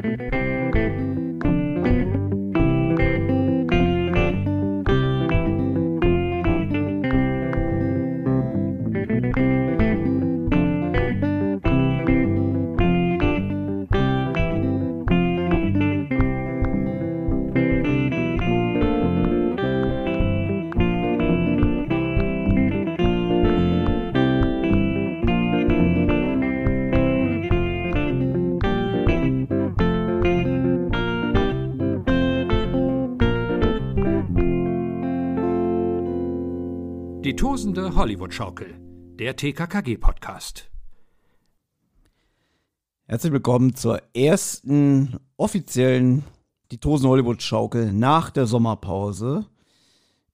Die Hollywood-Schaukel, der TKKG-Podcast. Herzlich willkommen zur ersten offiziellen Die Tosen Hollywood Schaukel nach der Sommerpause.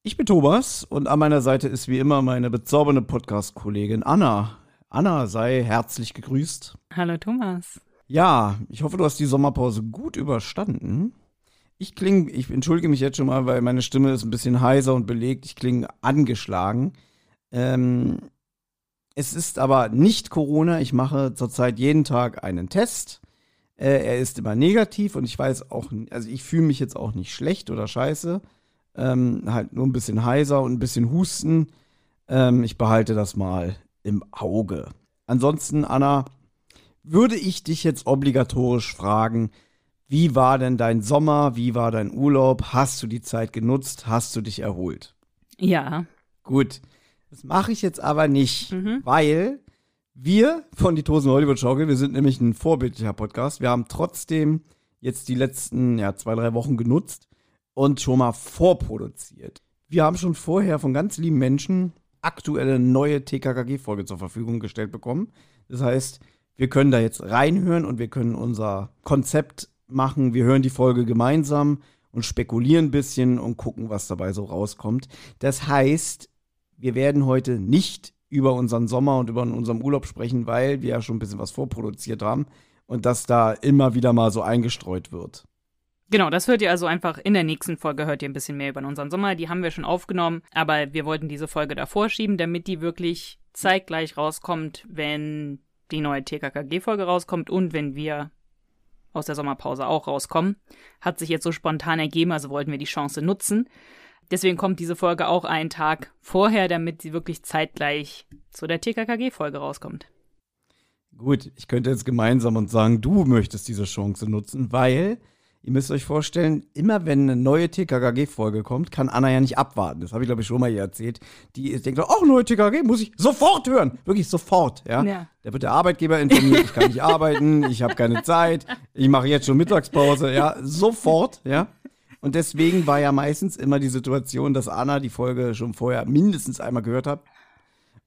Ich bin Thomas und an meiner Seite ist wie immer meine bezaubernde Podcast-Kollegin Anna. Anna, sei herzlich gegrüßt. Hallo Thomas. Ja, ich hoffe, du hast die Sommerpause gut überstanden. Ich klinge, ich entschuldige mich jetzt schon mal, weil meine Stimme ist ein bisschen heiser und belegt. Ich klinge angeschlagen. Ähm, es ist aber nicht Corona. Ich mache zurzeit jeden Tag einen Test. Äh, er ist immer negativ und ich weiß auch, also ich fühle mich jetzt auch nicht schlecht oder scheiße. Ähm, halt nur ein bisschen heiser und ein bisschen Husten. Ähm, ich behalte das mal im Auge. Ansonsten, Anna, würde ich dich jetzt obligatorisch fragen, wie war denn dein Sommer? Wie war dein Urlaub? Hast du die Zeit genutzt? Hast du dich erholt? Ja. Gut. Das mache ich jetzt aber nicht, mhm. weil wir von die Tosen Hollywood Schaukel, wir sind nämlich ein vorbildlicher Podcast. Wir haben trotzdem jetzt die letzten ja, zwei, drei Wochen genutzt und schon mal vorproduziert. Wir haben schon vorher von ganz lieben Menschen aktuelle neue TKKG-Folge zur Verfügung gestellt bekommen. Das heißt, wir können da jetzt reinhören und wir können unser Konzept machen. Wir hören die Folge gemeinsam und spekulieren ein bisschen und gucken, was dabei so rauskommt. Das heißt, wir werden heute nicht über unseren Sommer und über unseren Urlaub sprechen, weil wir ja schon ein bisschen was vorproduziert haben und das da immer wieder mal so eingestreut wird. Genau, das hört ihr also einfach in der nächsten Folge, hört ihr ein bisschen mehr über unseren Sommer. Die haben wir schon aufgenommen, aber wir wollten diese Folge davor schieben, damit die wirklich zeitgleich rauskommt, wenn die neue TKKG-Folge rauskommt und wenn wir aus der Sommerpause auch rauskommen. Hat sich jetzt so spontan ergeben, also wollten wir die Chance nutzen. Deswegen kommt diese Folge auch einen Tag vorher, damit sie wirklich zeitgleich zu der TKKG-Folge rauskommt. Gut, ich könnte jetzt gemeinsam und sagen, du möchtest diese Chance nutzen, weil Ihr müsst euch vorstellen, immer wenn eine neue TKKG-Folge kommt, kann Anna ja nicht abwarten. Das habe ich, glaube ich, schon mal hier erzählt. Die denkt, oh, neue TKG, muss ich sofort hören. Wirklich sofort, ja. ja. Da wird der Arbeitgeber informiert, ich kann nicht arbeiten, ich habe keine Zeit, ich mache jetzt schon Mittagspause, ja, sofort, ja. Und deswegen war ja meistens immer die Situation, dass Anna die Folge schon vorher mindestens einmal gehört hat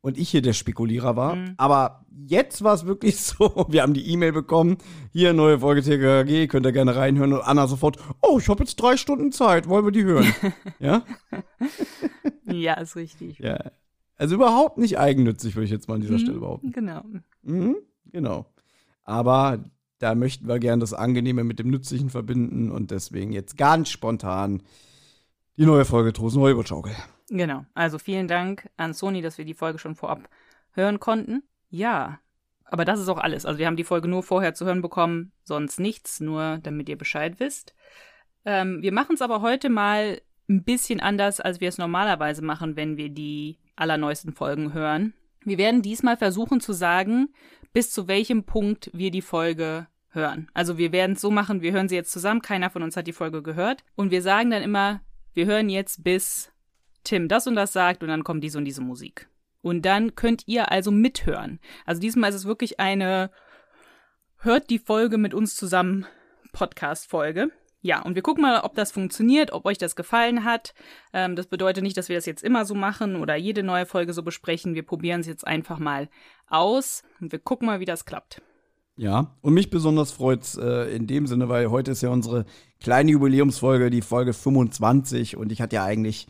und ich hier der Spekulierer war. Mhm. Aber jetzt war es wirklich so, wir haben die E-Mail bekommen, hier neue Folge TKG, könnt ihr gerne reinhören und Anna sofort, oh, ich habe jetzt drei Stunden Zeit, wollen wir die hören? ja? ja, ist richtig. Ja. Also überhaupt nicht eigennützig, würde ich jetzt mal an dieser mhm, Stelle behaupten. Genau. Mhm, genau. Aber da möchten wir gerne das Angenehme mit dem Nützlichen verbinden und deswegen jetzt ganz spontan die neue Folge Trosen Hollywood-Schaukel. Genau. Also vielen Dank an Sony, dass wir die Folge schon vorab hören konnten. Ja, aber das ist auch alles. Also wir haben die Folge nur vorher zu hören bekommen, sonst nichts, nur damit ihr Bescheid wisst. Ähm, wir machen es aber heute mal ein bisschen anders, als wir es normalerweise machen, wenn wir die allerneuesten Folgen hören. Wir werden diesmal versuchen zu sagen, bis zu welchem Punkt wir die Folge hören. Also wir werden es so machen, wir hören sie jetzt zusammen, keiner von uns hat die Folge gehört und wir sagen dann immer, wir hören jetzt bis Tim das und das sagt und dann kommt diese und diese Musik. Und dann könnt ihr also mithören. Also diesmal ist es wirklich eine Hört die Folge mit uns zusammen Podcast-Folge. Ja, und wir gucken mal, ob das funktioniert, ob euch das gefallen hat. Ähm, das bedeutet nicht, dass wir das jetzt immer so machen oder jede neue Folge so besprechen. Wir probieren es jetzt einfach mal aus und wir gucken mal, wie das klappt. Ja, und mich besonders freut es äh, in dem Sinne, weil heute ist ja unsere kleine Jubiläumsfolge, die Folge 25 und ich hatte ja eigentlich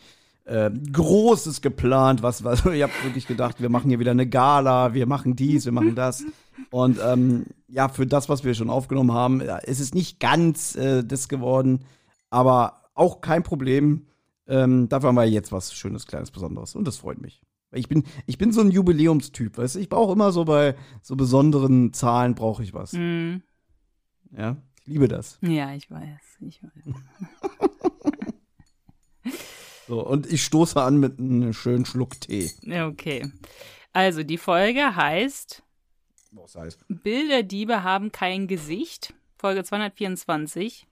äh, Großes geplant, was, was ich habe wirklich gedacht, wir machen hier wieder eine Gala, wir machen dies, wir machen das. Und ähm, ja, für das, was wir schon aufgenommen haben, ist es nicht ganz äh, das geworden, aber auch kein Problem. Ähm, dafür haben wir jetzt was Schönes, Kleines, Besonderes und das freut mich. Ich bin, ich bin so ein Jubiläumstyp, weißt du? Ich brauche immer so bei so besonderen Zahlen brauche ich was. Mm. Ja. liebe das. Ja, ich weiß, ich weiß. so, und ich stoße an mit einem schönen Schluck Tee. Okay. Also, die Folge heißt Was heißt? Bilderdiebe haben kein Gesicht. Folge 224.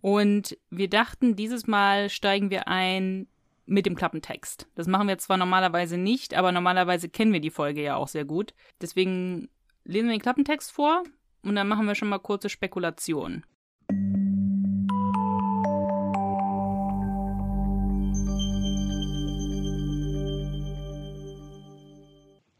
Und wir dachten, dieses Mal steigen wir ein mit dem Klappentext. Das machen wir zwar normalerweise nicht, aber normalerweise kennen wir die Folge ja auch sehr gut. Deswegen lesen wir den Klappentext vor und dann machen wir schon mal kurze Spekulationen.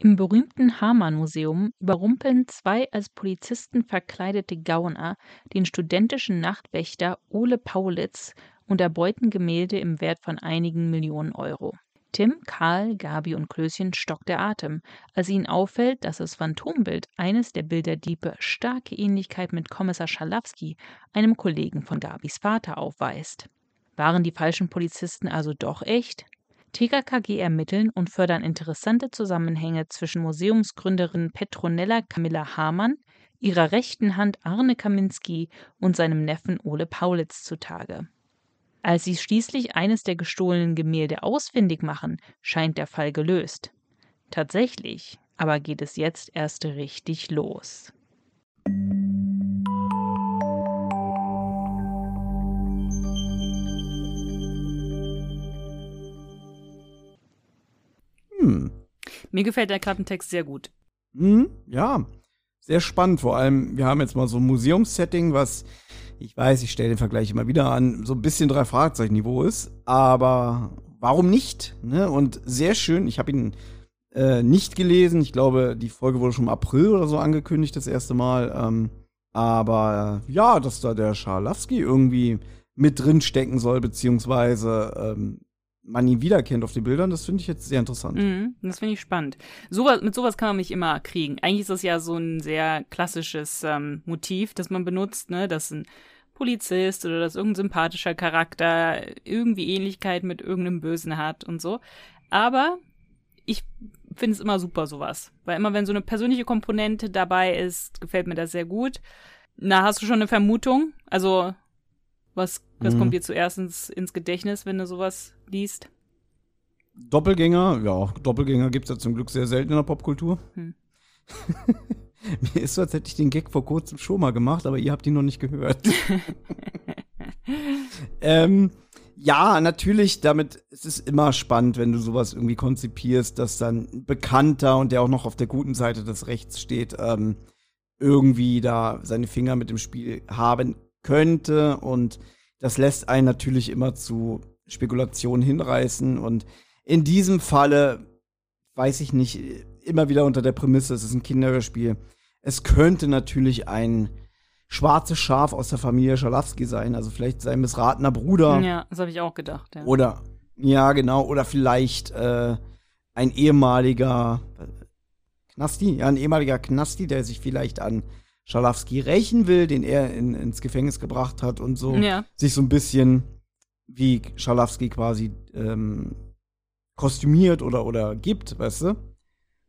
Im berühmten Hamann-Museum überrumpeln zwei als Polizisten verkleidete Gauner den studentischen Nachtwächter Ole Paulitz und erbeuten Gemälde im Wert von einigen Millionen Euro. Tim, Karl, Gabi und Klößchen stockt der Atem, als ihnen auffällt, dass das Phantombild eines der Bilderdiebe starke Ähnlichkeit mit Kommissar Schalawski, einem Kollegen von Gabis Vater, aufweist. Waren die falschen Polizisten also doch echt? TKKG ermitteln und fördern interessante Zusammenhänge zwischen Museumsgründerin Petronella Camilla Hamann, ihrer rechten Hand Arne Kaminski und seinem Neffen Ole Paulitz zutage. Als sie schließlich eines der gestohlenen Gemälde ausfindig machen, scheint der Fall gelöst. Tatsächlich aber geht es jetzt erst richtig los. Hm. Mir gefällt der Klappentext sehr gut. Hm, ja, sehr spannend. Vor allem, wir haben jetzt mal so ein Museumssetting, was, ich weiß, ich stelle den Vergleich immer wieder an, so ein bisschen drei Fragezeichen-Niveau ist. Aber warum nicht? Ne? Und sehr schön, ich habe ihn äh, nicht gelesen. Ich glaube, die Folge wurde schon im April oder so angekündigt, das erste Mal. Ähm, aber äh, ja, dass da der Scharlawski irgendwie mit drin stecken soll, beziehungsweise ähm, man ihn wiederkennt auf den Bildern, das finde ich jetzt sehr interessant. Mhm, das finde ich spannend. Sowas, mit sowas kann man mich immer kriegen. Eigentlich ist das ja so ein sehr klassisches ähm, Motiv, das man benutzt, ne? Dass ein Polizist oder dass irgendein sympathischer Charakter irgendwie Ähnlichkeit mit irgendeinem Bösen hat und so. Aber ich finde es immer super, sowas. Weil immer, wenn so eine persönliche Komponente dabei ist, gefällt mir das sehr gut. Na, hast du schon eine Vermutung? Also, was, was Mhm. kommt dir zuerst ins, ins Gedächtnis, wenn du sowas liest? Doppelgänger, ja, Doppelgänger gibt es ja zum Glück sehr selten in der Popkultur. Hm. Mir ist so, als hätte ich den Gag vor kurzem schon mal gemacht, aber ihr habt ihn noch nicht gehört. ähm, ja, natürlich, damit es ist immer spannend, wenn du sowas irgendwie konzipierst, dass dann ein Bekannter und der auch noch auf der guten Seite des Rechts steht, ähm, irgendwie da seine Finger mit dem Spiel haben könnte. Und das lässt einen natürlich immer zu Spekulationen hinreißen. Und in diesem Falle, weiß ich nicht, immer wieder unter der Prämisse, es ist ein Kinderhörspiel. Es könnte natürlich ein schwarzes Schaf aus der Familie Schalowski sein, also vielleicht sein missratener Bruder. Ja, das habe ich auch gedacht, ja. Oder, ja, genau, oder vielleicht äh, ein ehemaliger Knasti, ja, ein ehemaliger Knasti, der sich vielleicht an Schalowski rächen will, den er in, ins Gefängnis gebracht hat und so. Ja. Sich so ein bisschen wie Schalowski quasi ähm, kostümiert oder, oder gibt, weißt du?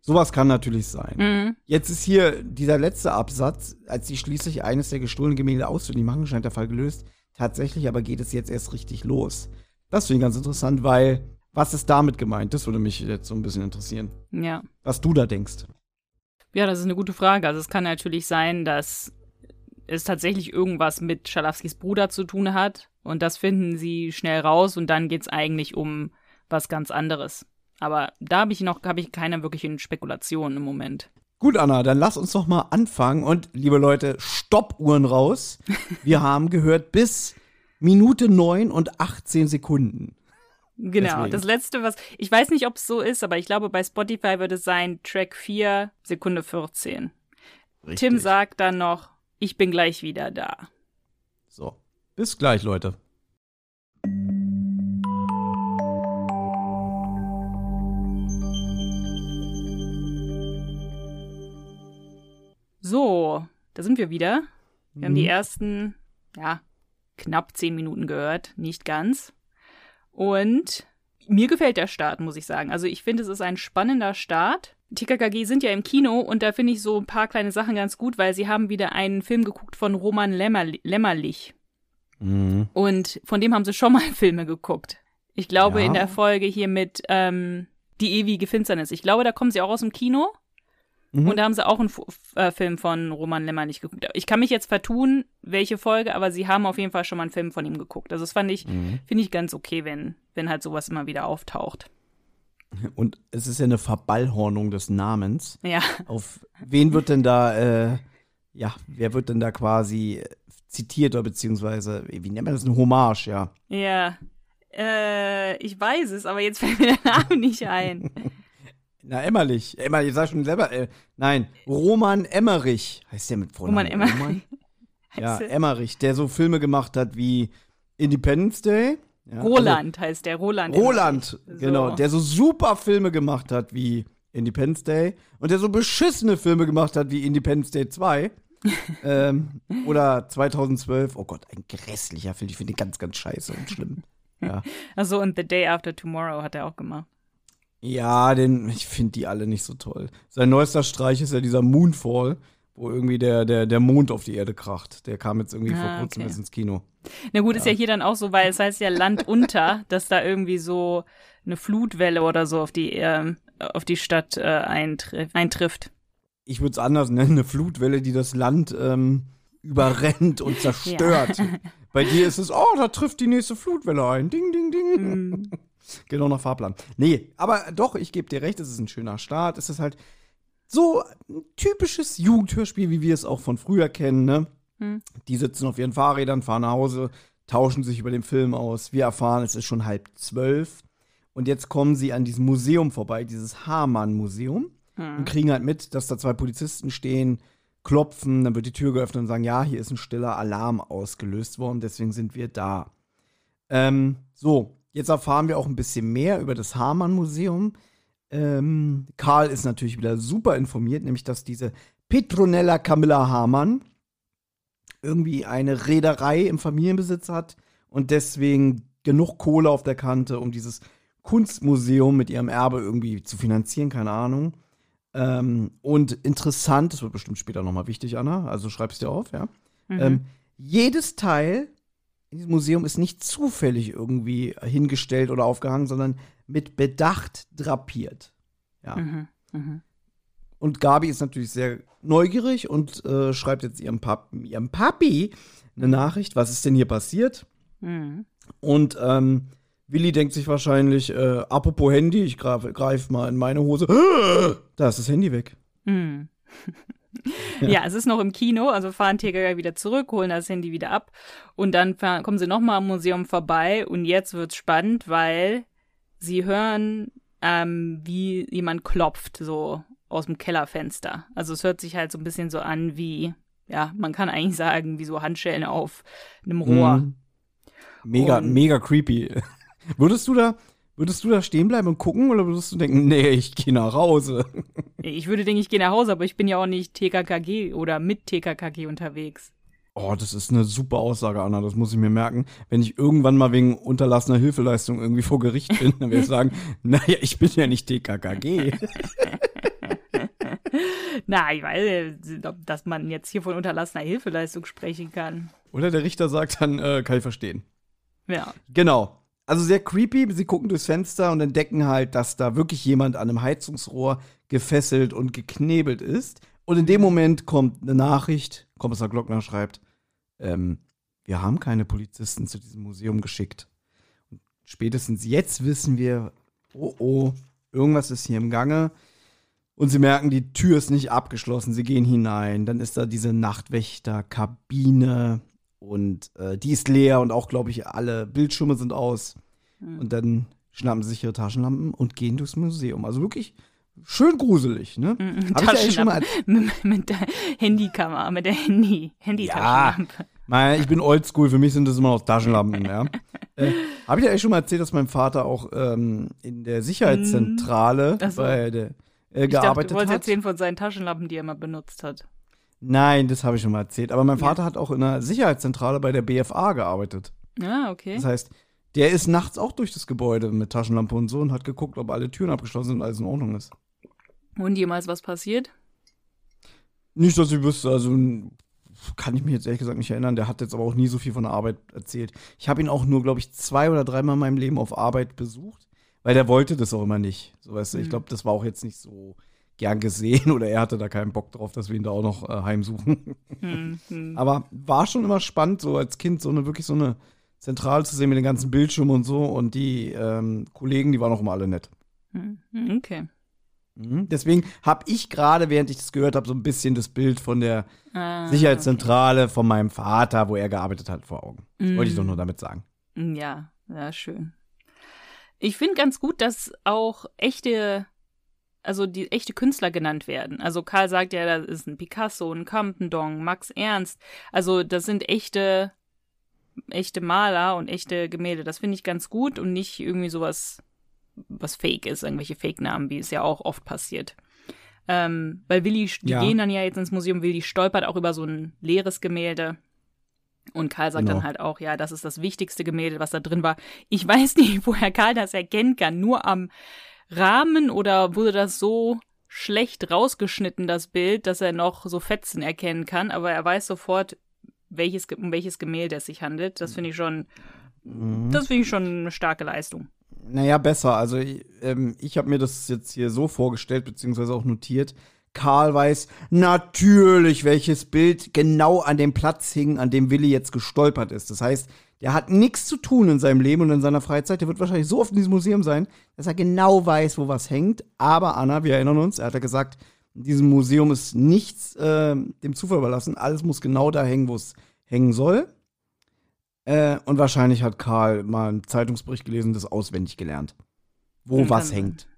Sowas kann natürlich sein. Mhm. Jetzt ist hier dieser letzte Absatz, als sie schließlich eines der gestohlenen Gemälde ausfindig machen, scheint der Fall gelöst. Tatsächlich aber geht es jetzt erst richtig los. Das finde ich ganz interessant, weil was ist damit gemeint? Das würde mich jetzt so ein bisschen interessieren. Ja. Was du da denkst. Ja, das ist eine gute Frage. Also es kann natürlich sein, dass es tatsächlich irgendwas mit Schalowskis Bruder zu tun hat und das finden sie schnell raus und dann geht es eigentlich um was ganz anderes. Aber da habe ich noch habe ich keine wirklichen Spekulationen im Moment. Gut, Anna, dann lass uns doch mal anfangen. Und liebe Leute, Stoppuhren raus. Wir haben gehört bis Minute 9 und 18 Sekunden. Genau, Deswegen. das letzte, was ich weiß nicht, ob es so ist, aber ich glaube, bei Spotify wird es sein Track 4, Sekunde 14. Tim sagt dann noch, ich bin gleich wieder da. So, bis gleich, Leute. So, da sind wir wieder. Wir haben die Mhm. ersten, ja, knapp zehn Minuten gehört, nicht ganz. Und mir gefällt der Start, muss ich sagen. Also ich finde, es ist ein spannender Start. TKKG sind ja im Kino und da finde ich so ein paar kleine Sachen ganz gut, weil sie haben wieder einen Film geguckt von Roman Lämmerli Lämmerlich. Mhm. Und von dem haben sie schon mal Filme geguckt. Ich glaube, Ja. in der Folge hier mit ähm, Die ewige Finsternis. Ich glaube, da kommen sie auch aus dem Kino. Mhm. Und da haben sie auch einen F- äh, Film von Roman Lämmerlich geguckt. Ich kann mich jetzt vertun, welche Folge, aber sie haben auf jeden Fall schon mal einen Film von ihm geguckt. Also das fand ich, Mhm. finde ich ganz okay, wenn, wenn halt sowas immer wieder auftaucht. Und es ist ja eine Verballhornung des Namens. Ja. Auf wen wird denn da, äh, ja, wer wird denn da quasi zitiert oder beziehungsweise, wie nennt man das, eine Hommage, ja. Ja. Äh, ich weiß es, aber jetzt fällt mir der Name nicht ein. Na, Emmerlich. Emmerlich, sag schon selber, äh, nein, Roman Emmerich heißt der mit Vornamen. Roman Emmerich. Ja, Heißt er- Emmerich, der so Filme gemacht hat wie Independence Day. Ja, Roland heißt der, Roland. Also, Roland, Emmerich. genau, So. der so super Filme gemacht hat wie Independence Day und der so beschissene Filme gemacht hat wie Independence Day 2. ähm, oder 2012, oh Gott, ein grässlicher Film, ich finde den ganz, ganz scheiße und schlimm. Ja, Also und The Day After Tomorrow hat er auch gemacht. Ja den, ich finde die alle nicht so toll. Sein neuester Streich ist ja dieser Moonfall, wo irgendwie der, der, der Mond auf die Erde kracht. Der kam jetzt irgendwie vor Ah, kurzem okay. ins Kino. Na gut, ist ja hier dann auch so, weil es heißt ja Land unter, dass da irgendwie so eine Flutwelle oder so auf die, ähm, auf die Stadt äh, eintri eintrifft. ich würde es anders nennen, eine Flutwelle, die das Land ähm, überrennt und zerstört. Bei dir ist es, oh, da trifft die nächste Flutwelle ein. Ding, ding, ding. Hm. Genau nach Fahrplan. Nee, aber doch, ich gebe dir recht, es ist ein schöner Start. Es ist halt so ein typisches Jugendhörspiel, wie wir es auch von früher kennen, ne? Hm. Die sitzen auf ihren Fahrrädern, fahren nach Hause, tauschen sich über den Film aus. Wir erfahren, es ist schon halb zwölf. Und jetzt kommen sie an diesem Museum vorbei, dieses Hamann-Museum Hm. und kriegen halt mit, dass da zwei Polizisten stehen, klopfen, dann wird die Tür geöffnet und sagen, ja, hier ist ein stiller Alarm ausgelöst worden, deswegen sind wir da. Ähm, so, jetzt erfahren wir auch ein bisschen mehr über das Hamann-Museum. Ähm, Karl ist natürlich wieder super informiert, nämlich dass diese Petronella Camilla Hamann irgendwie eine Reederei im Familienbesitz hat und deswegen genug Kohle auf der Kante, um dieses Kunstmuseum mit ihrem Erbe irgendwie zu finanzieren, keine Ahnung. Ähm, und interessant, das wird bestimmt später nochmal wichtig, Anna, also schreib's dir auf, ja. Mhm. Ähm, jedes Teil in diesem Museum ist nicht zufällig irgendwie hingestellt oder aufgehangen, sondern mit Bedacht drapiert. Ja. Mhm. Mhm. Und Gabi ist natürlich sehr neugierig und äh, schreibt jetzt ihrem, Pap ihrem Papi eine Nachricht, was ist denn hier passiert? Mhm. Und ähm, Willi denkt sich wahrscheinlich, äh, apropos Handy, ich greife greif mal in meine Hose. Da ist das Handy weg. Mhm. Ja. es ist noch im Kino, also fahren TKG wieder zurück, holen das Handy wieder ab und dann fahren, kommen sie nochmal am Museum vorbei und jetzt wird's spannend, weil sie hören, ähm, wie jemand klopft, so aus dem Kellerfenster. Also es hört sich halt so ein bisschen so an wie, ja, man kann eigentlich sagen, wie so Handschellen auf einem Rohr. Mhm. Mega, Und- mega creepy. würdest du da, würdest du da stehen bleiben und gucken oder würdest du denken, nee, ich gehe nach Hause? Ich würde denken, ich gehe nach Hause, aber ich bin ja auch nicht TKKG oder mit TKKG unterwegs. Oh, das ist eine super Aussage, Anna, das muss ich mir merken. Wenn ich irgendwann mal wegen unterlassener Hilfeleistung irgendwie vor Gericht bin, dann werde ich sagen, naja, ich bin ja nicht TKKG. Na, ich weiß, nicht, ob- dass man jetzt hier von unterlassener Hilfeleistung sprechen kann. Oder der Richter sagt dann, äh, kann ich verstehen. Ja. Genau. Also sehr creepy. Sie gucken durchs Fenster und entdecken halt, dass da wirklich jemand an einem Heizungsrohr gefesselt und geknebelt ist. Und in dem Moment kommt eine Nachricht, Kommissar Glockner schreibt, ähm, wir haben keine Polizisten zu diesem Museum geschickt. Und spätestens jetzt wissen wir, oh oh, irgendwas ist hier im Gange. Und sie merken, die Tür ist nicht abgeschlossen. Sie gehen hinein. Dann ist da diese Nachtwächterkabine und äh, die ist leer und auch, glaube ich, alle Bildschirme sind aus. Und dann schnappen sie sich ihre Taschenlampen und gehen durchs Museum. Also wirklich schön gruselig, ne? Mhm, Hab ich ja schon mal mit, mit der Handykamera, mit der Handy, Handytaschenlampe. Nein, ich bin oldschool, für mich sind das immer noch Taschenlampen, ja. Äh, Habe ich ja schon mal erzählt, dass mein Vater auch ähm, in der Sicherheitszentrale Ach so. bei der, äh, Ich dachte, gearbeitet du wolltest hat? erzählen von seinen Taschenlampen, die er immer benutzt hat. Nein, das habe ich schon mal erzählt. Aber mein Ja. Vater hat auch in der Sicherheitszentrale bei der BFA gearbeitet. Ah, okay. Das heißt, der ist nachts auch durch das Gebäude mit Taschenlampe und so und hat geguckt, ob alle Türen abgeschlossen sind und alles in Ordnung ist. Und jemals was passiert? Nicht, dass ich wüsste, also kann ich mich jetzt ehrlich gesagt nicht erinnern. Der hat jetzt aber auch nie so viel von der Arbeit erzählt. Ich habe ihn auch nur, glaube ich, zwei oder dreimal in meinem Leben auf Arbeit besucht, weil der wollte das auch immer nicht. So weißt du, mhm. ich glaube, das war auch jetzt nicht so gern gesehen oder er hatte da keinen Bock drauf, dass wir ihn da auch noch äh, heimsuchen. Mhm. aber war schon immer spannend, so als Kind so eine wirklich so eine Zentrale zu sehen mit den ganzen Bildschirmen und so und die ähm, Kollegen, die waren auch immer alle nett. Mhm. Okay. Mhm. Deswegen habe ich gerade, während ich das gehört habe, so ein bisschen das Bild von der ah, Sicherheitszentrale okay. von meinem Vater, wo er gearbeitet hat, vor Augen. Das wollte ich doch nur damit sagen. Ja, ja, schön. Ich finde ganz gut, dass auch echte, also die echte Künstler genannt werden. Also Karl sagt ja, da ist ein Picasso, ein Campendong, Max Ernst. Also das sind echte, echte Maler und echte Gemälde. Das finde ich ganz gut und nicht irgendwie sowas was fake ist, irgendwelche Fake-Namen, wie es ja auch oft passiert. Ähm, weil Willi, die ja. gehen dann ja jetzt ins Museum, Willi stolpert auch über so ein leeres Gemälde. Und Karl sagt genau. dann halt auch, ja, das ist das wichtigste Gemälde, was da drin war. Ich weiß nicht, woher Karl das erkennen kann. Nur am Rahmen oder wurde das so schlecht rausgeschnitten, das Bild, dass er noch so Fetzen erkennen kann, aber er weiß sofort, welches, um welches Gemälde es sich handelt. Das finde ich schon, mhm. das finde ich schon eine starke Leistung. Naja, besser. Also ähm, ich habe mir das jetzt hier so vorgestellt, beziehungsweise auch notiert. Karl weiß natürlich, welches Bild genau an dem Platz hing, an dem Willi jetzt gestolpert ist. Das heißt, der hat nichts zu tun in seinem Leben und in seiner Freizeit. Der wird wahrscheinlich so oft in diesem Museum sein, dass er genau weiß, wo was hängt. Aber Anna, wir erinnern uns, er hat ja gesagt, in diesem Museum ist nichts äh, dem Zufall überlassen. Alles muss genau da hängen, wo es hängen soll. Äh, und wahrscheinlich hat Karl mal einen Zeitungsbericht gelesen, das auswendig gelernt. Wo hm, was hängt.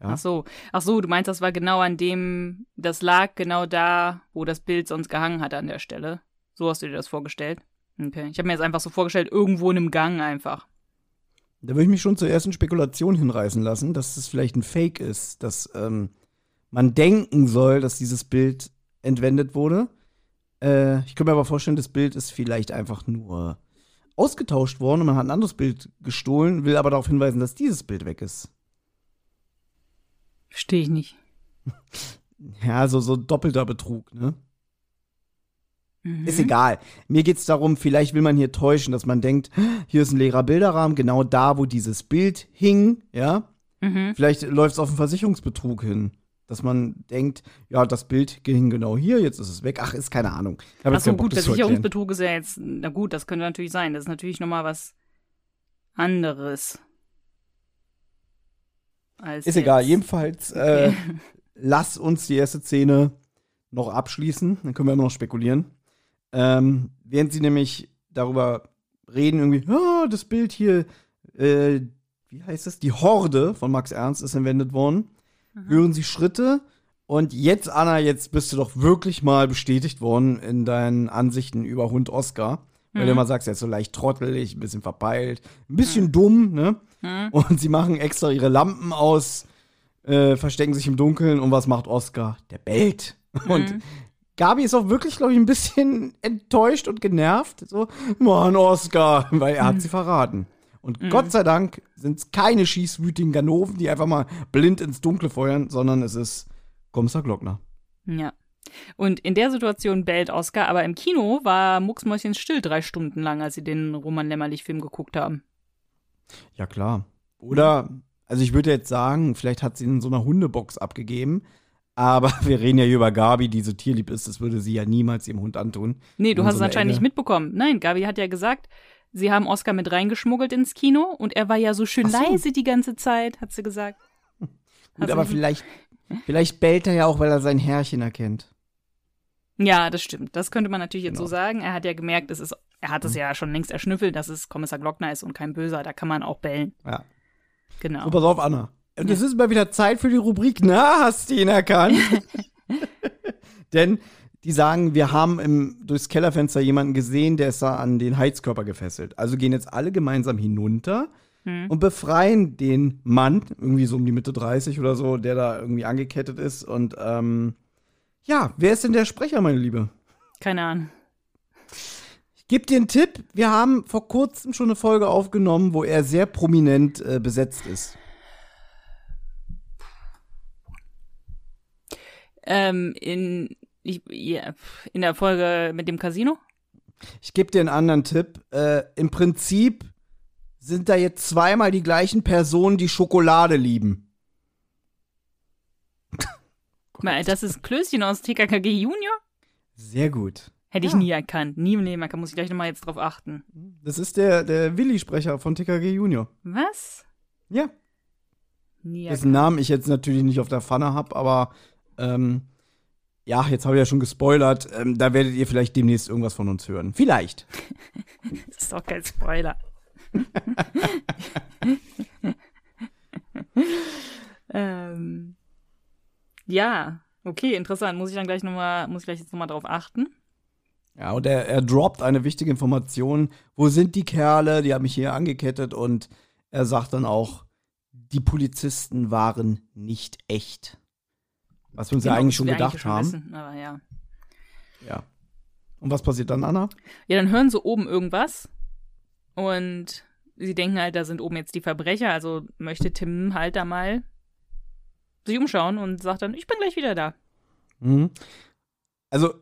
Ja? Ach so, ach so, du meinst, das war genau an dem, das lag genau da, wo das Bild sonst gehangen hat an der Stelle. So hast du dir das vorgestellt? Okay. Ich habe mir jetzt einfach so vorgestellt, irgendwo in einem Gang einfach. Da würde ich mich schon zur ersten Spekulation hinreißen lassen, dass es vielleicht ein Fake ist, dass ähm, man denken soll, dass dieses Bild entwendet wurde. Äh, ich könnte mir aber vorstellen, das Bild ist vielleicht einfach nur ausgetauscht worden und man hat ein anderes Bild gestohlen, will aber darauf hinweisen, dass dieses Bild weg ist. Verstehe ich nicht. Ja, so, so doppelter Betrug, ne? Mhm. Ist egal. Mir geht es darum, vielleicht will man hier täuschen, dass man denkt, hier ist ein leerer Bilderrahmen, genau da, wo dieses Bild hing, ja? Mhm. Vielleicht läuft es auf einen Versicherungsbetrug hin. Dass man denkt, ja, das Bild ging genau hier, jetzt ist es weg. Ach, ist keine Ahnung. Ach so, gut, Versicherungsbetrug ist ja jetzt, na gut, das könnte natürlich sein. Das ist natürlich nochmal was anderes. ist jetzt. egal, jedenfalls okay. äh, lass uns die erste Szene noch abschließen, dann können wir immer noch spekulieren. Ähm, während sie nämlich darüber reden, irgendwie, oh, das Bild hier, äh, wie heißt das? Die Horde von Max Ernst ist entwendet worden mhm. hören sie Schritte. Und jetzt, Anna, jetzt bist du doch wirklich mal bestätigt worden in deinen Ansichten über Hund Oscar. Weil mhm. du immer sagst, er ist so leicht trottelig, ein bisschen verpeilt, ein bisschen mhm. dumm, ne? Mhm. Und sie machen extra ihre Lampen aus, äh, verstecken sich im Dunkeln. Und was macht Oscar? Der bellt. Und mhm. Gabi ist auch wirklich, glaube ich, ein bisschen enttäuscht und genervt. So, Mann, Oscar, weil er hat mhm. sie verraten. Und mhm. Gott sei Dank sind es keine schießwütigen Ganoven, die einfach mal blind ins Dunkle feuern, sondern es ist Kommissar Glockner. Ja. Und in der Situation bellt Oscar, aber im Kino war Mucksmäuschen still drei Stunden lang, als sie den Roman Lämmerlich-Film geguckt haben. Ja, klar. Oder, also ich würde jetzt sagen, vielleicht hat sie in so einer Hundebox abgegeben. Aber wir reden ja hier über Gabi, die so tierlieb ist. Das würde sie ja niemals ihrem Hund antun. Nee, du hast so es anscheinend nicht mitbekommen. Nein, Gabi hat ja gesagt, Sie haben Oscar mit reingeschmuggelt ins Kino und er war ja so schön so. leise die ganze Zeit, hat sie gesagt. Gut, aber vielleicht, vielleicht bellt er ja auch, weil er sein Herrchen erkennt. Ja, das stimmt. Das könnte man natürlich jetzt genau. so sagen. Er hat ja gemerkt, es ist, er hat es mhm. ja schon längst erschnüffelt, dass es Kommissar Glockner ist und kein Böser. Da kann man auch bellen. Ja. Genau. So, pass auf, Anna. Und es ist mal wieder Zeit für die Rubrik, na, hast du ihn erkannt? Denn die sagen, wir haben im, durchs Kellerfenster jemanden gesehen, der ist da an den Heizkörper gefesselt. Also gehen jetzt alle gemeinsam hinunter hm. und befreien den Mann, irgendwie so um die Mitte 30 oder so, der da irgendwie angekettet ist. Und ähm, ja, wer ist denn der Sprecher, meine Liebe? Keine Ahnung. Ich gebe dir einen Tipp. Wir haben vor kurzem schon eine Folge aufgenommen, wo er sehr prominent äh, besetzt ist. Ähm, in, in der Folge mit dem Casino? Ich gebe dir einen anderen Tipp. Äh, Im Prinzip sind da jetzt zweimal die gleichen Personen, die Schokolade lieben. Das ist Klößchen aus TKKG Junior? Sehr gut. Hätte ich Ja. nie erkannt. Nie im Leben erkannt. Muss ich gleich nochmal jetzt drauf achten. Das ist der, der Willi-Sprecher von TKG Junior. Was? Ja. Nie Dessen Namen ich jetzt natürlich nicht auf der Pfanne habe, aber ähm, ja, jetzt habe ich ja schon gespoilert. Ähm, da werdet ihr vielleicht demnächst irgendwas von uns hören. Vielleicht. Das ist doch kein Spoiler. ähm, ja, okay, interessant. Muss ich dann gleich nochmal, muss ich gleich jetzt nochmal drauf achten? Ja, und er, er droppt eine wichtige Information. Wo sind die Kerle? Die haben mich hier angekettet und er sagt dann auch, die Polizisten waren nicht echt. Was wir uns ja Genau, eigentlich was schon gedacht haben. wissen, aber ja. Ja. Und was passiert dann, Anna? Ja, dann hören sie oben irgendwas und sie denken halt, da sind oben jetzt die Verbrecher, also möchte Tim halt da mal sich umschauen und sagt dann, ich bin gleich wieder da. Mhm. Also,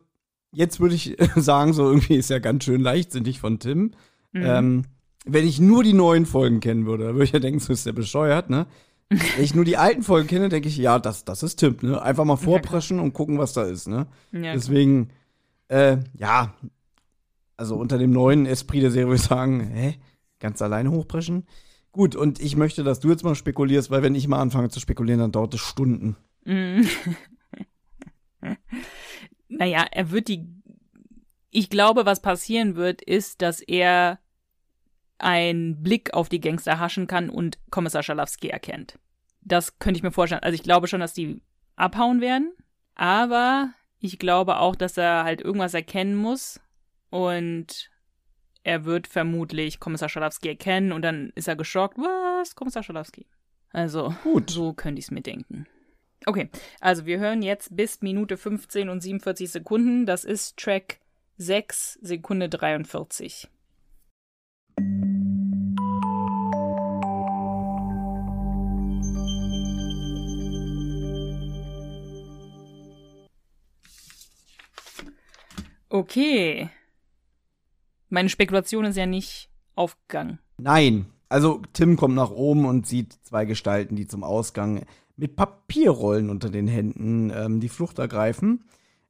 jetzt würde ich sagen, so irgendwie ist ja ganz schön leichtsinnig von Tim. Mhm. Ähm, wenn ich nur die neuen Folgen kennen würde, dann würde ich ja denken, so ist der bescheuert, ne? Wenn ich nur die alten Folgen kenne, denke ich, ja, das, das ist Tim, ne? Einfach mal vorpreschen und gucken, was da ist, ne? ja, Deswegen, äh, ja, also unter dem neuen Esprit der Serie würde ich sagen, hä? Ganz alleine hochpreschen? Gut, und ich möchte, dass du jetzt mal spekulierst, weil wenn ich mal anfange zu spekulieren, dann dauert es Stunden. Mhm. naja, er wird die. Ich glaube, was passieren wird, ist, dass er einen Blick auf die Gangster haschen kann und Kommissar Schalowski erkennt. Das könnte ich mir vorstellen. Also ich glaube schon, dass die abhauen werden, aber ich glaube auch, dass er halt irgendwas erkennen muss und er wird vermutlich Kommissar Schalowski erkennen und dann ist er geschockt. Was? Kommissar Schalowski. Also, Gut. so könnte ich es mir denken. Okay, also wir hören jetzt bis Minute 15 und 47 Sekunden. Das ist Track 6, Sekunde 43. Okay. Meine Spekulation ist ja nicht aufgegangen. Nein. Also Tim kommt nach oben und sieht zwei Gestalten, die zum Ausgang mit Papierrollen unter den Händen ähm, die Flucht ergreifen.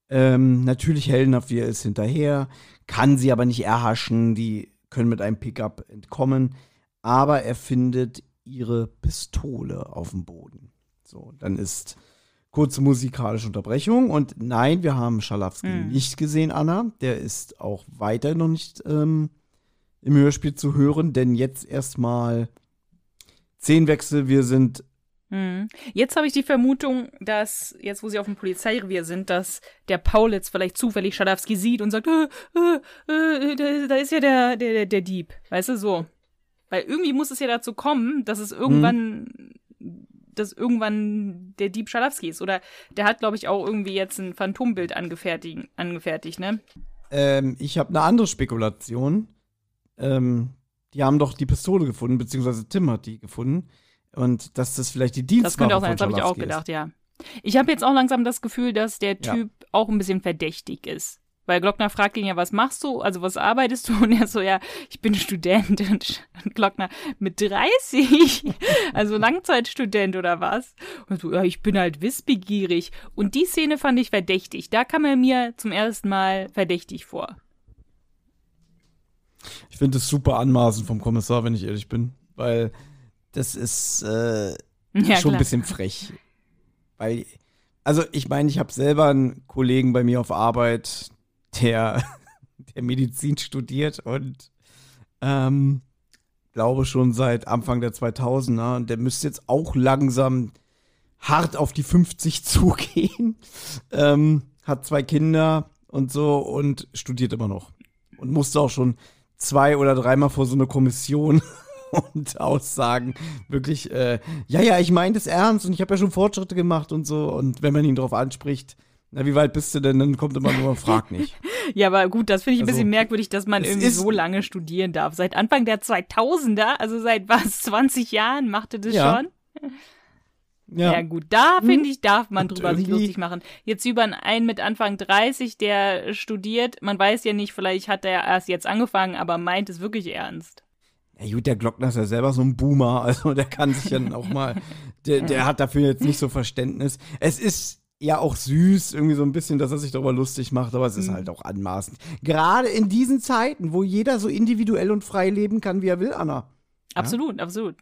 Ähm, natürlich er ist hinterher, kann sie aber nicht erhaschen, die können mit einem Pickup entkommen, aber er findet ihre Pistole auf dem Boden. So, dann ist kurze musikalische Unterbrechung und nein, wir haben Schalowski Hm. nicht gesehen, Anna. Der ist auch weiter noch nicht ähm, im Hörspiel zu hören, denn jetzt erstmal Szenenwechsel. Wir sind Hm. Jetzt habe ich die Vermutung, dass, jetzt wo sie auf dem Polizeirevier sind, dass der Paulitz vielleicht zufällig Schadowski sieht und sagt, äh, äh, äh, da, da ist ja der, der, der, der Dieb. Weißt du, so. Weil irgendwie muss es ja dazu kommen, dass es irgendwann, dass irgendwann der Dieb Schalowski ist. Oder der hat, glaube ich, auch irgendwie jetzt ein Phantombild angefertigt, angefertigt ne? Ähm, ich habe eine andere Spekulation. Ähm, die haben doch die Pistole gefunden, beziehungsweise Tim hat die gefunden. Und dass das vielleicht die Das könnte Dienstwaffe auch sein, das habe ich auch gedacht, ja. Ich habe jetzt auch langsam das Gefühl, dass der Ja. Typ auch ein bisschen verdächtig ist. Weil Glockner fragt ihn ja, was machst du? Also was arbeitest du? Und er so, ja, ich bin Student. Und Glockner, mit 30? Also Langzeitstudent oder was? Und so, ja, ich bin halt wissbegierig. Und die Szene fand ich verdächtig. Da kam er mir zum ersten Mal verdächtig vor. Ich finde es super anmaßend vom Kommissar, wenn ich ehrlich bin. Weil das ist äh, Ja, schon klar. ein bisschen frech. Weil, also ich meine, ich habe selber einen Kollegen bei mir auf Arbeit, der, der Medizin studiert und ähm, glaube schon seit Anfang der 2000er und der müsste jetzt auch langsam hart auf die 50 zugehen. Ähm, hat zwei Kinder und so und studiert immer noch. Und musste auch schon zwei oder dreimal vor so eine Kommission und Aussagen wirklich, äh, ja, ja, ich meine das ernst und ich habe ja schon Fortschritte gemacht und so. Und wenn man ihn darauf anspricht, na, wie weit bist du denn? Dann kommt immer nur, frag nicht. Ja, aber gut, das finde ich ein Also, bisschen merkwürdig, dass man irgendwie so lange studieren darf. Seit Anfang der 2000er, also seit was, 20 Jahren macht er das Ja. schon? Ja, ja gut, da finde ich, darf man Und drüber sich lustig machen. Jetzt über einen mit Anfang 30, der studiert, man weiß ja nicht, vielleicht hat er erst jetzt angefangen, aber meint es wirklich ernst. Ja gut, der Glockner ist ja selber so ein Boomer, also der kann sich dann auch mal, der, der hat dafür jetzt nicht so Verständnis. Es ist ja auch süß, irgendwie so ein bisschen, dass er sich darüber lustig macht, aber es ist mhm. halt auch anmaßend. Gerade in diesen Zeiten, wo jeder so individuell und frei leben kann, wie er will, Anna. Absolut, ja? absolut.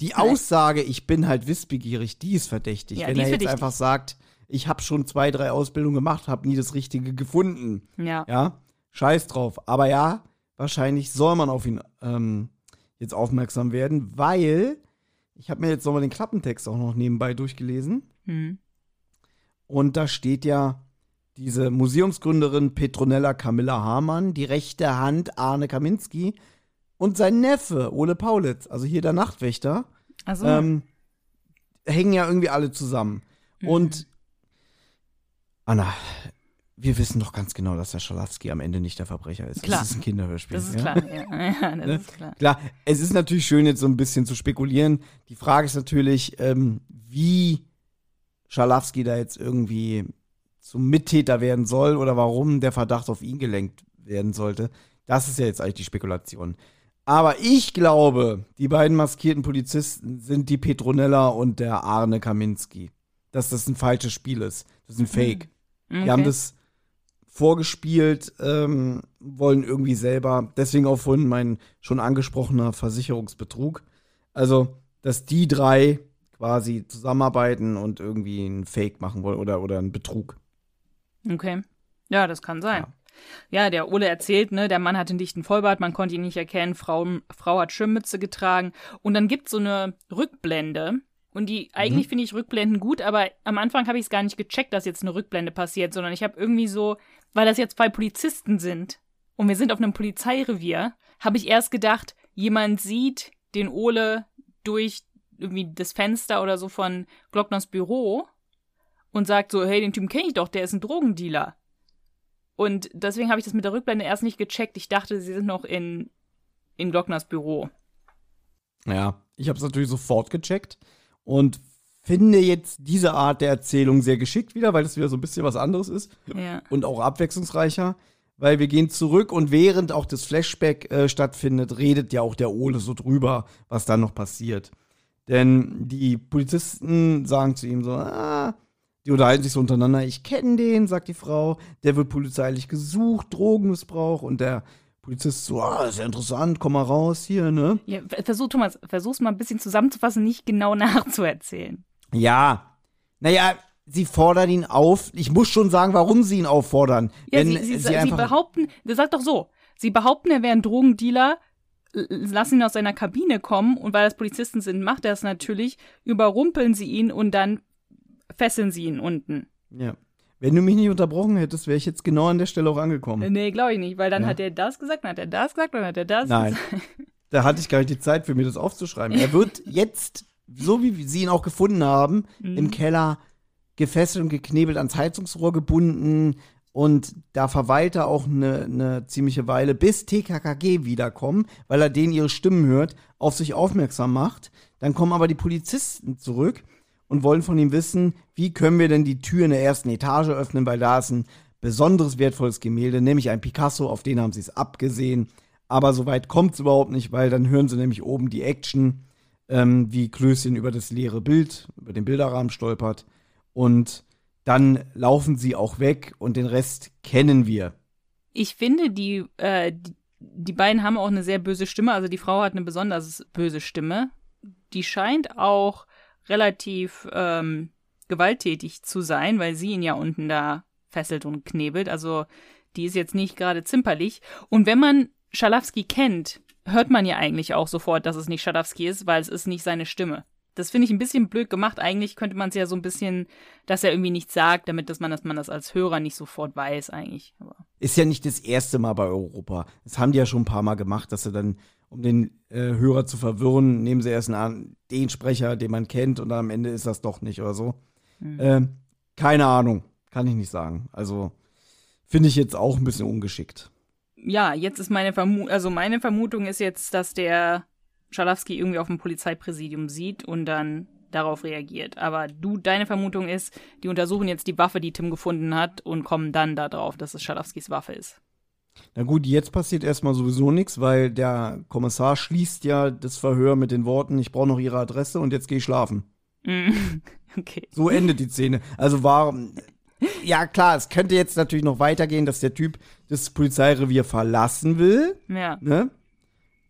Die Aussage, ich bin halt wissbegierig, die ist verdächtig. Ja, Wenn er jetzt verdächtig. einfach sagt, ich habe schon zwei, drei Ausbildungen gemacht, habe nie das Richtige gefunden. Ja. Ja, scheiß drauf. Aber ja, wahrscheinlich soll man auf ihn ähm, jetzt aufmerksam werden, weil ich habe mir jetzt nochmal den Klappentext auch noch nebenbei durchgelesen. Mhm. Und da steht ja diese Museumsgründerin Petronella Camilla Hamann, die rechte Hand Arne Kaminski und sein Neffe Ole Paulitz, also hier der Nachtwächter, so. ähm, hängen ja irgendwie alle zusammen. Mhm. Und Anna, wir wissen doch ganz genau, dass der Schalowski am Ende nicht der Verbrecher ist. Klar. Das ist ein Kinderhörspiel. Das ist ja? klar, ja. ja das ne? ist klar. Klar, es ist natürlich schön, jetzt so ein bisschen zu spekulieren. Die Frage ist natürlich, ähm, wie Schalowski da jetzt irgendwie zum Mittäter werden soll oder warum der Verdacht auf ihn gelenkt werden sollte. Das ist ja jetzt eigentlich die Spekulation. Aber ich glaube, die beiden maskierten Polizisten sind die Petronella und der Arne Kaminski. Dass das ein falsches Spiel ist. Das ist ein Fake. Okay. Die haben das vorgespielt, ähm, wollen irgendwie selber. Deswegen auch vorhin mein schon angesprochener Versicherungsbetrug. Also, dass die drei quasi zusammenarbeiten und irgendwie einen Fake machen wollen oder, oder einen Betrug. Okay. Ja, das kann sein. Ja. ja. der Ole erzählt, ne, der Mann hat einen dichten Vollbart, man konnte ihn nicht erkennen, Frau, Frau hat Schirmmütze getragen und dann gibt es so eine Rückblende. Und die, eigentlich mhm. finde ich Rückblenden gut, aber am Anfang habe ich es gar nicht gecheckt, dass jetzt eine Rückblende passiert, sondern ich habe irgendwie so, weil das jetzt zwei Polizisten sind und wir sind auf einem Polizeirevier, habe ich erst gedacht, jemand sieht den Ole durch irgendwie das Fenster oder so von Glockners Büro und sagt so, hey, den Typen kenne ich doch, der ist ein Drogendealer. Und deswegen habe ich das mit der Rückblende erst nicht gecheckt. Ich dachte, sie sind noch in, in Glockners Büro. Ja, ich habe es natürlich sofort gecheckt und finde jetzt diese Art der Erzählung sehr geschickt wieder, weil es wieder so ein bisschen was anderes ist ja. und auch abwechslungsreicher, weil wir gehen zurück und während auch das Flashback äh, stattfindet, redet ja auch der Ole so drüber, was dann noch passiert. Denn die Polizisten sagen zu ihm so, ah, die unterhalten sich so untereinander, ich kenne den, sagt die Frau, der wird polizeilich gesucht, Drogenmissbrauch und der Polizist so, ah, ist ja interessant, komm mal raus hier, ne? Ja, versuch, Thomas, versuch's mal ein bisschen zusammenzufassen, nicht genau nachzuerzählen. Ja, naja, sie fordern ihn auf. Ich muss schon sagen, warum sie ihn auffordern. Ja, sie, sie, sie, sie behaupten, sag doch so, sie behaupten, er wäre ein Drogendealer, lassen ihn aus seiner Kabine kommen und weil das Polizisten sind, macht er es natürlich, überrumpeln sie ihn und dann fesseln sie ihn unten. Ja. Wenn du mich nicht unterbrochen hättest, wäre ich jetzt genau an der Stelle auch angekommen. Nee, glaube ich nicht, weil dann ja. hat er das gesagt, dann hat er das gesagt, dann hat er das Nein. da hatte ich gar nicht die Zeit für mir das aufzuschreiben. Er wird jetzt, so wie sie ihn auch gefunden haben, mhm. im Keller gefesselt und geknebelt ans Heizungsrohr gebunden, und da verweilt er auch eine, eine ziemliche Weile, bis TKKG wiederkommen, weil er denen ihre Stimmen hört, auf sich aufmerksam macht. Dann kommen aber die Polizisten zurück und wollen von ihm wissen, wie können wir denn die Tür in der ersten Etage öffnen, weil da ist ein besonderes wertvolles Gemälde, nämlich ein Picasso, auf den haben sie es abgesehen. Aber so weit kommt es überhaupt nicht, weil dann hören sie nämlich oben die Action, ähm, wie Klößchen über das leere Bild, über den Bilderrahmen stolpert. Und dann laufen sie auch weg und den Rest kennen wir. Ich finde, die, äh, die, die beiden haben auch eine sehr böse Stimme. Also die Frau hat eine besonders böse Stimme. Die scheint auch relativ ähm, gewalttätig zu sein, weil sie ihn ja unten da fesselt und knebelt. Also die ist jetzt nicht gerade zimperlich. Und wenn man Schalowski kennt, hört man ja eigentlich auch sofort, dass es nicht Schalowski ist, weil es ist nicht seine Stimme. Das finde ich ein bisschen blöd gemacht. Eigentlich könnte man es ja so ein bisschen, dass er irgendwie nichts sagt, damit dass man, dass man das als Hörer nicht sofort weiß, eigentlich. Aber ist ja nicht das erste Mal bei Europa. Das haben die ja schon ein paar Mal gemacht, dass sie dann, um den äh, Hörer zu verwirren, nehmen sie erst einen, den Sprecher, den man kennt, und dann am Ende ist das doch nicht oder so. Mhm. Ähm, keine Ahnung, kann ich nicht sagen. Also finde ich jetzt auch ein bisschen ungeschickt. Ja, jetzt ist meine Vermutung, also meine Vermutung ist jetzt, dass der Schalowski irgendwie auf dem Polizeipräsidium sieht und dann darauf reagiert. Aber du, deine Vermutung ist, die untersuchen jetzt die Waffe, die Tim gefunden hat und kommen dann darauf, dass es Schalowskis Waffe ist. Na gut, jetzt passiert erstmal sowieso nichts, weil der Kommissar schließt ja das Verhör mit den Worten, ich brauche noch ihre Adresse und jetzt gehe ich schlafen. okay. So endet die Szene. Also warum. Ja, klar, es könnte jetzt natürlich noch weitergehen, dass der Typ das Polizeirevier verlassen will. Ja. Ne?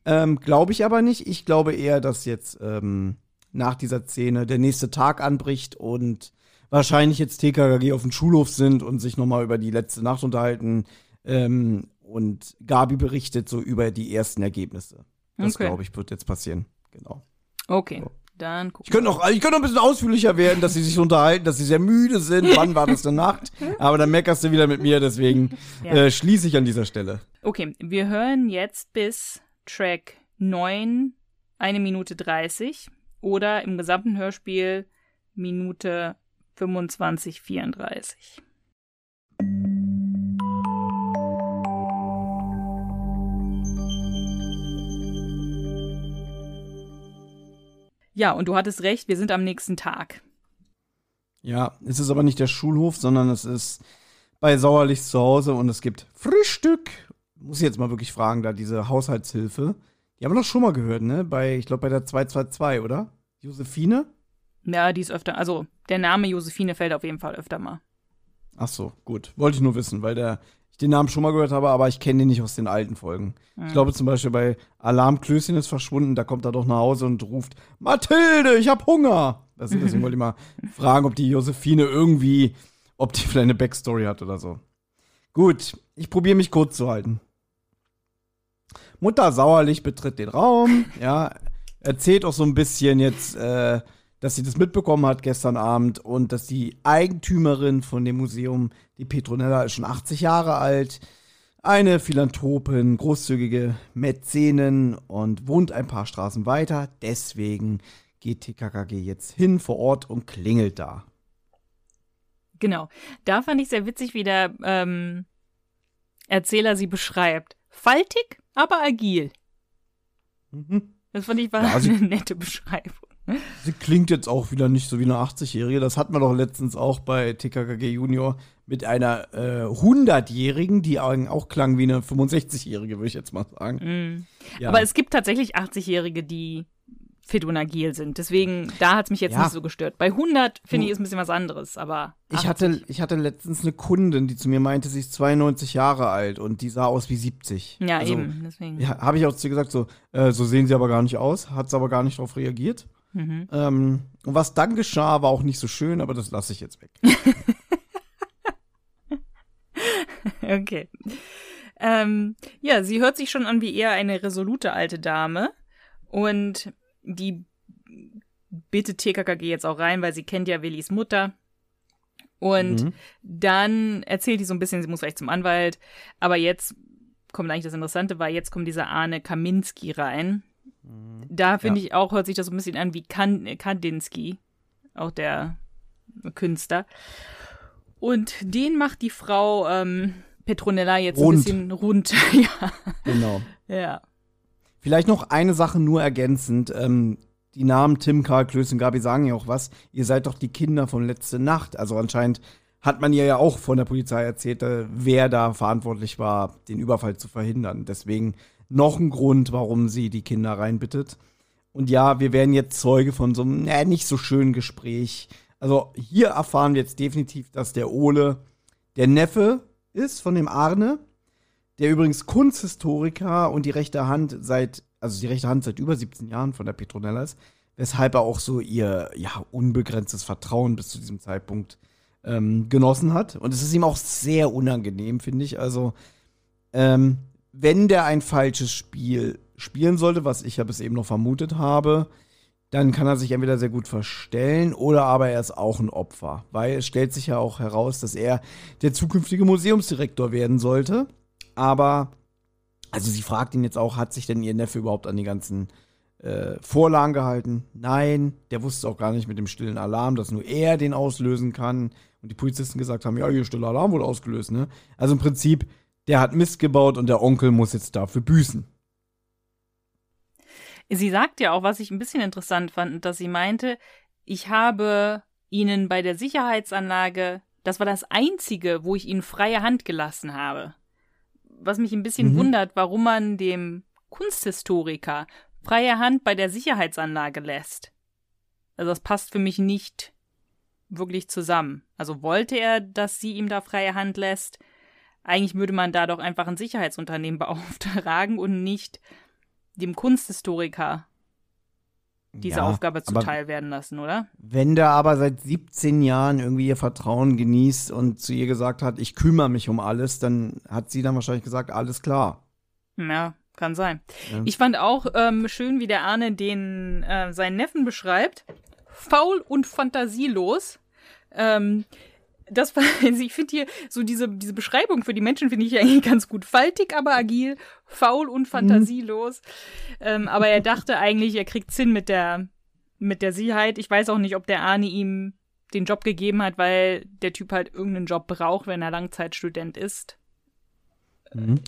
Ähm, glaube ich aber nicht. Ich glaube eher, dass jetzt ähm, nach dieser Szene der nächste Tag anbricht und wahrscheinlich jetzt TKKG auf dem Schulhof sind und sich nochmal über die letzte Nacht unterhalten. Ähm, und Gabi berichtet so über die ersten Ergebnisse. Das, okay. glaube ich, wird jetzt passieren. Genau. Okay. So. Dann ich könnte noch, ich könnte noch ein bisschen ausführlicher werden, dass sie sich unterhalten, dass sie sehr müde sind. Wann war das eine Nacht? Aber dann meckerst du wieder mit mir, deswegen ja. äh, schließe ich an dieser Stelle. Okay, wir hören jetzt bis Track 9, eine Minute 30 oder im gesamten Hörspiel Minute 25, 34. Ja, und du hattest recht, wir sind am nächsten Tag. Ja, es ist aber nicht der Schulhof, sondern es ist bei Sauerlichs zu Hause und es gibt Frühstück. Muss ich jetzt mal wirklich fragen, da diese Haushaltshilfe. Die haben wir doch schon mal gehört, ne? Bei, ich glaube, bei der 222, oder? Josephine? Ja, die ist öfter, also der Name Josephine fällt auf jeden Fall öfter mal. Ach so, gut. Wollte ich nur wissen, weil der, ich den Namen schon mal gehört habe, aber ich kenne den nicht aus den alten Folgen. Mhm. Ich glaube zum Beispiel bei Alarmklößchen ist verschwunden, da kommt er doch nach Hause und ruft, Mathilde, ich hab Hunger. Also deswegen wollte ich mal fragen, ob die Josephine irgendwie, ob die vielleicht eine Backstory hat oder so. Gut, ich probiere mich kurz zu halten. Mutter Sauerlich betritt den Raum, ja, erzählt auch so ein bisschen jetzt, äh, dass sie das mitbekommen hat gestern Abend und dass die Eigentümerin von dem Museum, die Petronella, ist schon 80 Jahre alt, eine Philanthropin, großzügige Mäzenin und wohnt ein paar Straßen weiter. Deswegen geht TKKG jetzt hin vor Ort und klingelt da. Genau. Da fand ich sehr witzig, wie der ähm, Erzähler sie beschreibt. Faltig, aber agil. Mhm. Das fand ich war ja, eine nette Beschreibung. Sie klingt jetzt auch wieder nicht so wie eine 80-Jährige. Das hatten wir doch letztens auch bei TKKG Junior mit einer äh, 100-Jährigen, die auch klang wie eine 65-Jährige, würde ich jetzt mal sagen. Mm. Ja. Aber es gibt tatsächlich 80-Jährige, die fit und agil sind. Deswegen, da hat es mich jetzt ja. nicht so gestört. Bei 100 finde ich ist ein bisschen was anderes, aber. Ich hatte, ich hatte letztens eine Kundin, die zu mir meinte, sie ist 92 Jahre alt und die sah aus wie 70. Ja, also, eben, deswegen. Ja, habe ich auch zu ihr gesagt, so, äh, so sehen sie aber gar nicht aus, hat sie aber gar nicht darauf reagiert. Mhm. Ähm, und was dann geschah, war auch nicht so schön, aber das lasse ich jetzt weg. okay. Ähm, ja, sie hört sich schon an wie eher eine resolute alte Dame. Und die bittet TKKG jetzt auch rein, weil sie kennt ja Willis Mutter. Und mhm. dann erzählt die so ein bisschen, sie muss gleich zum Anwalt. Aber jetzt kommt eigentlich das Interessante, weil jetzt kommt dieser Arne Kaminski rein. Mhm. Da finde ja. ich auch, hört sich das so ein bisschen an wie Kandinsky, auch der Künstler. Und den macht die Frau ähm, Petronella jetzt rund. ein bisschen rund. ja. Genau. Ja. Vielleicht noch eine Sache nur ergänzend. Ähm, die Namen Tim, Karl, Klöß und Gabi sagen ja auch was. Ihr seid doch die Kinder von letzte Nacht. Also anscheinend hat man ihr ja auch von der Polizei erzählt, äh, wer da verantwortlich war, den Überfall zu verhindern. Deswegen noch ein Grund, warum sie die Kinder reinbittet. Und ja, wir werden jetzt Zeuge von so einem äh, nicht so schönen Gespräch. Also hier erfahren wir jetzt definitiv, dass der Ole der Neffe ist von dem Arne, der übrigens Kunsthistoriker und die rechte Hand seit, also die rechte Hand seit über 17 Jahren von der Petronella ist, weshalb er auch so ihr ja unbegrenztes Vertrauen bis zu diesem Zeitpunkt ähm, genossen hat. Und es ist ihm auch sehr unangenehm, finde ich. Also ähm, wenn der ein falsches Spiel spielen sollte, was ich ja bis eben noch vermutet habe, dann kann er sich entweder sehr gut verstellen oder aber er ist auch ein Opfer. Weil es stellt sich ja auch heraus, dass er der zukünftige Museumsdirektor werden sollte. Aber, also sie fragt ihn jetzt auch, hat sich denn ihr Neffe überhaupt an die ganzen äh, Vorlagen gehalten? Nein, der wusste auch gar nicht mit dem stillen Alarm, dass nur er den auslösen kann. Und die Polizisten gesagt haben, ja, hier stiller Alarm wurde ausgelöst, ne? Also im Prinzip der hat Mist gebaut und der Onkel muss jetzt dafür büßen. Sie sagt ja auch, was ich ein bisschen interessant fand, dass sie meinte, ich habe ihnen bei der Sicherheitsanlage, das war das einzige, wo ich ihnen freie Hand gelassen habe. Was mich ein bisschen mhm. wundert, warum man dem Kunsthistoriker freie Hand bei der Sicherheitsanlage lässt. Also das passt für mich nicht wirklich zusammen. Also wollte er, dass sie ihm da freie Hand lässt? Eigentlich würde man da doch einfach ein Sicherheitsunternehmen beauftragen und nicht dem Kunsthistoriker diese ja, Aufgabe zuteil werden lassen, oder? Wenn der aber seit 17 Jahren irgendwie ihr Vertrauen genießt und zu ihr gesagt hat, ich kümmere mich um alles, dann hat sie dann wahrscheinlich gesagt, alles klar. Ja, kann sein. Ja. Ich fand auch ähm, schön, wie der Arne den äh, seinen Neffen beschreibt. Faul und fantasielos. Ähm, das war, also ich finde hier so diese, diese Beschreibung für die Menschen finde ich eigentlich ganz gut. Faltig, aber agil, faul und fantasielos. Mhm. Ähm, aber er dachte eigentlich, er kriegt Sinn mit der, mit der Sicherheit. Ich weiß auch nicht, ob der Arne ihm den Job gegeben hat, weil der Typ halt irgendeinen Job braucht, wenn er Langzeitstudent ist. Mhm.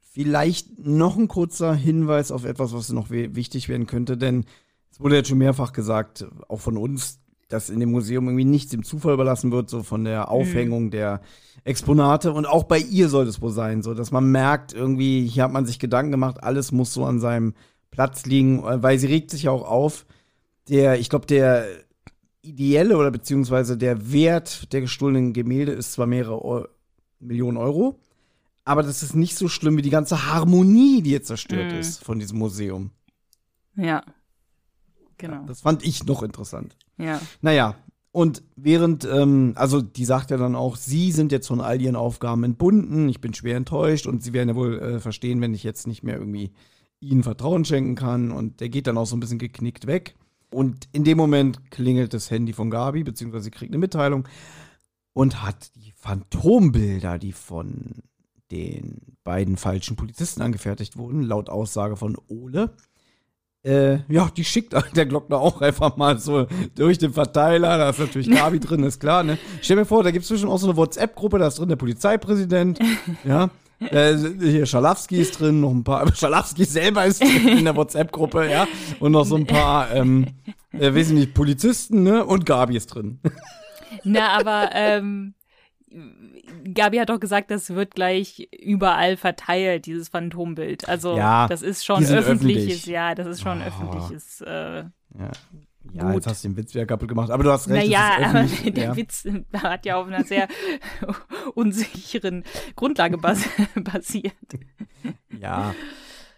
Vielleicht noch ein kurzer Hinweis auf etwas, was noch wichtig werden könnte, denn es wurde jetzt schon mehrfach gesagt, auch von uns, dass in dem Museum irgendwie nichts dem Zufall überlassen wird, so von der Aufhängung mhm. der Exponate. Und auch bei ihr soll es wohl sein, so dass man merkt, irgendwie, hier hat man sich Gedanken gemacht, alles muss so an seinem Platz liegen, weil sie regt sich ja auch auf. Der, ich glaube, der ideelle oder beziehungsweise der Wert der gestohlenen Gemälde ist zwar mehrere Euro, Millionen Euro, aber das ist nicht so schlimm wie die ganze Harmonie, die jetzt zerstört mhm. ist von diesem Museum. Ja. Genau. Das fand ich noch interessant. Ja. Naja, und während, ähm, also die sagt ja dann auch, sie sind jetzt von all ihren Aufgaben entbunden, ich bin schwer enttäuscht und sie werden ja wohl äh, verstehen, wenn ich jetzt nicht mehr irgendwie ihnen Vertrauen schenken kann. Und der geht dann auch so ein bisschen geknickt weg. Und in dem Moment klingelt das Handy von Gabi, beziehungsweise sie kriegt eine Mitteilung und hat die Phantombilder, die von den beiden falschen Polizisten angefertigt wurden, laut Aussage von Ole, äh, ja, die schickt der Glockner auch einfach mal so durch den Verteiler. Da ist natürlich Gabi drin, ist klar, ne? Stell mir vor, da gibt es zwischen auch so eine WhatsApp-Gruppe, da ist drin der Polizeipräsident, ja. Äh, hier Schalafsky ist drin, noch ein paar, Schalafsky selber ist drin in der WhatsApp-Gruppe, ja. Und noch so ein paar, ähm, äh, weiß ich nicht, Polizisten, ne? Und Gabi ist drin. Na, aber, ähm, Gabi hat doch gesagt, das wird gleich überall verteilt, dieses Phantombild. Also ja, das ist schon öffentliches, öffentlich. ja, das ist schon oh. öffentliches. Äh, ja. Ja, jetzt hast du den Witz wieder kaputt gemacht, aber du hast recht. Naja, aber der ja. Witz hat ja auf einer sehr unsicheren Grundlage bas basiert. Ja,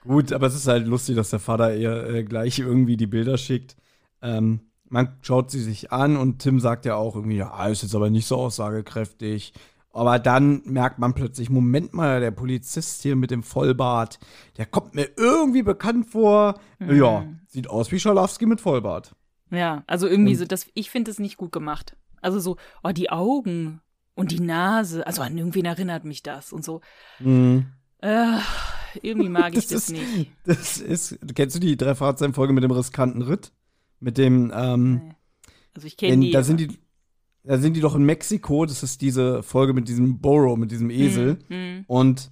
gut, aber es ist halt lustig, dass der Vater ihr äh, gleich irgendwie die Bilder schickt. Ähm, man schaut sie sich an und Tim sagt ja auch irgendwie, ja, ist jetzt aber nicht so aussagekräftig. Aber dann merkt man plötzlich, Moment mal, der Polizist hier mit dem Vollbart, der kommt mir irgendwie bekannt vor. Mhm. Ja, sieht aus wie Schalowski mit Vollbart. Ja, also irgendwie und, so, das, ich finde es nicht gut gemacht. Also so, oh, die Augen und die Nase, also an irgendwen erinnert mich das und so. Mhm. Äh, irgendwie mag ich das, das ist, nicht. Das ist, kennst du die drei Fahrzeugenfolge mit dem riskanten Ritt? Mit dem, ähm, Also ich kenne die. Da sind die, da sind die doch in Mexiko, das ist diese Folge mit diesem Burrow, mit diesem Esel. Mm, Und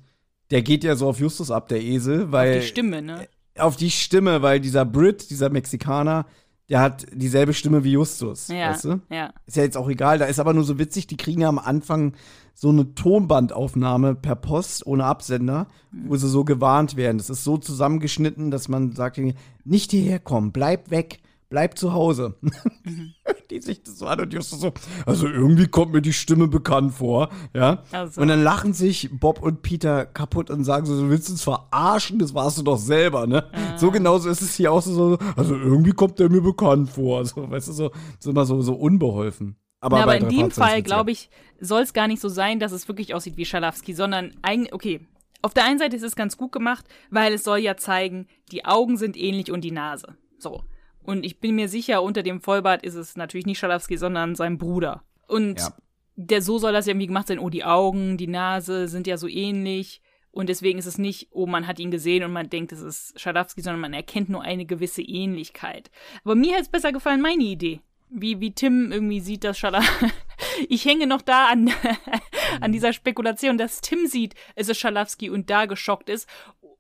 der geht ja so auf Justus ab, der Esel, weil. Auf die Stimme, ne? Auf die Stimme, weil dieser Brit, dieser Mexikaner, der hat dieselbe Stimme wie Justus. Ja, weißt du? ja. Ist ja jetzt auch egal, da ist aber nur so witzig, die kriegen ja am Anfang so eine Tonbandaufnahme per Post ohne Absender, mhm. wo sie so gewarnt werden. Das ist so zusammengeschnitten, dass man sagt, nicht hierher kommen, bleib weg bleib zu Hause. Mhm. die sich das so an und Justus so, also irgendwie kommt mir die Stimme bekannt vor, ja. Also. Und dann lachen sich Bob und Peter kaputt und sagen so, du willst uns verarschen, das warst du doch selber, ne? Ah. So genauso ist es hier auch so, also irgendwie kommt der mir bekannt vor, so, weißt du, so, so immer so, so unbeholfen. Aber, Na, aber in dem Fall, glaube ich, soll es gar nicht so sein, dass es wirklich aussieht wie Schalafsky, sondern eigentlich, okay, auf der einen Seite ist es ganz gut gemacht, weil es soll ja zeigen, die Augen sind ähnlich und die Nase. So. Und ich bin mir sicher, unter dem Vollbart ist es natürlich nicht Schalowski, sondern sein Bruder. Und ja. der, so soll das ja irgendwie gemacht sein. Oh, die Augen, die Nase sind ja so ähnlich. Und deswegen ist es nicht, oh, man hat ihn gesehen und man denkt, es ist Schalowski, sondern man erkennt nur eine gewisse Ähnlichkeit. Aber mir hätte es besser gefallen, meine Idee. Wie, wie Tim irgendwie sieht, dass Schalowski. ich hänge noch da an, an dieser Spekulation, dass Tim sieht, es ist Schalowski und da geschockt ist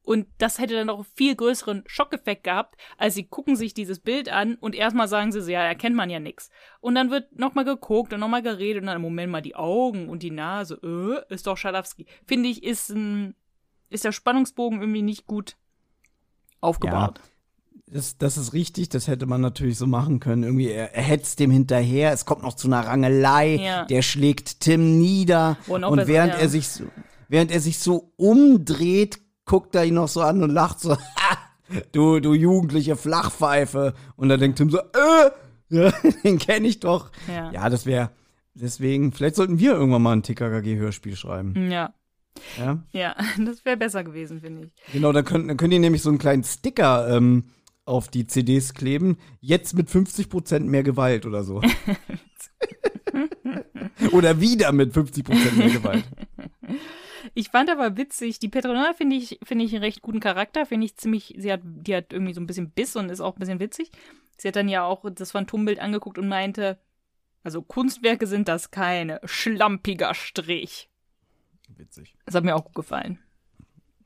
Und das hätte dann noch einen viel größeren Schockeffekt gehabt, als sie gucken sich dieses Bild an und erstmal sagen sie so, ja, erkennt man ja nix. Und dann wird nochmal geguckt und nochmal geredet und dann, Moment mal, die Augen und die Nase, äh, ist doch Schalowski. Finde ich, ist ein, ist der Spannungsbogen irgendwie nicht gut aufgebaut. Ja. Das, das ist richtig, das hätte man natürlich so machen können. Irgendwie, er, er hetzt dem hinterher, es kommt noch zu einer Rangelei, ja. der schlägt Tim nieder. Und, und während, ja. er sich so, während er sich so umdreht, guckt er ihn noch so an und lacht so, du, du jugendliche Flachpfeife. Und dann denkt Tim so, äh, ja, den kenne ich doch. Ja, ja das wäre, deswegen, vielleicht sollten wir irgendwann mal ein TKKG-Hörspiel schreiben. Ja. Ja, ja das wäre besser gewesen, finde ich. Genau, dann können, dann können die nämlich so einen kleinen Sticker ähm, auf die CDs kleben. Jetzt mit 50% mehr Gewalt oder so. oder wieder mit 50% mehr Gewalt. Ich fand aber witzig, die Petronella finde ich, finde ich einen recht guten Charakter, finde ich ziemlich, sie hat, die hat irgendwie so ein bisschen Biss und ist auch ein bisschen witzig. Sie hat dann ja auch das Phantombild angeguckt und meinte, also Kunstwerke sind das keine, schlampiger Strich. Witzig. Das hat mir auch gut gefallen.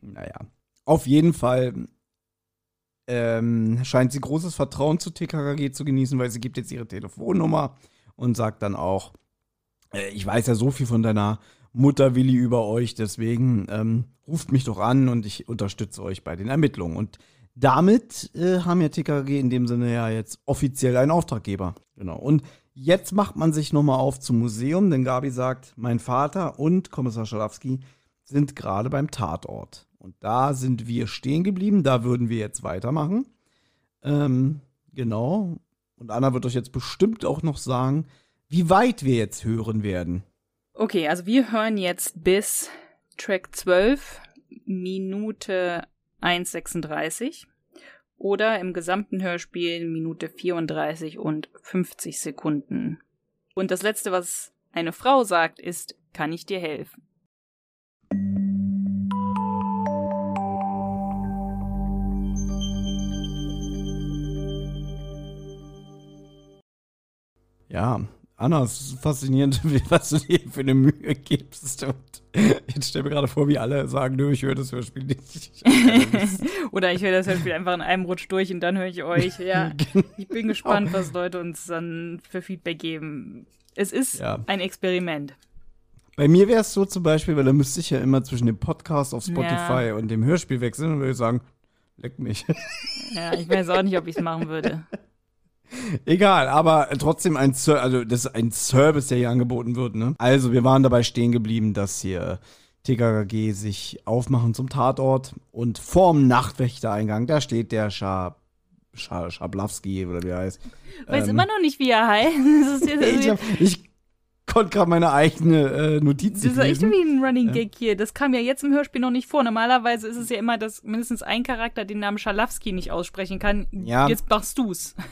Naja. Auf jeden Fall ähm, scheint sie großes Vertrauen zu TKKG zu genießen, weil sie gibt jetzt ihre Telefonnummer und sagt dann auch, äh, ich weiß ja so viel von deiner Mutter Willi über euch, deswegen ähm, ruft mich doch an und ich unterstütze euch bei den Ermittlungen. Und damit äh, haben ja TKG in dem Sinne ja jetzt offiziell einen Auftraggeber. Genau. Und jetzt macht man sich nochmal auf zum Museum, denn Gabi sagt, mein Vater und Kommissar Schalowski sind gerade beim Tatort. Und da sind wir stehen geblieben, da würden wir jetzt weitermachen. Ähm, genau. Und Anna wird euch jetzt bestimmt auch noch sagen, wie weit wir jetzt hören werden. Okay, also wir hören jetzt bis Track 12, Minute 1,36 oder im gesamten Hörspiel Minute 34 und 50 Sekunden. Und das letzte, was eine Frau sagt, ist, kann ich dir helfen? Ja, Anna, es ist faszinierend, was du dir für eine Mühe gibst. Und jetzt stell mir gerade vor, wie alle sagen, nö, ich höre das Hörspiel nicht. Oder ich höre das Hörspiel einfach in einem Rutsch durch und dann höre ich euch. Ja, genau. ich bin gespannt, was Leute uns dann für Feedback geben. Es ist ja. ein Experiment. Bei mir wäre es so zum Beispiel, weil da müsste ich ja immer zwischen dem Podcast auf Spotify ja. und dem Hörspiel wechseln und würde sagen, leck mich. Ja, ich weiß auch nicht, ob ich es machen würde. Egal, aber trotzdem ein, Ser also das ist ein Service, der hier angeboten wird. Ne? Also wir waren dabei stehen geblieben, dass hier TKKG sich aufmachen zum Tatort und vorm Nachtwächtereingang, da steht der Schab Scha Schablawski oder wie er heißt. Weiß ähm, immer noch nicht, wie er heißt. ich, hab, ich konnte gerade meine eigene äh, Notiz Das ist echt wie ein Running Gag hier. Das kam ja jetzt im Hörspiel noch nicht vor. Normalerweise ist es ja immer, dass mindestens ein Charakter den Namen Schalawski nicht aussprechen kann. Ja. Jetzt machst du's.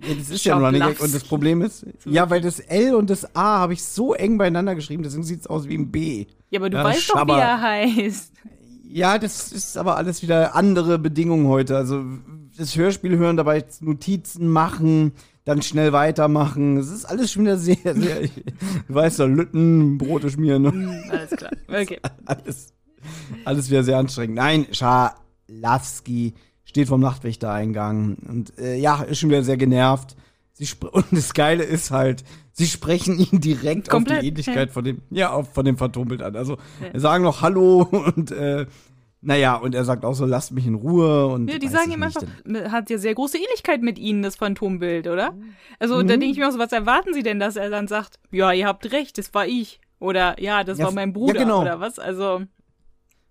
Ja, das ist ja ein Running Gag. Und das Problem ist, ja, weil das L und das A habe ich so eng beieinander geschrieben, deswegen sieht es aus wie ein B. Ja, aber du ja, weißt Schabber. doch, wie er heißt. Ja, das ist aber alles wieder andere Bedingungen heute. Also das Hörspiel hören, dabei Notizen machen, dann schnell weitermachen. Das ist alles schon wieder sehr, sehr, du weißt doch, Lütten, Brote schmieren. Mm, alles klar, okay. Alles, alles wieder sehr anstrengend. Nein, Schalawski steht vom Nachtwächtereingang und äh, ja, ist schon wieder sehr genervt. Sie und das Geile ist halt, sie sprechen ihn direkt Komplett. auf die Ähnlichkeit ja. von dem, ja, auf, von dem Phantombild an. Also ja. sagen noch Hallo und äh, naja, und er sagt auch so, lasst mich in Ruhe. Und ja, die sagen ihm einfach, denn. hat ja sehr große Ähnlichkeit mit ihnen, das Phantombild, oder? Also mhm. da denke ich mir auch so, was erwarten sie denn, dass er dann sagt, ja, ihr habt recht, das war ich. Oder ja, das ja, war mein Bruder ja, genau. oder was? Also.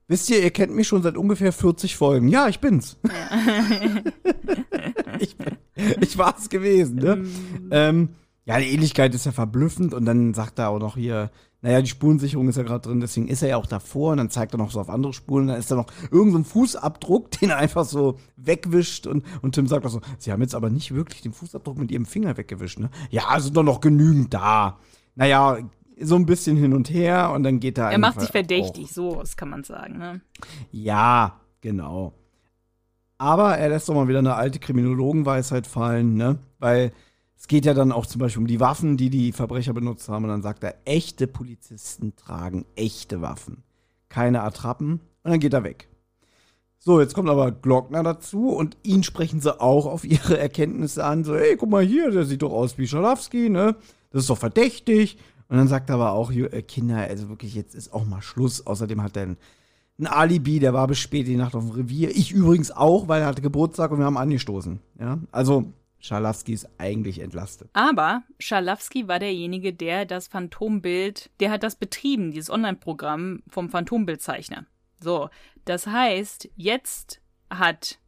Wisst ihr, ihr kennt mich schon seit ungefähr 40 Folgen. Ja, ich bin's. Ich, ich war's gewesen, ne? Mm. ähm, ja, die Ähnlichkeit ist ja verblüffend und dann sagt er auch noch hier, naja, die Spurensicherung ist ja gerade drin, deswegen ist er ja auch davor und dann zeigt er noch so auf andere Spuren, dann ist da noch irgendein so Fußabdruck, den er einfach so wegwischt und, und Tim sagt auch so, sie haben jetzt aber nicht wirklich den Fußabdruck mit ihrem Finger weggewischt, ne? Ja, sind doch noch genügend da. Naja, so ein bisschen hin und her und dann geht er Er macht sich verdächtig, auch. so das kann man sagen, ne? Ja, genau. Aber er lässt doch mal wieder eine alte Kriminologenweisheit fallen, ne? Weil es geht ja dann auch zum Beispiel um die Waffen, die die Verbrecher benutzt haben. Und dann sagt er, echte Polizisten tragen echte Waffen. Keine Attrappen. Und dann geht er weg. So, jetzt kommt aber Glockner dazu und ihn sprechen sie auch auf ihre Erkenntnisse an. So, ey, guck mal hier, der sieht doch aus wie Schalowski, ne? Das ist doch verdächtig. Und dann sagt er aber auch, äh, Kinder, also wirklich, jetzt ist auch mal Schluss. Außerdem hat er ein, Alibi, der war bis spät die Nacht auf dem Revier. Ich übrigens auch, weil er hatte Geburtstag und wir haben angestoßen. Ja, also Schalowski ist eigentlich entlastet. Aber Schalowski war derjenige, der das Phantombild, der hat das betrieben, dieses Online-Programm vom Phantombildzeichner. So, das heißt, jetzt hat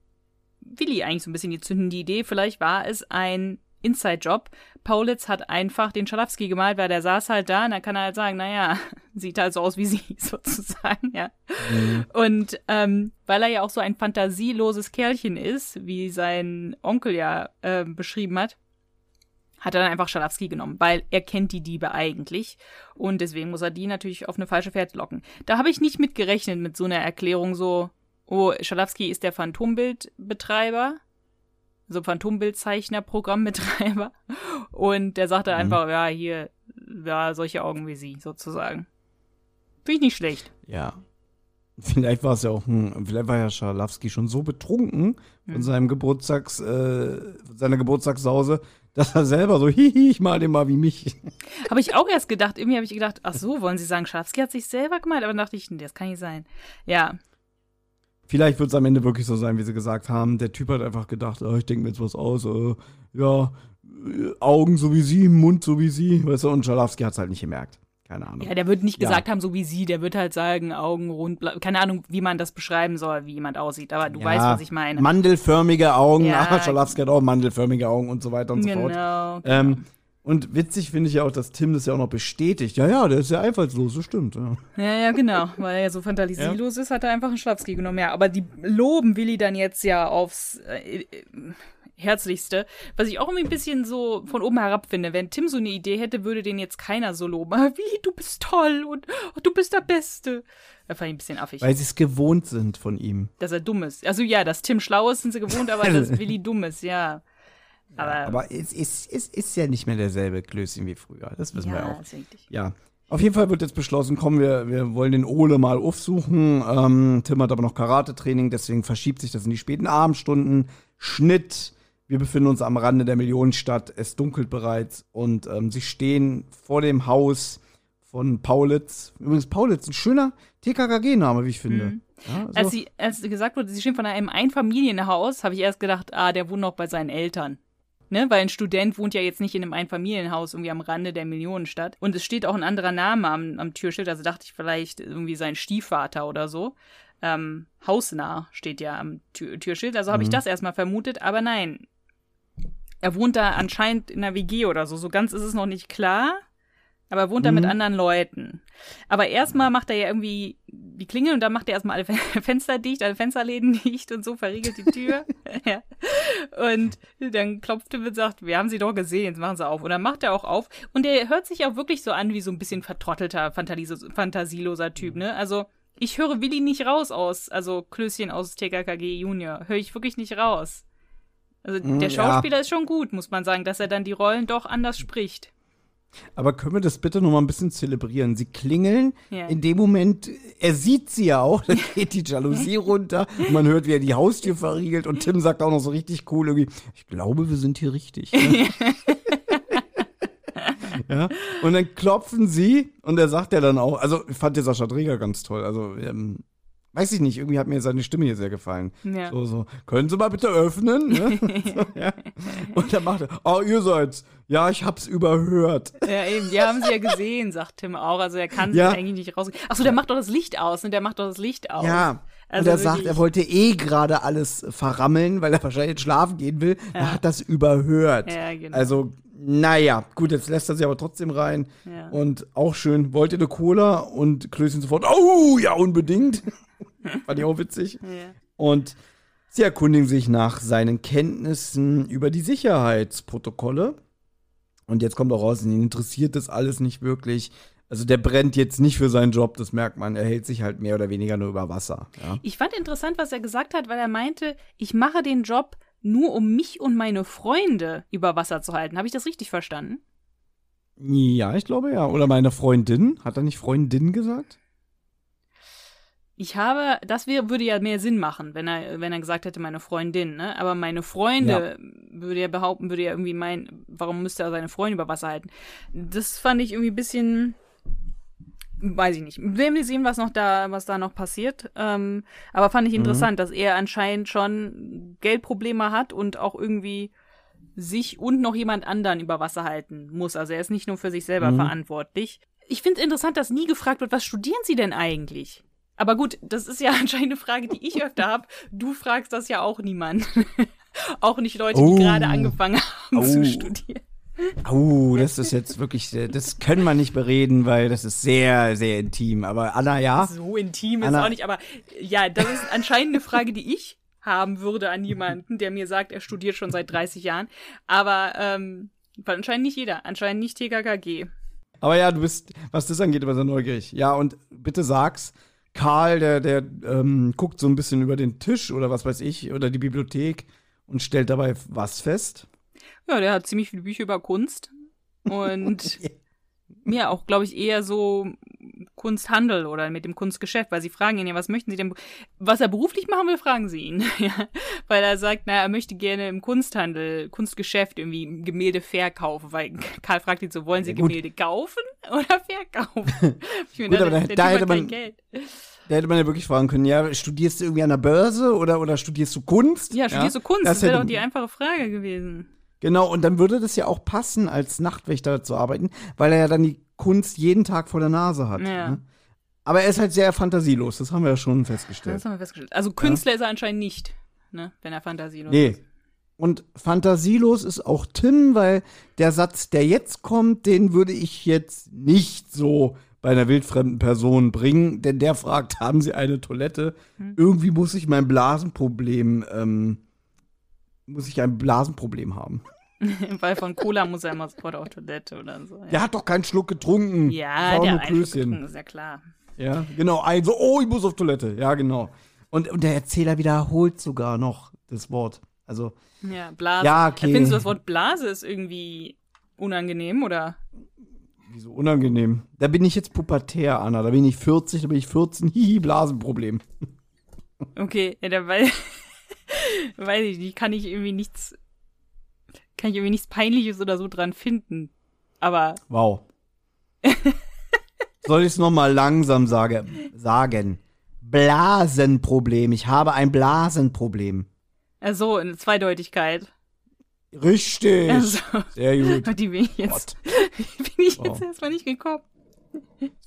Willi eigentlich so ein bisschen die zündende Idee, vielleicht war es ein Inside-Job. Paulitz hat einfach den Schalowski gemalt, weil der saß halt da und dann kann er halt sagen, naja, sieht halt so aus wie sie, sozusagen, ja. Mhm. Und ähm, weil er ja auch so ein fantasieloses Kerlchen ist, wie sein Onkel ja äh, beschrieben hat, hat er dann einfach Schalowski genommen, weil er kennt die Diebe eigentlich und deswegen muss er die natürlich auf eine falsche Fährte locken. Da habe ich nicht mit gerechnet mit so einer Erklärung so, oh, Schalowski ist der Phantombildbetreiber so Phantombildzeichner-Programmbetreiber. Und der sagte mhm. einfach, ja, hier, ja, solche Augen wie sie, sozusagen. Finde ich nicht schlecht. Ja. Vielleicht war es ja auch ein, vielleicht war ja Scharlawski schon so betrunken von hm. seinem Geburtstags, äh, seiner Geburtstagssause, dass er selber so, hihi, ich mal den mal wie mich. Habe ich auch erst gedacht, irgendwie habe ich gedacht, ach so, wollen Sie sagen, Scharlawski hat sich selber gemalt, aber dachte ich, das kann nicht sein. Ja, Vielleicht wird es am Ende wirklich so sein, wie sie gesagt haben. Der Typ hat einfach gedacht, oh, ich denke mir jetzt was aus. Äh, ja, Augen so wie sie, Mund so wie sie. Weißt du, und Schalowski hat es halt nicht gemerkt. Keine Ahnung. Ja, der wird nicht gesagt ja. haben, so wie sie. Der wird halt sagen, Augen rund, keine Ahnung, wie man das beschreiben soll, wie jemand aussieht. Aber du ja, weißt, was ich meine. Mandelförmige Augen. Ja. Ach, Schalowski hat auch mandelförmige Augen und so weiter und genau, so fort. Genau. Ähm, und witzig finde ich ja auch, dass Tim das ja auch noch bestätigt. Ja, ja, der ist ja einfallslos, das stimmt. Ja, ja, ja genau. Weil er ja so fantasielos ja. ist, hat er einfach einen Schlafski genommen. Ja, aber die loben Willi dann jetzt ja aufs äh, äh, Herzlichste. Was ich auch irgendwie ein bisschen so von oben herab finde. Wenn Tim so eine Idee hätte, würde den jetzt keiner so loben. Aber Willi, du bist toll und oh, du bist der Beste. Da fand ich ein bisschen affig. Weil sie es gewohnt sind von ihm. Dass er dumm ist. Also ja, dass Tim schlau ist, sind sie gewohnt, aber dass Willi dumm ist, ja. Aber, aber es ist, ist, ist ja nicht mehr derselbe Klößchen wie früher. Das wissen ja, wir auch. Ja. Auf jeden Fall wird jetzt beschlossen, komm, wir, wir wollen den Ole mal aufsuchen. Ähm, Tim hat aber noch Karate-Training, deswegen verschiebt sich das in die späten Abendstunden. Schnitt. Wir befinden uns am Rande der Millionenstadt. Es dunkelt bereits und ähm, sie stehen vor dem Haus von Paulitz. Übrigens, Paulitz, ein schöner TKKG-Name, wie ich finde. Mhm. Ja, so. als, sie, als gesagt wurde, sie stehen vor einem Einfamilienhaus, habe ich erst gedacht, ah, der wohnt noch bei seinen Eltern. Ne, weil ein Student wohnt ja jetzt nicht in einem Einfamilienhaus irgendwie am Rande der Millionenstadt. Und es steht auch ein anderer Name am, am Türschild, also dachte ich vielleicht irgendwie sein Stiefvater oder so. Ähm, hausnah steht ja am Tür Türschild, also habe mhm. ich das erstmal vermutet, aber nein. Er wohnt da anscheinend in einer WG oder so. So ganz ist es noch nicht klar. Aber er wohnt da mit mhm. anderen Leuten. Aber erstmal macht er ja irgendwie die Klingel und dann macht er erstmal alle Fenster dicht, alle Fensterläden dicht und so verriegelt die Tür. ja. Und dann klopft er und sagt, wir haben sie doch gesehen, jetzt machen sie auf. Und dann macht er auch auf. Und er hört sich auch wirklich so an wie so ein bisschen vertrottelter, fantasieloser Typ, ne? Also, ich höre Willi nicht raus aus, also Klößchen aus TKKG Junior. Höre ich wirklich nicht raus. Also, der mm, Schauspieler ja. ist schon gut, muss man sagen, dass er dann die Rollen doch anders spricht. Aber können wir das bitte noch mal ein bisschen zelebrieren? Sie klingeln. Yeah. In dem Moment, er sieht sie ja auch, dann geht die Jalousie runter. Man hört, wie er die Haustür verriegelt. Und Tim sagt auch noch so richtig cool irgendwie, ich glaube, wir sind hier richtig. Ne? ja. Und dann klopfen sie und er sagt ja dann auch, also ich fand der Sascha Träger ganz toll. Also ähm, weiß ich nicht, irgendwie hat mir seine Stimme hier sehr gefallen. Ja. So, so, können Sie mal bitte öffnen? Ne? so, ja. Und dann macht er, oh, ihr seid's. Ja, ich hab's überhört. Ja, eben, die haben sie ja gesehen, sagt Tim auch. Also er kann ja. sich eigentlich nicht raus. Achso, der macht doch das Licht aus, ne? Der macht doch das Licht aus. Ja. Also und er sagt, er wollte eh gerade alles verrammeln, weil er wahrscheinlich jetzt schlafen gehen will. Ja. Er hat das überhört. Ja, genau. Also, naja, gut, jetzt lässt er sie aber trotzdem rein. Ja. Und auch schön, wollt ihr eine Cola? Und Klößchen sofort, oh, ja, unbedingt. Fand ich auch witzig. Ja. Und sie erkundigen sich nach seinen Kenntnissen über die Sicherheitsprotokolle. Und jetzt kommt auch raus, ihn interessiert das alles nicht wirklich. Also der brennt jetzt nicht für seinen Job, das merkt man. Er hält sich halt mehr oder weniger nur über Wasser. Ja. Ich fand interessant, was er gesagt hat, weil er meinte, ich mache den Job nur, um mich und meine Freunde über Wasser zu halten. Habe ich das richtig verstanden? Ja, ich glaube ja. Oder meine Freundin. Hat er nicht Freundin gesagt? Ich habe, das wär, würde ja mehr Sinn machen, wenn er, wenn er gesagt hätte, meine Freundin, ne? Aber meine Freunde ja. würde ja behaupten, würde ja irgendwie meinen, warum müsste er seine Freundin über Wasser halten? Das fand ich irgendwie ein bisschen, weiß ich nicht. Werden wir sehen, was noch da, was da noch passiert. Ähm, aber fand ich mhm. interessant, mhm. dass er anscheinend schon Geldprobleme hat und auch irgendwie sich und noch jemand anderen über Wasser halten muss. Also er ist nicht nur für sich selber mhm. verantwortlich. Ich finde es interessant, dass nie gefragt wird, was studieren Sie denn eigentlich? Aber gut, das ist ja anscheinend eine Frage, die ich öfter habe. Du fragst das ja auch niemand. auch nicht Leute, die oh. gerade angefangen haben oh. zu studieren. Oh, das ist jetzt wirklich, das können wir nicht bereden, weil das ist sehr, sehr intim. Aber Anna, ja. So intim ist Anna, auch nicht, aber ja, das ist anscheinend eine Frage, die ich haben würde an jemanden, der mir sagt, er studiert schon seit 30 Jahren. Aber ähm, anscheinend nicht jeder, anscheinend nicht TKKG. Aber ja, du bist, was das angeht, immer sehr neugierig. Ja, und bitte sag's, Karl, der, der ähm, guckt so ein bisschen über den Tisch oder was weiß ich, oder die Bibliothek und stellt dabei was fest. Ja, der hat ziemlich viele Bücher über Kunst. Und ja, auch, glaube ich, eher so Kunsthandel oder mit dem Kunstgeschäft, weil sie fragen ihn ja, was möchten Sie denn, was er beruflich machen will, fragen sie ihn. ja, weil er sagt, na, er möchte gerne im Kunsthandel, Kunstgeschäft irgendwie Gemälde verkaufen, weil Karl fragt ihn so, wollen Sie ja, Gemälde kaufen oder verkaufen? gut, aber da, da hätte man, Geld. Da hätte man ja wirklich fragen können, ja, studierst du irgendwie an der Börse oder, oder studierst du Kunst? Ja, studierst ja, du Kunst? Das, das wäre doch die einfache Frage gewesen. Genau, und dann würde das ja auch passen, als Nachtwächter zu arbeiten, weil er ja dann die Kunst jeden Tag vor der Nase hat. Ja. Ne? Aber er ist halt sehr fantasielos, das haben wir ja schon festgestellt. Das haben wir festgestellt. Also Künstler ja. ist er anscheinend nicht, ne? wenn er fantasielos nee. ist. Und fantasielos ist auch Tim, weil der Satz, der jetzt kommt, den würde ich jetzt nicht so bei einer wildfremden Person bringen, denn der fragt, haben Sie eine Toilette? Hm. Irgendwie muss ich mein Blasenproblem, ähm, muss ich ein Blasenproblem haben. Weil von Cola muss er immer sofort auf Toilette oder so. Ja. Der hat doch keinen Schluck getrunken. Ja, der hat einen Schluck getrunken, ist ja klar. Ja, genau. Ein so, oh, ich muss auf Toilette. Ja, genau. Und, und der Erzähler wiederholt sogar noch das Wort. Also. Ja, Blase. Ja, okay. Findest du das Wort Blase ist irgendwie unangenehm oder? Wieso unangenehm? Da bin ich jetzt pubertär, Anna. Da bin ich 40, da bin ich 14. Hihi, Blasenproblem. Okay, ja, da weiß, weiß ich nicht, kann ich irgendwie nichts kann ich irgendwie nichts Peinliches oder so dran finden. Aber. Wow. Soll ich es nochmal langsam sage, sagen? Blasenproblem. Ich habe ein Blasenproblem. Also, eine Zweideutigkeit. Richtig. Also, Sehr gut. Die bin ich jetzt, bin ich jetzt wow. erstmal nicht gekommen.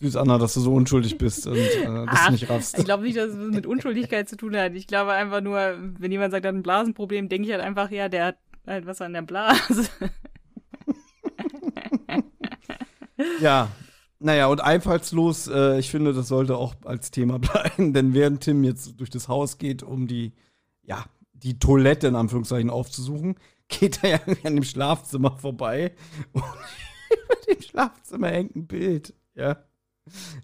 Süß, Anna, dass du so unschuldig bist und äh, das Ach, nicht raffst. Ich glaube nicht, dass es mit Unschuldigkeit zu tun hat. Ich glaube einfach nur, wenn jemand sagt, er hat ein Blasenproblem, denke ich halt einfach, ja, der hat halt was an der Blase. ja. Naja, und einfallslos, äh, ich finde, das sollte auch als Thema bleiben, denn während Tim jetzt durch das Haus geht, um die, ja, die Toilette in Anführungszeichen aufzusuchen, geht er ja an dem Schlafzimmer vorbei und über dem Schlafzimmer hängt ein Bild, ja.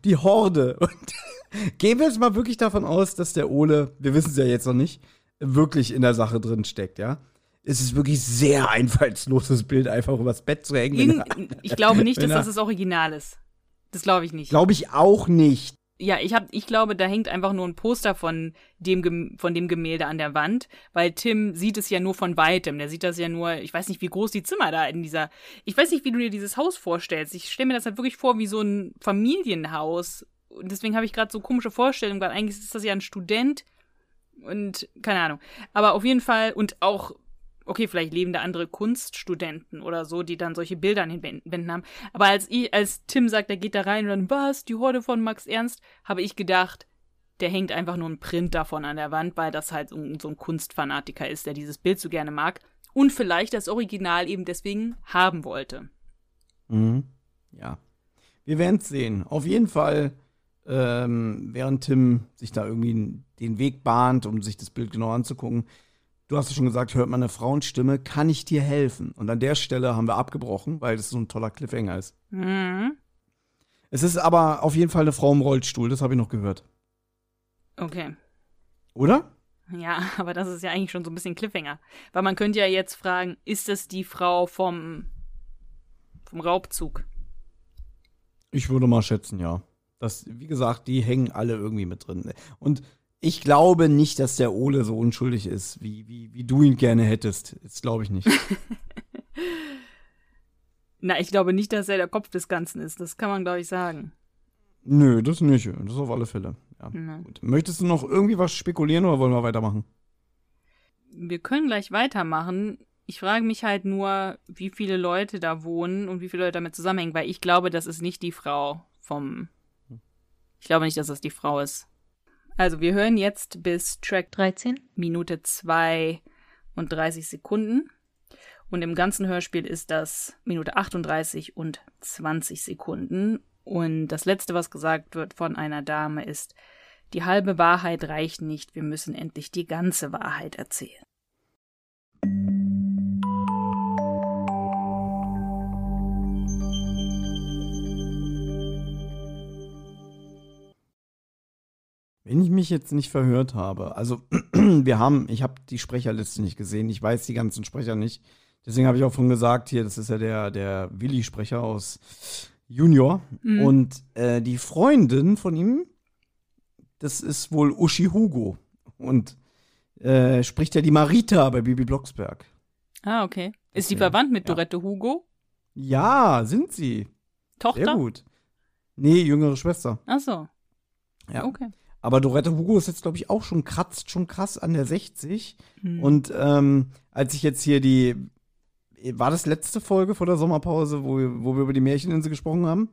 Die Horde. Und gehen wir jetzt mal wirklich davon aus, dass der Ole, wir wissen es ja jetzt noch nicht, wirklich in der Sache drin steckt, ja es ist wirklich sehr einfallsloses Bild, einfach übers Bett zu hängen. In, ich glaube nicht, dass das das Original ist. Das glaube ich nicht. Glaube ich auch nicht. Ja, ich hab, ich glaube, da hängt einfach nur ein Poster von dem, von dem Gemälde an der Wand, weil Tim sieht es ja nur von weitem. Der sieht das ja nur, ich weiß nicht, wie groß die Zimmer da in dieser, ich weiß nicht, wie du dir dieses Haus vorstellst. Ich stelle mir das halt wirklich vor wie so ein Familienhaus. Und deswegen habe ich gerade so komische Vorstellungen, weil eigentlich ist das ja ein Student und keine Ahnung. Aber auf jeden Fall und auch okay, vielleicht leben da andere Kunststudenten oder so, die dann solche Bilder an den Wänden haben. Aber als, ich, als Tim sagt, er geht da rein und dann, was, die Horde von Max Ernst, habe ich gedacht, der hängt einfach nur ein Print davon an der Wand, weil das halt so, ein Kunstfanatiker ist, der dieses Bild so gerne mag und vielleicht das Original eben deswegen haben wollte. Mhm. Ja. Wir werden es sehen. Auf jeden Fall, ähm, während Tim sich da irgendwie den Weg bahnt, um sich das Bild genau anzugucken, du hast es schon gesagt, hört man eine Frauenstimme, kann ich dir helfen? Und an der Stelle haben wir abgebrochen, weil das so ein toller Cliffhanger ist. Mhm. Es ist aber auf jeden Fall eine Frau im Rollstuhl, das habe ich noch gehört. Okay. Oder? Ja, aber das ist ja eigentlich schon so ein bisschen Cliffhanger. Weil man könnte ja jetzt fragen, ist das die Frau vom, vom Raubzug? Ich würde mal schätzen, ja. Das, wie gesagt, die hängen alle irgendwie mit drin. Und ich glaube nicht, dass der Ole so unschuldig ist, wie, wie, wie du ihn gerne hättest. Das glaube ich nicht. Na, ich glaube nicht, dass er der Kopf des Ganzen ist. Das kann man, glaube ich, sagen. Nö, das nicht. Das auf alle Fälle. Ja. Möchtest du noch irgendwie was spekulieren oder wollen wir weitermachen? Wir können gleich weitermachen. Ich frage mich halt nur, wie viele Leute da wohnen und wie viele Leute damit zusammenhängen, weil ich glaube, das ist nicht die Frau vom. Ich glaube nicht, dass das die Frau ist. Also, wir hören jetzt bis Track 13, Minute 2 und 30 Sekunden. Und im ganzen Hörspiel ist das Minute 38 und 20 Sekunden. Und das letzte, was gesagt wird von einer Dame, ist, die halbe Wahrheit reicht nicht, wir müssen endlich die ganze Wahrheit erzählen. Wenn ich mich jetzt nicht verhört habe, also wir haben, ich habe die Sprecherliste nicht gesehen, ich weiß die ganzen Sprecher nicht. Deswegen habe ich auch schon gesagt, hier, das ist ja der, der Willi-Sprecher aus Junior. Mhm. Und äh, die Freundin von ihm, das ist wohl Uschi Hugo. Und äh, spricht ja die Marita bei Bibi Blocksberg. Ah, okay. Ist sie verwandt mit ja. Dorette Hugo? Ja, sind sie. Tochter? Sehr gut. Nee, jüngere Schwester. Ach so. Ja. Okay. Aber Dorette Hugo ist jetzt, glaube ich, auch schon kratzt schon krass an der 60. Mhm. Und ähm, als ich jetzt hier die, war das letzte Folge vor der Sommerpause, wo, wo wir über die Märcheninsel gesprochen haben?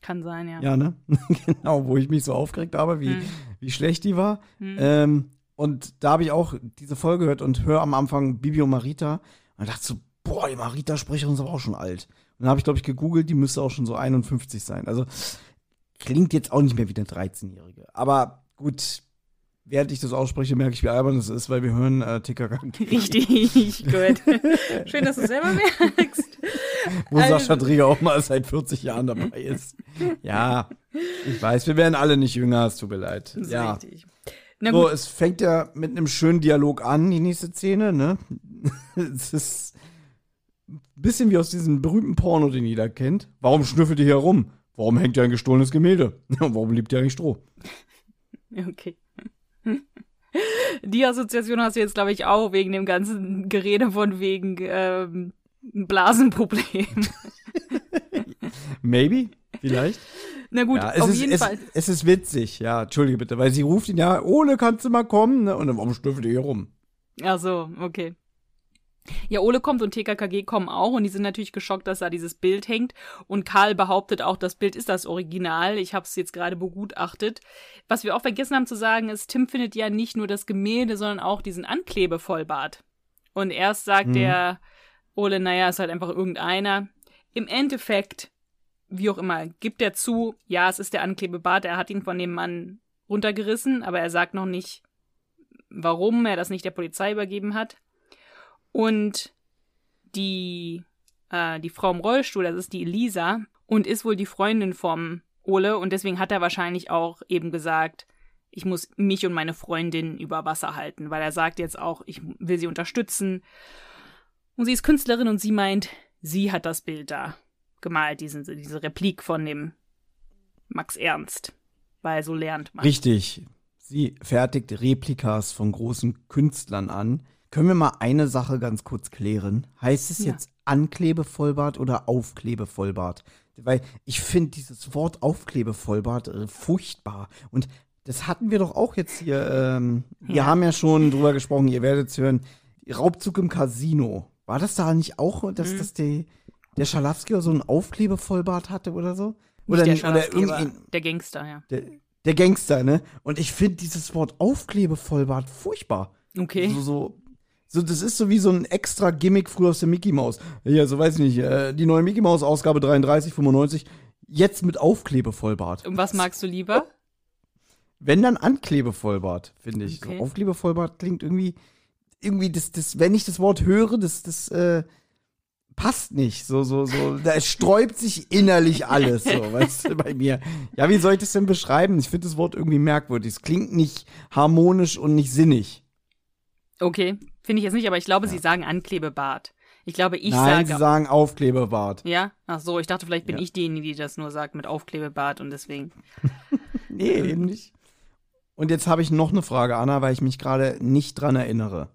Kann sein, ja. Ja, ne? genau, wo ich mich so aufgeregt habe, wie, mhm. wie schlecht die war. Mhm. Ähm, und da habe ich auch diese Folge gehört und höre am Anfang Bibi und Marita und dachte so, boah, die Marita-Sprecherin ist aber auch schon alt. Und dann habe ich, glaube ich, gegoogelt, die müsste auch schon so 51 sein. Also klingt jetzt auch nicht mehr wie eine 13-Jährige. Aber gut, während ich das ausspreche, merke ich, wie albern es ist, weil wir hören äh, TKKG. Richtig, gut. Schön, dass du es selber merkst. Wo also, Sascha Drieger auch mal seit 40 Jahren dabei ist. Ja, ich weiß, wir werden alle nicht jünger, es tut mir leid. Das ja. richtig. so, es fängt ja mit einem schönen Dialog an, die nächste Szene, ne? es ist ein bisschen wie aus diesem berühmten Porno, den jeder kennt. Warum schnüffelt ihr hier rum? Warum hängt ihr ein gestohlenes Gemälde? Warum liebt ihr eigentlich Stroh? Okay. Die Assoziation hast du jetzt, glaube ich, auch wegen dem ganzen Gerede von wegen ähm, Blasenproblem. Maybe, vielleicht. Na gut, ja, auf ist, jeden es, Fall. Es ist witzig, ja, entschuldige bitte, weil sie ruft ihn ja, Ole, kannst du mal kommen? Ne? Und dann, warum schnüffelt ihr hier rum? Ach so, okay. Ja, Ole kommt und TKKG kommen auch und die sind natürlich geschockt, dass da dieses Bild hängt. Und Karl behauptet auch, das Bild ist das Original. Ich habe es jetzt gerade begutachtet. Was wir auch vergessen haben zu sagen, ist, Tim findet ja nicht nur das Gemälde, sondern auch diesen Anklebevollbart. Und erst sagt mhm. der Ole, naja, ist halt einfach irgendeiner. Im Endeffekt, wie auch immer, gibt er zu, ja, es ist der Anklebebart, er hat ihn von dem Mann runtergerissen, aber er sagt noch nicht, warum er das nicht der Polizei übergeben hat. Und die, äh, die Frau im Rollstuhl, das ist die Elisa und ist wohl die Freundin vom Ole und deswegen hat er wahrscheinlich auch eben gesagt, ich muss mich und meine Freundin über Wasser halten, weil er sagt jetzt auch, ich will sie unterstützen. Und sie ist Künstlerin und sie meint, sie hat das Bild da gemalt, diesen, diese Replik von dem Max Ernst, weil so lernt man. Richtig. Sie fertigt Replikas von großen Künstlern an, können wir mal eine Sache ganz kurz klären? Heißt es ja. jetzt Anklebevollbart oder Aufklebevollbart? Weil ich finde dieses Wort Aufklebevollbart äh, furchtbar. Und das hatten wir doch auch jetzt hier. Ähm, ja. Wir haben ja schon drüber gesprochen, ihr werdet es hören. Raubzug im Casino. War das da nicht auch, dass mhm. das die, der Schalafsky so einen Aufklebevollbart hatte oder so? Oder, nicht der, oder irgendwie, der Gangster, ja. Der, der Gangster, ne? Und ich finde dieses Wort Aufklebevollbart furchtbar. Okay. So, so so, das ist so wie so ein extra Gimmick früher aus der Mickey Mouse. Ja, so weiß ich nicht. Äh, die neue Mickey Mouse Ausgabe 33, 95. Jetzt mit Aufklebevollbart. Und was magst du lieber? Wenn dann Anklebevollbart, finde ich. Okay. So Aufklebevollbart klingt irgendwie, irgendwie das, das, wenn ich das Wort höre, das, das, äh, passt nicht. So, so, so, da sträubt sich innerlich alles, so, weißt du, bei mir. Ja, wie soll ich das denn beschreiben? Ich finde das Wort irgendwie merkwürdig. Es klingt nicht harmonisch und nicht sinnig. Okay, finde ich jetzt nicht, aber ich glaube, ja. sie sagen Anklebebart. Ich glaube, ich Nein, sage. sie sagen Aufklebebart. ja? Ach so, ich dachte, vielleicht bin Ja. ich diejenige, die das nur sagt mit Aufklebebart und deswegen. Nee, eben nicht. Und jetzt habe ich noch eine Frage, Anna, weil ich mich gerade nicht dran erinnere.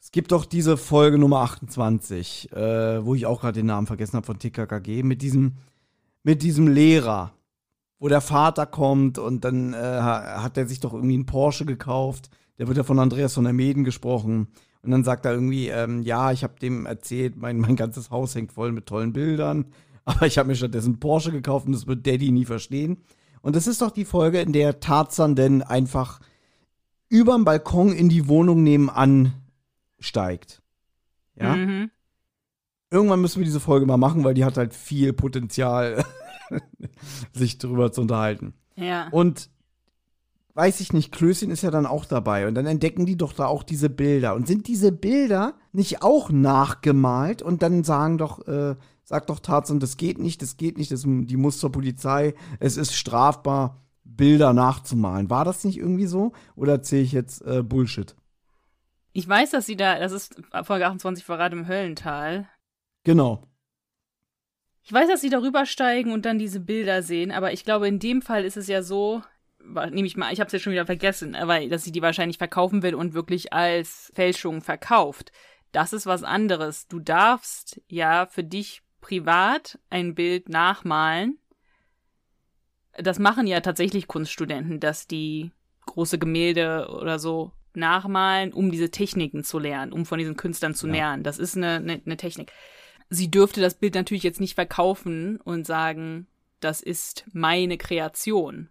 Es gibt doch diese Folge Nummer 28, äh, wo ich auch gerade den Namen vergessen habe von TKKG, mit diesem, mit diesem Lehrer, wo der Vater kommt und dann äh, ha- hat er sich doch irgendwie einen Porsche gekauft. Der wird ja von Andreas von der Meden gesprochen. Und dann sagt er irgendwie, ähm, ja, ich habe dem erzählt, mein, mein ganzes Haus hängt voll mit tollen Bildern, aber ich habe mir stattdessen Porsche gekauft und das wird Daddy nie verstehen. Und das ist doch die Folge, in der Tarzan denn einfach überm Balkon in die Wohnung nebenan steigt. Ja? Mhm. Irgendwann müssen wir diese Folge mal machen, weil die hat halt viel Potenzial, sich drüber zu unterhalten. Ja. Und weiß ich nicht, Klößchen ist ja dann auch dabei. Und dann entdecken die doch da auch diese Bilder. Und sind diese Bilder nicht auch nachgemalt? Und dann sagen doch, äh, sagt doch Tarzan, das geht nicht, das geht nicht, das, die muss zur Polizei. Es ist strafbar, Bilder nachzumalen. War das nicht irgendwie so? Oder erzähle ich jetzt äh, Bullshit? Ich weiß, dass sie da, das ist Folge 28 Verrat im Höllental. Genau. Ich weiß, dass sie darüber steigen und dann diese Bilder sehen, aber ich glaube, in dem Fall ist es ja so, nehme ich mal, ich habe es jetzt schon wieder vergessen, aber dass sie die wahrscheinlich verkaufen will und wirklich als Fälschung verkauft. Das ist was anderes. Du darfst ja für dich privat ein Bild nachmalen. Das machen ja tatsächlich Kunststudenten, dass die große Gemälde oder so nachmalen, um diese Techniken zu lernen, um von diesen Künstlern zu Ja. lernen. Das ist eine, eine, eine Technik sie dürfte das Bild natürlich jetzt nicht verkaufen und sagen, das ist meine Kreation.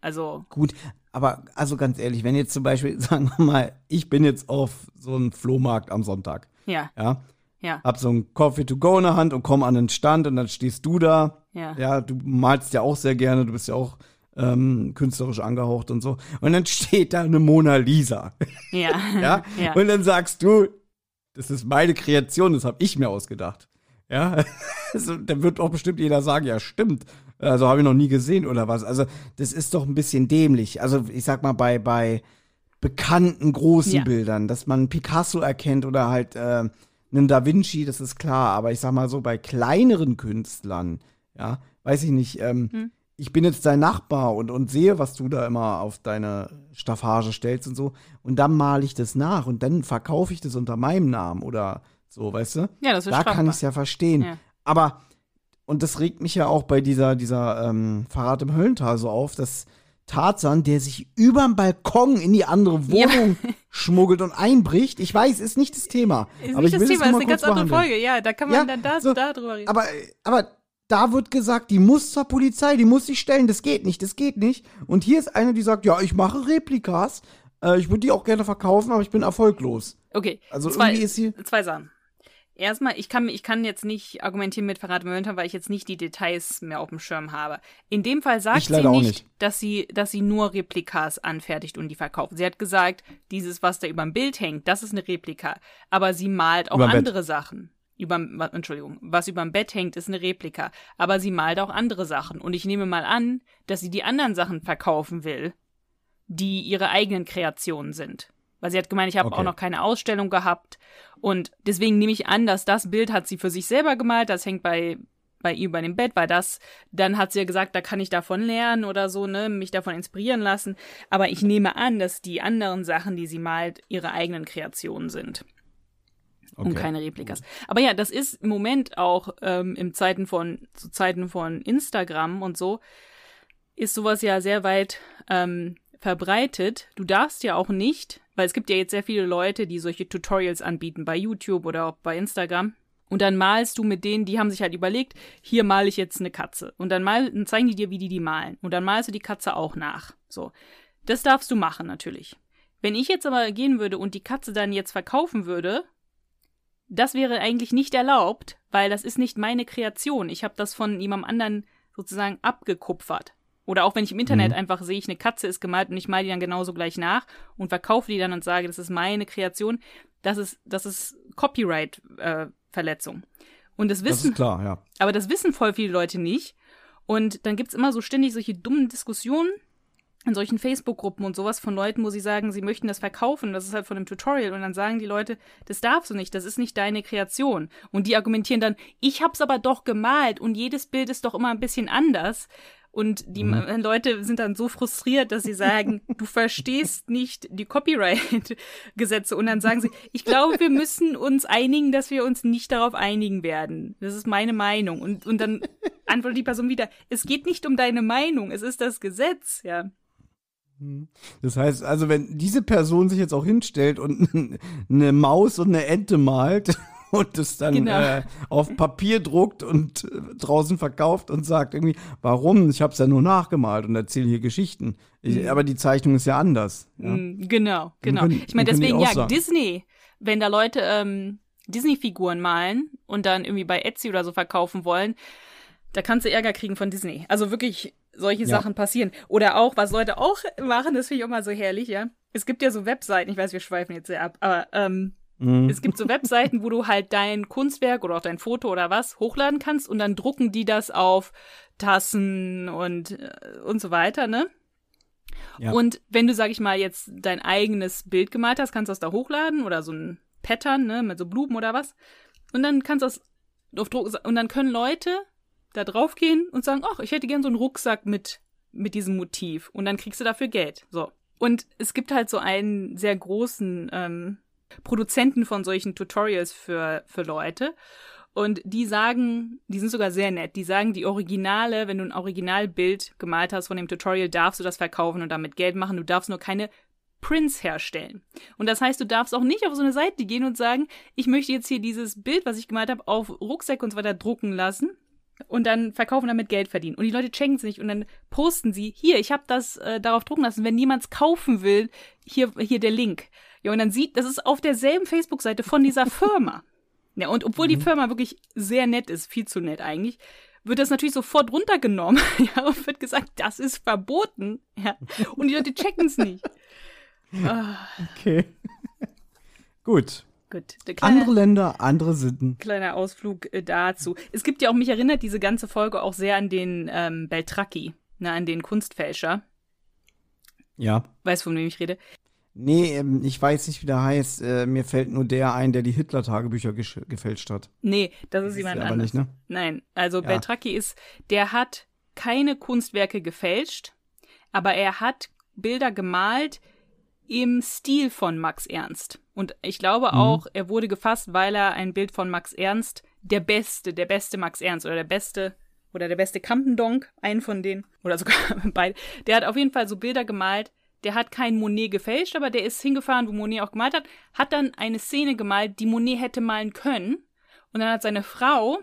Also, Gut, aber also ganz ehrlich, wenn jetzt zum Beispiel, sagen wir mal, ich bin jetzt auf so einem Flohmarkt am Sonntag, ja, ja, ja, hab so ein Coffee to go in der Hand und komm an den Stand und dann stehst du da. ja. Ja, du malst ja auch sehr gerne, du bist ja auch ähm, künstlerisch angehaucht und so. Und dann steht da eine Mona Lisa. Ja. Ja? ja. Und dann sagst du, das ist meine Kreation, das habe ich mir ausgedacht. Ja, also, dann wird auch bestimmt jeder sagen, ja, stimmt. Also habe ich noch nie gesehen oder was. Also, das ist doch ein bisschen dämlich. Also, ich sag mal, bei, bei bekannten großen Ja. Bildern, dass man Picasso erkennt oder halt äh, einen Da Vinci, das ist klar. Aber ich sag mal so, bei kleineren Künstlern, ja, weiß ich nicht, ähm, Hm. ich bin jetzt dein Nachbar und, und sehe, was du da immer auf deine Staffage stellst und so. Und dann male ich das nach und dann verkaufe ich das unter meinem Namen oder so, weißt du? ja, das ist da strafbar. kann ich es ja verstehen. Ja. Aber, und das regt mich ja auch bei dieser, dieser ähm, Verrat im Höllental so auf, dass Tarzan, der sich überm Balkon in die andere Ja. Wohnung schmuggelt und einbricht. Ich weiß, ist nicht das Thema. Ist aber nicht ich das will Thema, es ist eine ganz andere behandeln. Folge. Ja, da kann man Ja, dann da, so. da drüber reden. Aber, aber da wird gesagt, die muss zur Polizei, die muss sich stellen, das geht nicht, das geht nicht. Und hier ist eine, die sagt, ja, ich mache Replikas, äh, ich würde die auch gerne verkaufen, aber ich bin erfolglos. okay, Also zwei, irgendwie ist hier, zwei Sachen. Erstmal, ich kann, ich kann jetzt nicht argumentieren mit Verrat Höllental, weil ich jetzt nicht die Details mehr auf dem Schirm habe. In dem Fall sagt Ich sie nicht, nicht. dass sie, dass sie nur Replikas anfertigt und die verkauft. Sie hat gesagt, dieses, was da über dem Bild hängt, das ist eine Replika. Aber sie malt auch Überm Bett. andere Sachen. Über, Entschuldigung, was über dem Bett hängt, ist eine Replika. Aber sie malt auch andere Sachen. Und ich nehme mal an, dass sie die anderen Sachen verkaufen will, die ihre eigenen Kreationen sind. Weil sie hat gemeint, ich habe Okay. auch noch keine Ausstellung gehabt. Und deswegen nehme ich an, dass das Bild hat sie für sich selber gemalt. Das hängt bei, bei ihr über dem Bett, weil das, dann hat sie ja gesagt, da kann ich davon lernen oder so, ne, mich davon inspirieren lassen. Aber ich nehme an, dass die anderen Sachen, die sie malt, ihre eigenen Kreationen sind und okay. keine Replikas. Aber ja, das ist im Moment auch ähm, im Zeiten von, zu Zeiten von Instagram und so, ist sowas ja sehr weit ähm, verbreitet. Du darfst ja auch nicht, weil es gibt ja jetzt sehr viele Leute, die solche Tutorials anbieten bei YouTube oder auch bei Instagram. Und dann malst du mit denen, die haben sich halt überlegt, hier male ich jetzt eine Katze. Und dann, mal, dann zeigen die dir, wie die die malen. Und dann malst du die Katze auch nach. So. Das darfst du machen, natürlich. Wenn ich jetzt aber gehen würde und die Katze dann jetzt verkaufen würde, das wäre eigentlich nicht erlaubt, weil das ist nicht meine Kreation. Ich habe das von jemandem anderen sozusagen abgekupfert. Oder auch wenn ich im Internet Mhm. einfach sehe, ich eine Katze ist gemalt und ich male die dann genauso gleich nach und verkaufe die dann und sage, das ist meine Kreation, das ist, das ist Copyright-Verletzung. und das Das wissen, ist klar, ja. aber das wissen voll viele Leute nicht. Und dann gibt's immer so ständig solche dummen Diskussionen. in solchen Facebook-Gruppen und sowas von Leuten, wo sie sagen, sie möchten das verkaufen, das ist halt von einem Tutorial und dann sagen die Leute, das darfst du nicht, das ist nicht deine Kreation. Und die argumentieren dann, ich hab's aber doch gemalt und jedes Bild ist doch immer ein bisschen anders. Und die mhm. Leute sind dann so frustriert, dass sie sagen, du verstehst nicht die Copyright-Gesetze. Und dann sagen sie, ich glaube, wir müssen uns einigen, dass wir uns nicht darauf einigen werden. Das ist meine Meinung. Und, und dann antwortet die Person wieder, es geht nicht um deine Meinung, es ist das Gesetz, ja. Mhm. Das heißt, also wenn diese Person sich jetzt auch hinstellt und eine Maus und eine Ente malt und es dann genau. äh, auf Papier druckt und äh, draußen verkauft und sagt irgendwie, warum? Ich habe es ja nur nachgemalt und erzähle hier Geschichten. Ich, mhm. Aber die Zeichnung ist ja anders. Ja? Mhm, genau, genau. Können, ich meine, deswegen ja, sagen. Disney, wenn da Leute ähm, Disney-Figuren malen und dann irgendwie bei Etsy oder so verkaufen wollen, da kannst du Ärger kriegen von Disney. Also wirklich solche ja. Sachen passieren. Oder auch, was Leute auch machen, das finde ich auch mal so herrlich, ja. Es gibt ja so Webseiten, ich weiß, wir schweifen jetzt sehr ab, aber ähm, Mhm. Es gibt so Webseiten, wo du halt dein Kunstwerk oder auch dein Foto oder was hochladen kannst und dann drucken die das auf Tassen und, äh, und so weiter, ne? Ja. Und wenn du, sag ich mal, jetzt dein eigenes Bild gemalt hast, kannst du das da hochladen oder so ein Pattern, ne, mit so Blumen oder was. Und dann kannst du das auf Druck, und dann können Leute da draufgehen und sagen, ach, ich hätte gern so einen Rucksack mit, mit diesem Motiv. Und dann kriegst du dafür Geld. So. Und es gibt halt so einen sehr großen ähm, Produzenten von solchen Tutorials für, für Leute. Und die sagen, die sind sogar sehr nett, die sagen, die Originale, wenn du ein Originalbild gemalt hast von dem Tutorial, darfst du das verkaufen und damit Geld machen. Du darfst nur keine Prints herstellen. Und das heißt, du darfst auch nicht auf so eine Seite gehen und sagen, ich möchte jetzt hier dieses Bild, was ich gemalt habe, auf Rucksäcke und so weiter drucken lassen und dann verkaufen damit Geld verdienen. Und die Leute checken es nicht und dann posten sie, hier, ich habe das äh, darauf drucken lassen, wenn jemand es kaufen will, hier, hier der Link. Ja, und dann sieht, das ist auf derselben Facebook-Seite von dieser Firma. Ja, und obwohl die mhm. Firma wirklich sehr nett ist, viel zu nett eigentlich, wird das natürlich sofort runtergenommen. Ja, und wird gesagt, das ist verboten. Ja, und die Leute checken es nicht. Ah. Okay. Gut. Gut. Kleine, andere Länder, andere Sitten. Kleiner Ausflug äh, dazu. Es gibt ja auch, mich erinnert diese ganze Folge auch sehr an den ähm, Beltracchi, ne, an den Kunstfälscher. Ja. Weißt du, von wem ich rede? Nee, ähm, ich weiß nicht, wie der heißt. Äh, mir fällt nur der ein, der die Hitler-Tagebücher gefälscht hat. Nee, das ist das jemand ist anderes. Nicht, ne? Nein, also ja. Beltracchi ist, der hat keine Kunstwerke gefälscht, aber er hat Bilder gemalt im Stil von Max Ernst. Und ich glaube mhm. auch, er wurde gefasst, weil er ein Bild von Max Ernst, der beste, der beste Max Ernst oder der beste oder der beste Kampendonk, einen von denen, oder sogar beide, der hat auf jeden Fall so Bilder gemalt, der hat kein Monet gefälscht, aber der ist hingefahren, wo Monet auch gemalt hat, hat dann eine Szene gemalt, die Monet hätte malen können. Und dann hat seine Frau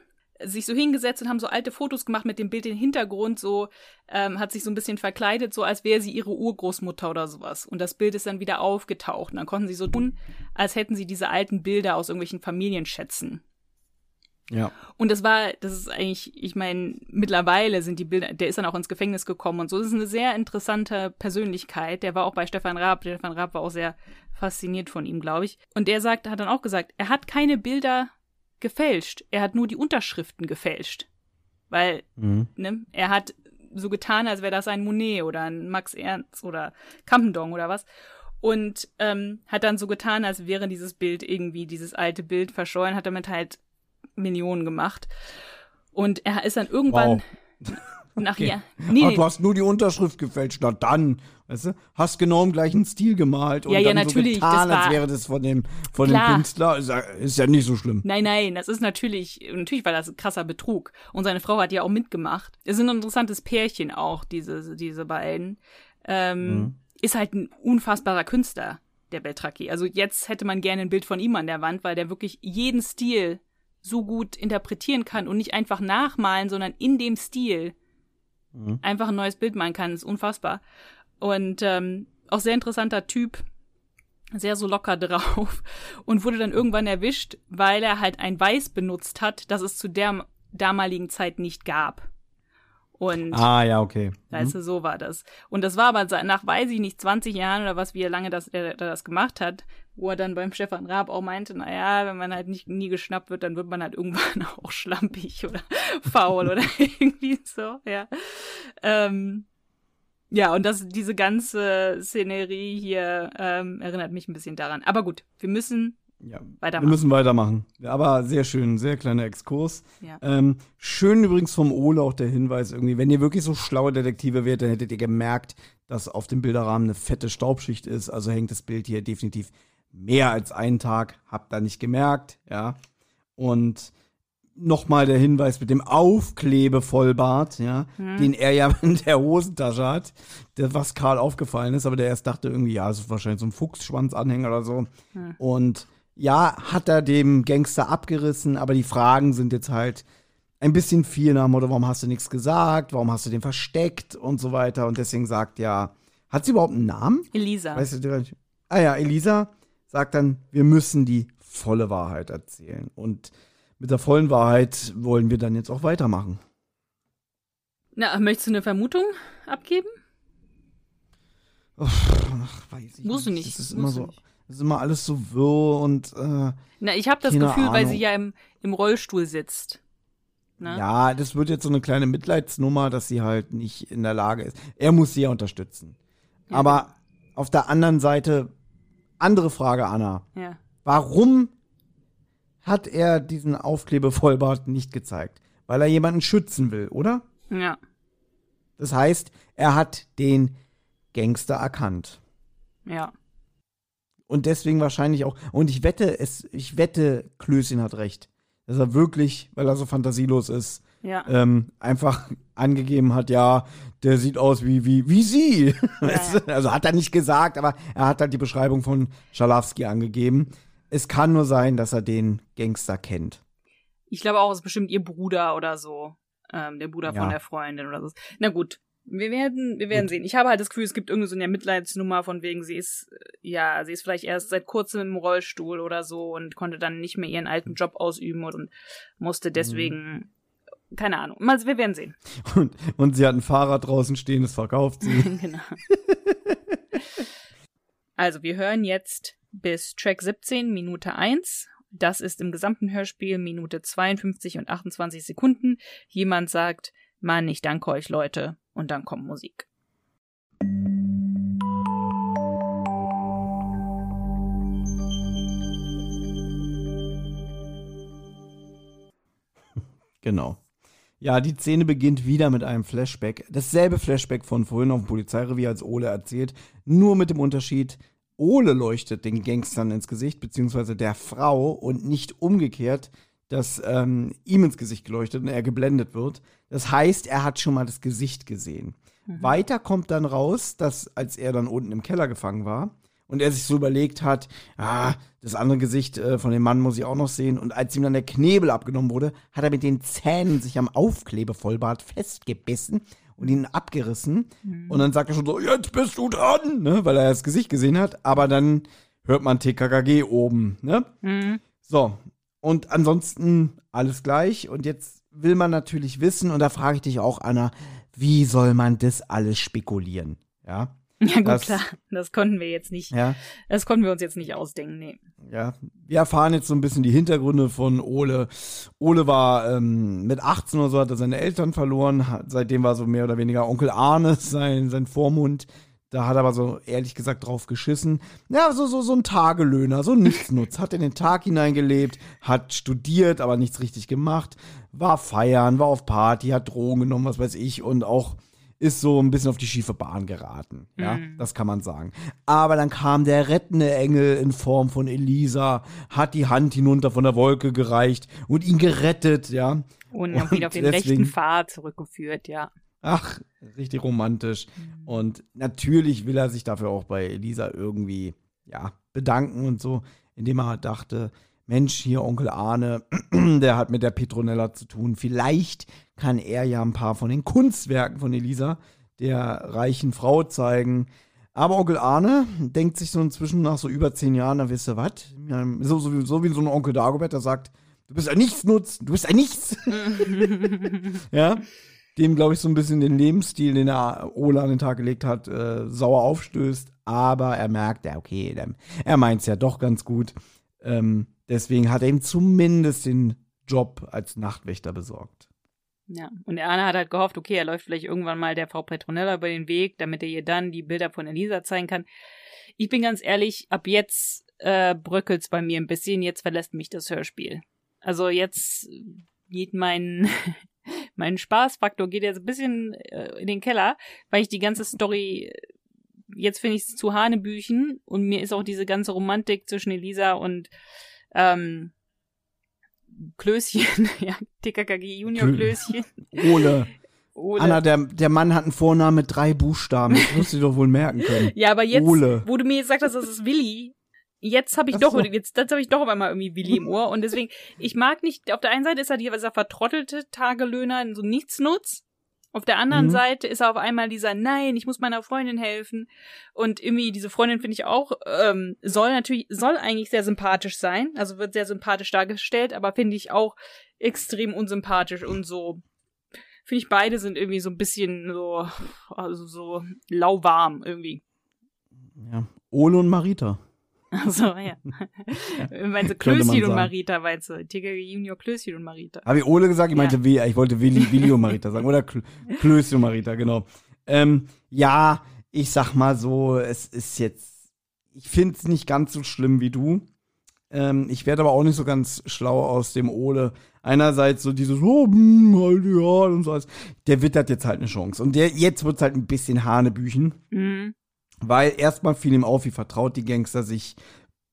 sich so hingesetzt und haben so alte Fotos gemacht mit dem Bild im Hintergrund, so ähm, hat sich so ein bisschen verkleidet, so als wäre sie ihre Urgroßmutter oder sowas. Und das Bild ist dann wieder aufgetaucht. Und dann konnten sie so tun, als hätten sie diese alten Bilder aus irgendwelchen Familienschätzen. Ja. Und das war, das ist eigentlich, ich meine, mittlerweile sind die Bilder, der ist dann auch ins Gefängnis gekommen und so. Das ist eine sehr interessante Persönlichkeit. Der war auch bei Stefan Raab. Stefan Raab war auch sehr fasziniert von ihm, glaube ich. Und der sagt, hat dann auch gesagt, er hat keine Bilder gefälscht. Er hat nur die Unterschriften gefälscht. Weil, mhm. ne, er hat so getan, als wäre das ein Monet oder ein Max Ernst oder Campendong oder was. Und ähm, hat dann so getan, als wäre dieses Bild irgendwie, dieses alte Bild verschollen, hat damit halt Millionen gemacht. Und er ist dann irgendwann. Wow. Nach okay. ja. Nee, nee. Du hast nur die Unterschrift gefälscht. Na dann, weißt du, hast genau im gleichen Stil gemalt und ja, ja, dann natürlich, so getan, als wäre das von dem von dem Künstler. Ist ja, ist ja nicht so schlimm. Nein, nein, das ist natürlich, natürlich war das ein krasser Betrug. Und seine Frau hat ja auch mitgemacht. Es sind ein interessantes Pärchen auch, diese, diese beiden. Ähm, mhm. Ist halt ein unfassbarer Künstler, der Beltracchi. Also jetzt hätte man gerne ein Bild von ihm an der Wand, weil der wirklich jeden Stil so gut interpretieren kann und nicht einfach nachmalen, sondern in dem Stil mhm. einfach ein neues Bild malen kann. ist unfassbar. Und ähm, auch sehr interessanter Typ, sehr so locker drauf und wurde dann irgendwann erwischt, weil er halt ein Weiß benutzt hat, das es zu der damaligen Zeit nicht gab. Und ah, ja, okay. Weißt mhm. du, so war das. Und das war aber nach, weiß ich nicht, 20 Jahren oder was, wie lange das, er, das gemacht hat, wo er dann beim Stefan Raab auch meinte, naja, wenn man halt nicht nie geschnappt wird, dann wird man halt irgendwann auch schlampig oder faul oder irgendwie so, ja. Ähm, Ja, und das, diese ganze Szenerie hier ähm, erinnert mich ein bisschen daran. Aber gut, wir müssen Ja, weitermachen. wir müssen weitermachen. Aber sehr schön, sehr kleiner Exkurs. Ja. Ähm, schön übrigens vom Ole auch der Hinweis irgendwie, wenn ihr wirklich so schlaue Detektive wärt, dann hättet ihr gemerkt, dass auf dem Bilderrahmen eine fette Staubschicht ist. Also hängt das Bild hier definitiv mehr als einen Tag. Habt ihr nicht gemerkt, ja. Und nochmal der Hinweis mit dem Aufklebevollbart, ja, den er ja in der Hosentasche hat, das, was Karl aufgefallen ist, aber der erst dachte irgendwie, ja, das ist wahrscheinlich so ein Fuchsschwanzanhänger oder so. Und ja, hat er dem Gangster abgerissen, aber die Fragen sind jetzt halt ein bisschen viel nach dem Motto, warum hast du nichts gesagt, warum hast du den versteckt und so weiter. Und deswegen sagt ja, hat sie überhaupt einen Namen? Elisa. Weißt du nicht? Ah ja, Elisa sagt dann, wir müssen die volle Wahrheit erzählen. Und mit der vollen Wahrheit wollen wir dann jetzt auch weitermachen. Na, möchtest du eine Vermutung abgeben? Ach, weiß ich Musst du nicht. nicht, Das ist immer so, nicht. Das ist immer alles so wirr und äh, Na, ich habe das Gefühl, weil Ahnung. sie ja im, im Rollstuhl sitzt. Ne? ja, das wird jetzt so eine kleine Mitleidsnummer, dass sie halt nicht in der Lage ist. Er muss sie ja unterstützen. Ja. Aber auf der anderen Seite, andere Frage, Anna. Ja. Warum hat er diesen Aufklebevollbart nicht gezeigt? Weil er jemanden schützen will, oder? Ja. Das heißt, er hat den Gangster erkannt. Ja. Und deswegen wahrscheinlich auch. Und ich wette, es, ich wette, Klößchen hat recht. Dass er wirklich, weil er so fantasielos ist, Ja. ähm, einfach angegeben hat, ja, der sieht aus wie, wie, wie sie. Du? Also hat er nicht gesagt, aber er hat halt die Beschreibung von Schalowski angegeben. Es kann nur sein, dass er den Gangster kennt. Ich glaube auch, es ist bestimmt ihr Bruder oder so. Ähm, der Bruder Ja. von der Freundin oder so. Na gut. Wir werden, wir werden Gut. sehen. Ich habe halt das Gefühl, es gibt irgendwie so eine Mitleidsnummer von wegen, sie ist, ja, sie ist vielleicht erst seit kurzem im Rollstuhl oder so und konnte dann nicht mehr ihren alten Job ausüben und, und musste Mhm. deswegen, keine Ahnung. Mal, wir werden sehen. Und, und sie hat ein Fahrrad draußen stehen, das verkauft sie. genau. Also, wir hören jetzt bis Track 17, Minute 1. Das ist im gesamten Hörspiel Minute 52 und 28 Sekunden. Jemand sagt, Mann, ich danke euch, Leute. Und dann kommt Musik. Genau. Ja, die Szene beginnt wieder mit einem Flashback. Dasselbe Flashback von vorhin auf dem Polizeirevier als Ole erzählt. Nur mit dem Unterschied, Ole leuchtet den Gangstern ins Gesicht, beziehungsweise der Frau und nicht umgekehrt, dass ähm, ihm ins Gesicht geleuchtet und er geblendet wird. Das heißt, er hat schon mal das Gesicht gesehen. Weiter kommt dann raus, dass als er dann unten im Keller gefangen war und er sich so überlegt hat, ah, das andere Gesicht äh, von dem Mann muss ich auch noch sehen. Und als ihm dann der Knebel abgenommen wurde, hat er mit den Zähnen sich am Aufklebevollbart festgebissen und ihn abgerissen. Und dann sagt er schon so, jetzt bist du dran, ne? weil er das Gesicht gesehen hat. Aber dann hört man TKKG oben. Ne? Mhm. So, und ansonsten alles gleich. Und jetzt will man natürlich wissen, und da frage ich dich auch, Anna, wie soll man das alles spekulieren? Ja, Ja, gut, Das- klar. Das konnten wir jetzt nicht. ja, Das konnten wir uns jetzt nicht ausdenken, nee. ja. Wir erfahren jetzt so ein bisschen die Hintergründe von Ole. Ole war ähm, mit 18 oder so, hat er seine Eltern verloren. Seitdem war so mehr oder weniger Onkel Arne sein, sein Vormund. Da hat er aber so ehrlich gesagt drauf geschissen. Ja, so, so, so ein Tagelöhner, so ein Nichtsnutz. Hat in den Tag hineingelebt, hat studiert, aber nichts richtig gemacht. War feiern, war auf Party, hat Drogen genommen, was weiß ich. Und auch ist so ein bisschen auf die schiefe Bahn geraten. Ja, das kann man sagen. Aber dann kam der rettende Engel in Form von Elisa, hat die Hand hinunter von der Wolke gereicht und ihn gerettet, ja. Und, dann wieder auf den deswegen- rechten Pfad zurückgeführt, ja. Ach, richtig romantisch. Und natürlich will er sich dafür auch bei Elisa irgendwie, ja, bedanken und so, indem er halt dachte, Mensch, hier Onkel Arne, der hat mit der Petronella zu tun. Vielleicht kann er ja ein paar von den Kunstwerken von Elisa der reichen Frau zeigen. Aber Onkel Arne denkt sich so inzwischen nach so über zehn Jahren, da wisst ihr was? So, so, wie- so wie so ein Onkel Dagobert, der sagt, du bist ein Nichtsnutz, du bist ein Nichts. ja, dem, glaube ich, so ein bisschen den Lebensstil, den er Ola an den Tag gelegt hat, äh, sauer aufstößt. Aber er merkt, ja, okay, er meint es ja doch ganz gut. Ähm, deswegen hat er ihm zumindest den Job als Nachtwächter besorgt. Ja, und Erna hat halt gehofft, okay, er läuft vielleicht irgendwann mal der Frau Petronella über den Weg, damit er ihr dann die Bilder von Elisa zeigen kann. Ich bin ganz ehrlich, ab jetzt äh, bröckelt's bei mir ein bisschen, jetzt verlässt mich das Hörspiel. Also jetzt geht mein mein Spaßfaktor geht jetzt ein bisschen äh, in den Keller, weil ich die ganze Story jetzt finde ich es zu Hanebüchen und mir ist auch diese ganze Romantik zwischen Elisa und ähm, Klößchen, ja, TKKG Junior Klößchen. Ole. Ole. Anna, der, der Mann hat einen Vornamen mit drei Buchstaben. Das musst du dir doch wohl merken können. Ja, aber jetzt, Ole. wo du mir jetzt sagst, das ist Willi, jetzt habe ich Ach doch, jetzt, jetzt habe ich doch auf einmal irgendwie Willi im Ohr. Und deswegen, ich mag nicht, auf der einen Seite ist er dieser vertrottelte Tagelöhner, so Nichtsnutz. Auf der anderen mhm. Seite ist er auf einmal dieser, nein, ich muss meiner Freundin helfen. Und irgendwie, diese Freundin finde ich auch, ähm, soll natürlich, soll eigentlich sehr sympathisch sein. Also wird sehr sympathisch dargestellt, aber finde ich auch extrem unsympathisch und so. Finde ich, beide sind irgendwie so ein bisschen so, also so lauwarm irgendwie. Ja. Ole und Marita. Also, ja. meinst du Klößchen und Marita, meinst du? Tiger Junior Klößchen und Marita. Habe ich Ole gesagt? Ich meinte, ja. ich wollte Willi, Willi und Marita sagen. Oder Klößchen und Marita, genau. Ähm, ja, ich sag mal so, es ist jetzt, ich finde es nicht ganz so schlimm wie du. Ähm, ich werde aber auch nicht so ganz schlau aus dem Ole. Einerseits so dieses, oh, hm, halt, ja, und so. Der wittert jetzt halt eine Chance. Und der, jetzt wird es halt ein bisschen Hanebüchen. Mhm. Weil erstmal fiel ihm auf, wie vertraut die Gangster sich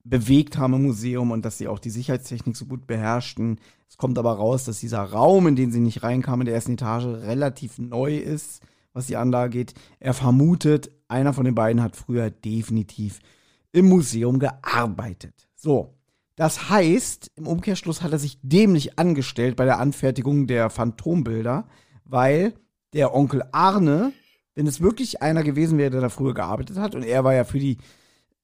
bewegt haben im Museum und dass sie auch die Sicherheitstechnik so gut beherrschten. Es kommt aber raus, dass dieser Raum, in den sie nicht reinkamen, in der ersten Etage, relativ neu ist, was die Anlage geht. Er vermutet, einer von den beiden hat früher definitiv im Museum gearbeitet. So. Das heißt, im Umkehrschluss hat er sich dämlich angestellt bei der Anfertigung der Phantombilder, weil der Onkel Arne wenn es wirklich einer gewesen wäre, der da früher gearbeitet hat, und er war ja für die,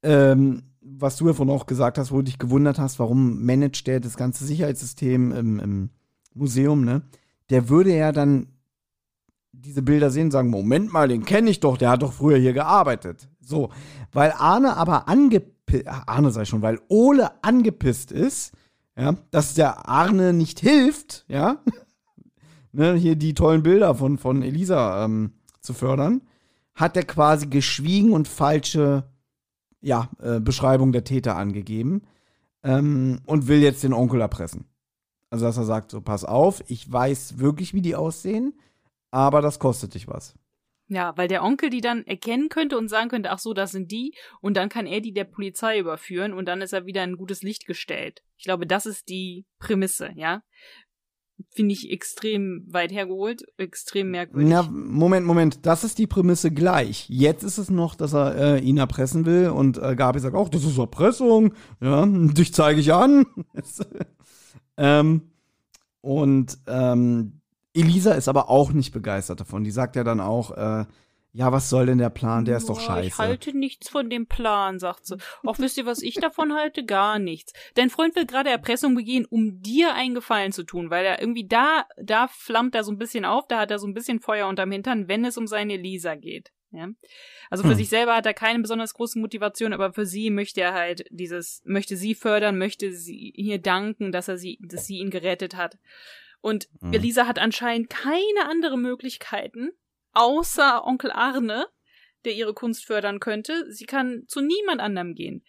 ähm, was du ja vorhin auch gesagt hast, wo du dich gewundert hast, warum managt der das ganze Sicherheitssystem im, im Museum, ne? Der würde ja dann diese Bilder sehen und sagen, Moment mal, den kenne ich doch, der hat doch früher hier gearbeitet. So, weil Arne aber angepisst, Arne sei schon, weil Ole angepisst ist, ja, dass der Arne nicht hilft, ja, ne, hier die tollen Bilder von, von Elisa ähm, zu fördern, hat er quasi geschwiegen und falsche ja, äh, Beschreibung der Täter angegeben ähm, und will jetzt den Onkel erpressen. Also, dass er sagt, so, pass auf, ich weiß wirklich, wie die aussehen, aber das kostet dich was. Ja, weil der Onkel die dann erkennen könnte und sagen könnte, ach so, das sind die, und dann kann er die der Polizei überführen und dann ist er wieder in gutes Licht gestellt. Ich glaube, das ist die Prämisse, ja finde ich extrem weit hergeholt, extrem merkwürdig. Na, Moment, Moment, das ist die Prämisse gleich. Jetzt ist es noch, dass er äh, ihn erpressen will und äh, Gabi sagt auch, das ist Erpressung, ja, dich zeige ich an. ähm, und ähm, Elisa ist aber auch nicht begeistert davon. Die sagt ja dann auch, äh, ja, was soll denn der Plan? Der ist doch scheiße. Ich halte nichts von dem Plan, sagt sie. Auch wisst ihr, was ich davon halte? Gar nichts. Dein Freund will gerade Erpressung begehen, um dir einen Gefallen zu tun, weil er irgendwie da, da flammt er so ein bisschen auf, da hat er so ein bisschen Feuer unterm Hintern, wenn es um seine Lisa geht. Ja? Also für hm. sich selber hat er keine besonders große Motivation, aber für sie möchte er halt dieses, möchte sie fördern, möchte sie hier danken, dass er sie, dass sie ihn gerettet hat. Und hm. Elisa hat anscheinend keine andere Möglichkeiten, außer Onkel Arne, der ihre Kunst fördern könnte. Sie kann zu niemand anderem gehen.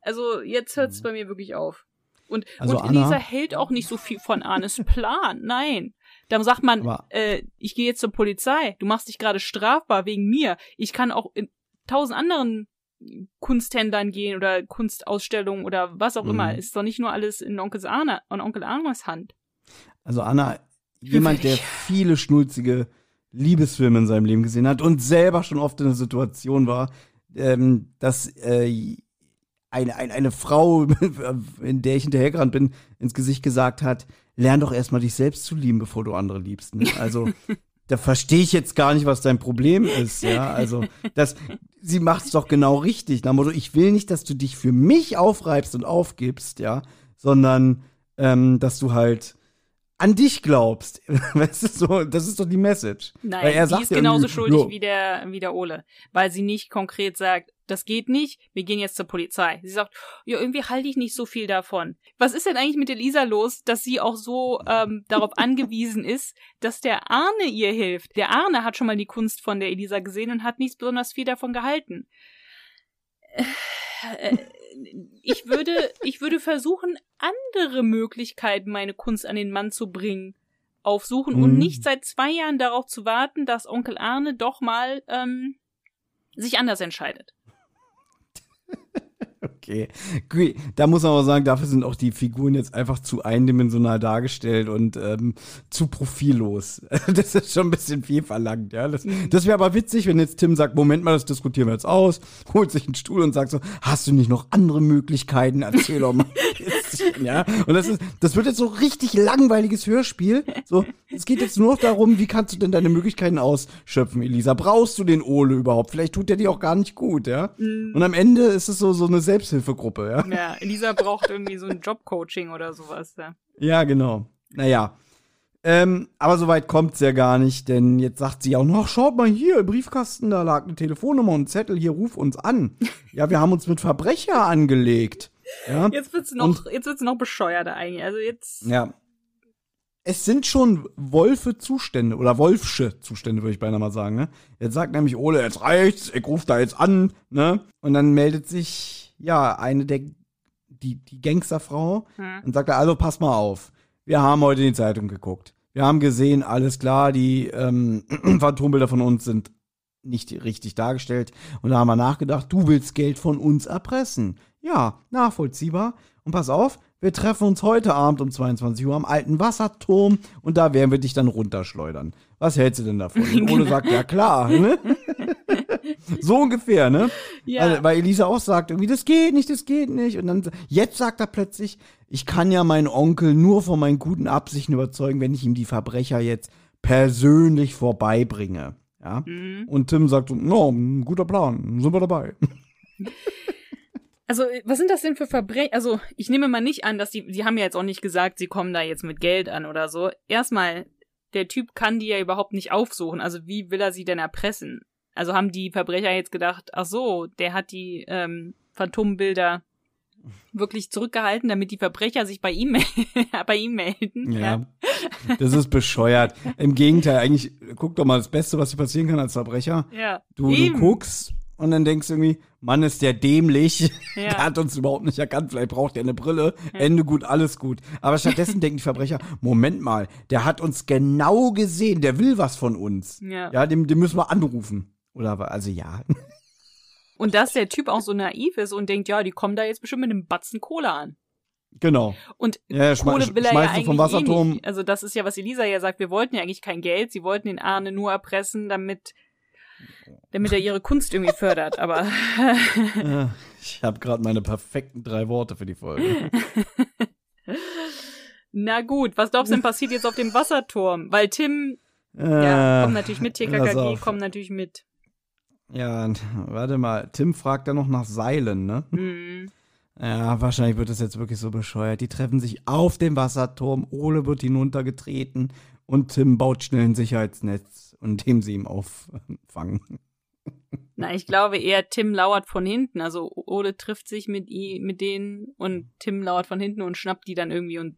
Also jetzt hört es mhm. bei mir wirklich auf. Und, also und Elisa hält auch nicht so viel von Arnes Plan. Nein. Dann sagt man, äh, ich gehe jetzt zur Polizei. Du machst dich gerade strafbar wegen mir. Ich kann auch in tausend anderen Kunsthändlern gehen oder Kunstausstellungen oder was auch mhm. immer. Ist doch nicht nur alles in Onkel Arne, in Onkel Arnes Hand. Also Anna, jemand, der viele schnulzige Liebesfilme in seinem Leben gesehen hat und selber schon oft in der Situation war, ähm, dass äh, eine, eine, eine Frau, in der ich hinterhergerannt bin, ins Gesicht gesagt hat, lern doch erstmal dich selbst zu lieben, bevor du andere liebst. Ne? Also, da verstehe ich jetzt gar nicht, was dein Problem ist, ja. Also, das, sie macht es doch genau richtig. Nach Motto, ich will nicht, dass du dich für mich aufreibst und aufgibst, ja, sondern ähm, dass du halt an dich glaubst. weißt du, so, das ist doch die Message. Nein, Weil er die sagt ist genauso schuldig wie der, wie der Ole. Weil sie nicht konkret sagt, das geht nicht, wir gehen jetzt zur Polizei. Sie sagt, ja, irgendwie halte ich nicht so viel davon. Was ist denn eigentlich mit Elisa los, dass sie auch so ähm, darauf angewiesen ist, dass der Arne ihr hilft? Der Arne hat schon mal die Kunst von der Elisa gesehen und hat nicht besonders viel davon gehalten. Ich würde, ich würde versuchen, andere Möglichkeiten, meine Kunst an den Mann zu bringen, aufsuchen mhm. und nicht seit zwei Jahren darauf zu warten, dass Onkel Arne doch mal ähm, sich anders entscheidet. Okay. Da muss man aber sagen, dafür sind auch die Figuren jetzt einfach zu eindimensional dargestellt und ähm, zu profillos. Das ist schon ein bisschen viel verlangt, ja. Das, mhm. das wäre aber witzig, wenn jetzt Tim sagt, Moment mal, das diskutieren wir jetzt aus, holt sich einen Stuhl und sagt so, hast du nicht noch andere Möglichkeiten? Erzähl doch mal. ja. Und das ist, das wird jetzt so richtig langweiliges Hörspiel. So, es geht jetzt nur noch darum, wie kannst du denn deine Möglichkeiten ausschöpfen, Elisa? Brauchst du den Ole überhaupt? Vielleicht tut der dir auch gar nicht gut, ja. Mhm. Und am Ende ist es so, so eine Selbsthilfegruppe, ja. Ja, Elisa braucht irgendwie so ein Jobcoaching oder sowas, ja. Ja, genau. Naja. Ähm, aber so weit kommt's ja gar nicht, denn jetzt sagt sie auch noch, schaut mal hier, im Briefkasten, da lag eine Telefonnummer und ein Zettel, hier, ruf uns an. Ja, wir haben uns mit Verbrecher angelegt. Ja? Jetzt wird's noch, und, jetzt wird's noch bescheuerter eigentlich. Also jetzt. Ja. Es sind schon Wolfe-Zustände oder Wolfsche Zustände, würde ich beinahe mal sagen. Ne? Jetzt sagt nämlich Ole, jetzt reicht's, ich rufe da jetzt an, ne? Und dann meldet sich ja eine der die, die Gangsterfrau hm. und sagt, also pass mal auf, wir haben heute in die Zeitung geguckt. Wir haben gesehen, alles klar, die ähm, Phantombilder von uns sind nicht richtig dargestellt. Und da haben wir nachgedacht, du willst Geld von uns erpressen. Ja, nachvollziehbar. Und pass auf, wir treffen uns heute Abend um 22 Uhr am alten Wasserturm und da werden wir dich dann runterschleudern. Was hältst du denn davon? Und Ole sagt, ja klar. Ne? so ungefähr, ne? Ja. Also, weil Elisa auch sagt, irgendwie, das geht nicht, das geht nicht. Und dann, jetzt sagt er plötzlich, ich kann ja meinen Onkel nur von meinen guten Absichten überzeugen, wenn ich ihm die Verbrecher jetzt persönlich vorbeibringe. Ja. Mhm. Und Tim sagt so, no, guter Plan, sind wir dabei. Also, was sind das denn für Verbrechen? Also, ich nehme mal nicht an, dass die, die haben ja jetzt auch nicht gesagt, sie kommen da jetzt mit Geld an oder so. Erstmal, der Typ kann die ja überhaupt nicht aufsuchen. Also, wie will er sie denn erpressen? Also, haben die Verbrecher jetzt gedacht, ach so, der hat die ähm, Phantombilder wirklich zurückgehalten, damit die Verbrecher sich bei ihm, bei ihm melden. Ja, ja, das ist bescheuert. Im Gegenteil, eigentlich, guck doch mal, das Beste, was dir passieren kann als Verbrecher. Ja. Du, du guckst und dann denkst du irgendwie, Mann, ist der dämlich. Ja. der hat uns überhaupt nicht erkannt. Vielleicht braucht er eine Brille. Ja. Ende gut, alles gut. Aber stattdessen denken die Verbrecher, Moment mal, der hat uns genau gesehen. Der will was von uns. Ja, ja dem, dem müssen wir anrufen. Oder, also ja. Und dass der Typ auch so naiv ist und denkt, ja, die kommen da jetzt bestimmt mit einem Batzen Kohle an. Genau. Und ja, Kohle will er ja eigentlich vom Wasserturm. Eh nicht. Also das ist ja, was Elisa ja sagt, wir wollten ja eigentlich kein Geld, sie wollten den Arne nur erpressen, damit damit er ihre Kunst irgendwie fördert, aber. ich habe gerade meine perfekten drei Worte für die Folge. Na gut, was glaubst du denn passiert jetzt auf dem Wasserturm? Weil Tim, äh, ja, kommt natürlich mit, TKKG kommt natürlich mit. Ja, warte mal, Tim fragt ja noch nach Seilen, ne? Mhm. Ja, wahrscheinlich wird das jetzt wirklich so bescheuert. Die treffen sich auf dem Wasserturm, Ole wird hinuntergetreten und Tim baut schnell ein Sicherheitsnetz, indem sie ihm auffangen. Na, ich glaube eher, Tim lauert von hinten. Also Ole trifft sich mit, mit denen und Tim lauert von hinten und schnappt die dann irgendwie und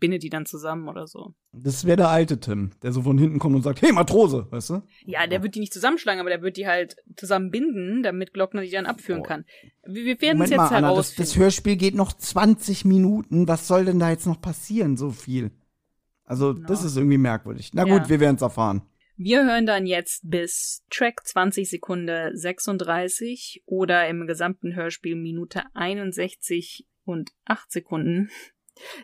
bindet die dann zusammen oder so. Das wäre der alte Tim, der so von hinten kommt und sagt, hey Matrose, weißt du? Ja, der wird die nicht zusammenschlagen, aber der wird die halt zusammenbinden, damit Glockner die dann abführen oh. kann. Wir, wir werden es jetzt mal, Anna, das, das Hörspiel geht noch 20 Minuten. Was soll denn da jetzt noch passieren, so viel? Also, no. das ist irgendwie merkwürdig. Na gut, ja. wir werden es erfahren. Wir hören dann jetzt bis Track 20 Sekunde 36 oder im gesamten Hörspiel Minute 61 und 8 Sekunden.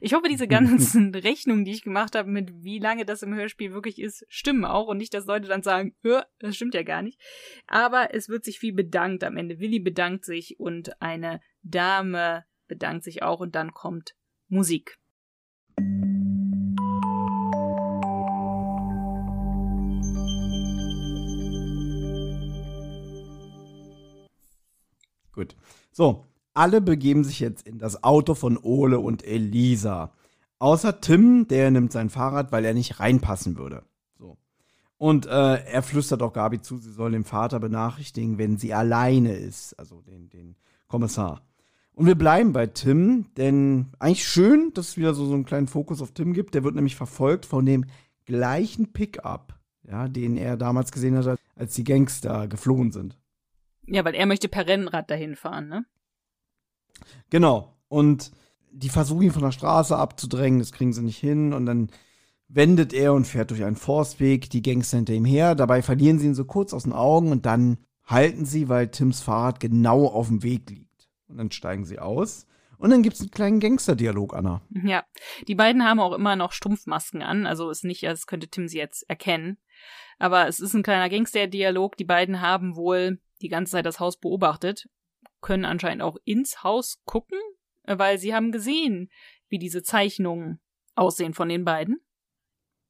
Ich hoffe, diese ganzen Rechnungen, die ich gemacht habe, mit wie lange das im Hörspiel wirklich ist, stimmen auch und nicht, dass Leute dann sagen, das stimmt ja gar nicht. Aber es wird sich viel bedankt am Ende. Willi bedankt sich und eine Dame bedankt sich auch und dann kommt Musik. Gut. So, alle begeben sich jetzt in das Auto von Ole und Elisa. Außer Tim, der nimmt sein Fahrrad, weil er nicht reinpassen würde. So. Und äh, er flüstert auch Gabi zu, sie soll den Vater benachrichtigen, wenn sie alleine ist, also den, den Kommissar. Und wir bleiben bei Tim, denn eigentlich schön, dass es wieder so, so einen kleinen Fokus auf Tim gibt. Der wird nämlich verfolgt von dem gleichen Pickup, ja, den er damals gesehen hat, als die Gangster geflohen sind. Ja, weil er möchte per Rennrad dahin fahren, ne? Genau. Und die versuchen ihn von der Straße abzudrängen, das kriegen sie nicht hin. Und dann wendet er und fährt durch einen Forstweg, die Gangster hinter ihm her. Dabei verlieren sie ihn so kurz aus den Augen und dann halten sie, weil Tims Fahrrad genau auf dem Weg liegt. Und dann steigen sie aus. Und dann gibt es einen kleinen Gangsterdialog, Anna. Ja, die beiden haben auch immer noch Strumpfmasken an, also ist nicht, als könnte Tim sie jetzt erkennen. Aber es ist ein kleiner Gangsterdialog. Die beiden haben wohl die ganze Zeit das Haus beobachtet, können anscheinend auch ins Haus gucken, weil sie haben gesehen, wie diese Zeichnungen aussehen von den beiden.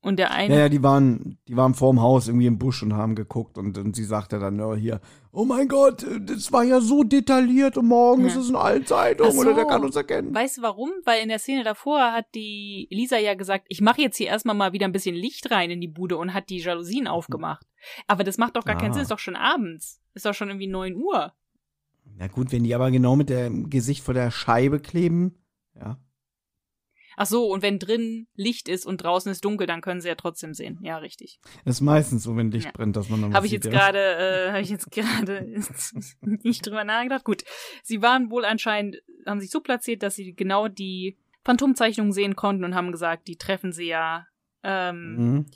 Und der eine. Ja, ja, die waren, die waren vorm Haus irgendwie im Busch und haben geguckt und, und sie sagte dann oh, hier, oh mein Gott, das war ja so detailliert und morgen ja. ist es eine Allzeitung so. oder der kann uns erkennen. Weißt du warum? Weil in der Szene davor hat die Lisa ja gesagt, ich mache jetzt hier erstmal mal wieder ein bisschen Licht rein in die Bude und hat die Jalousien aufgemacht. Aber das macht doch gar ah. keinen Sinn, ist doch schon abends. Ist doch schon irgendwie 9 Uhr. Na gut, wenn die aber genau mit dem Gesicht vor der Scheibe kleben, ja. Ach so, und wenn drin Licht ist und draußen ist dunkel, dann können sie ja trotzdem sehen. Ja, richtig. Das ist meistens so, wenn Licht ja. brennt, dass man dann Habe ich jetzt gerade, äh, habe ich jetzt gerade nicht drüber nachgedacht. Gut, sie waren wohl anscheinend, haben sich so platziert, dass sie genau die Phantomzeichnungen sehen konnten und haben gesagt, die treffen sie ja. Ähm, mhm.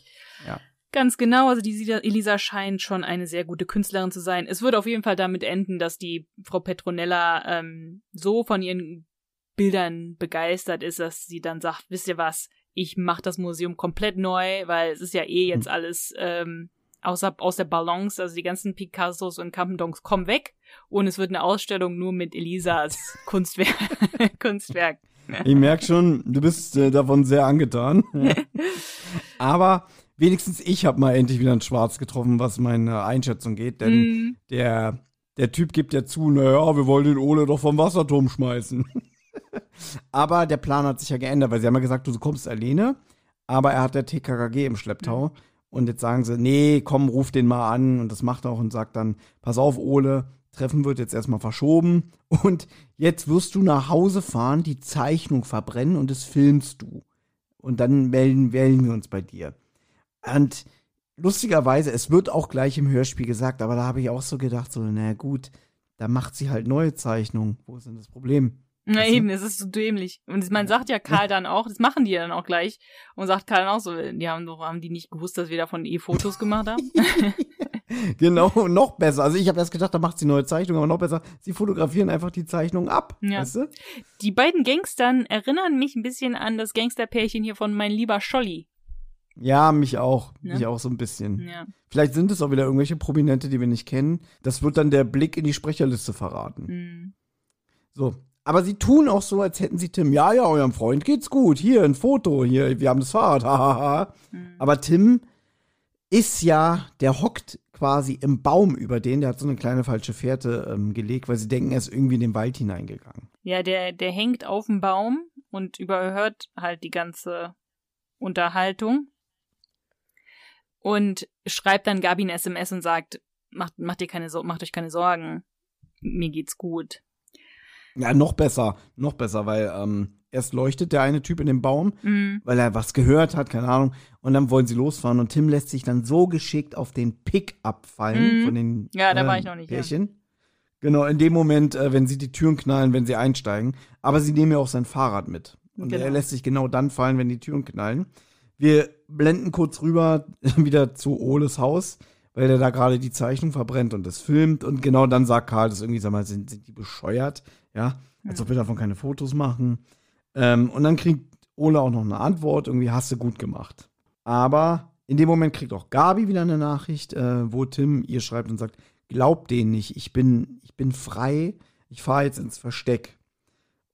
Ja. Ganz genau, also die Elisa scheint schon eine sehr gute Künstlerin zu sein. Es wird auf jeden Fall damit enden, dass die Frau Petronella ähm, so von ihren Bildern begeistert ist, dass sie dann sagt, wisst ihr was, ich mache das Museum komplett neu, weil es ist ja eh jetzt hm. alles ähm, außer, aus der Balance, also die ganzen Picassos und Campendonks kommen weg und es wird eine Ausstellung nur mit Elisas Kunstwerk. Kunstwerk. Ich merke schon, du bist äh, davon sehr angetan. Aber wenigstens ich habe mal endlich wieder ein Schwarz getroffen, was meine Einschätzung geht, denn mm. der, der Typ gibt ja zu, naja, wir wollen den Ole doch vom Wasserturm schmeißen. aber der Plan hat sich ja geändert, weil sie haben ja gesagt, du kommst alleine, aber er hat der TKKG im Schlepptau. Mhm. Und jetzt sagen sie, nee, komm, ruf den mal an. Und das macht er auch und sagt dann, pass auf, Ole, Treffen wird jetzt erstmal verschoben. Und jetzt wirst du nach Hause fahren, die Zeichnung verbrennen und das filmst du. Und dann melden, melden wir uns bei dir. Und lustigerweise, es wird auch gleich im Hörspiel gesagt, aber da habe ich auch so gedacht, so, na gut, da macht sie halt neue Zeichnungen. Wo ist denn das Problem? Na eben, es ist so dämlich. Und man sagt ja Karl dann auch, das machen die dann auch gleich. Und sagt Karl dann auch so, die haben doch, haben die nicht gewusst, dass wir davon eh Fotos gemacht haben? genau, noch besser. Also ich habe erst gedacht, da macht sie neue Zeichnungen, aber noch besser, sie fotografieren einfach die Zeichnung ab. Ja. Weißt du? Die beiden Gangstern erinnern mich ein bisschen an das Gangsterpärchen hier von Mein lieber Scholli. Ja, mich auch. Ne? Mich auch so ein bisschen. Ja. Vielleicht sind es auch wieder irgendwelche Prominente, die wir nicht kennen. Das wird dann der Blick in die Sprecherliste verraten. Mhm. So, aber sie tun auch so, als hätten sie Tim, ja, ja, eurem Freund geht's gut. Hier ein Foto, hier, wir haben das Fahrrad, hahaha. mhm. Aber Tim ist ja, der hockt quasi im Baum über den, der hat so eine kleine falsche Fährte ähm, gelegt, weil sie denken, er ist irgendwie in den Wald hineingegangen. Ja, der, der hängt auf dem Baum und überhört halt die ganze Unterhaltung und schreibt dann Gabi ein SMS und sagt, macht, macht, dir keine, macht euch keine Sorgen, mir geht's gut. Ja, noch besser, noch besser, weil ähm, erst leuchtet der eine Typ in dem Baum, mhm. weil er was gehört hat, keine Ahnung, und dann wollen sie losfahren und Tim lässt sich dann so geschickt auf den Pick-up fallen mhm. von den Ja, da äh, war ich noch nicht. Pärchen. Ja. Genau, in dem Moment, äh, wenn sie die Türen knallen, wenn sie einsteigen. Aber sie nehmen ja auch sein Fahrrad mit. Und genau. er lässt sich genau dann fallen, wenn die Türen knallen. Wir blenden kurz rüber wieder zu Oles Haus weil der da gerade die Zeichnung verbrennt und das filmt. Und genau dann sagt Karl das irgendwie, sag mal, sind, sind die bescheuert? Ja, als ob wir davon keine Fotos machen. Ähm, und dann kriegt Ole auch noch eine Antwort, irgendwie hast du gut gemacht. Aber in dem Moment kriegt auch Gabi wieder eine Nachricht, äh, wo Tim ihr schreibt und sagt, glaubt denen nicht, ich bin, ich bin frei, ich fahre jetzt ins Versteck.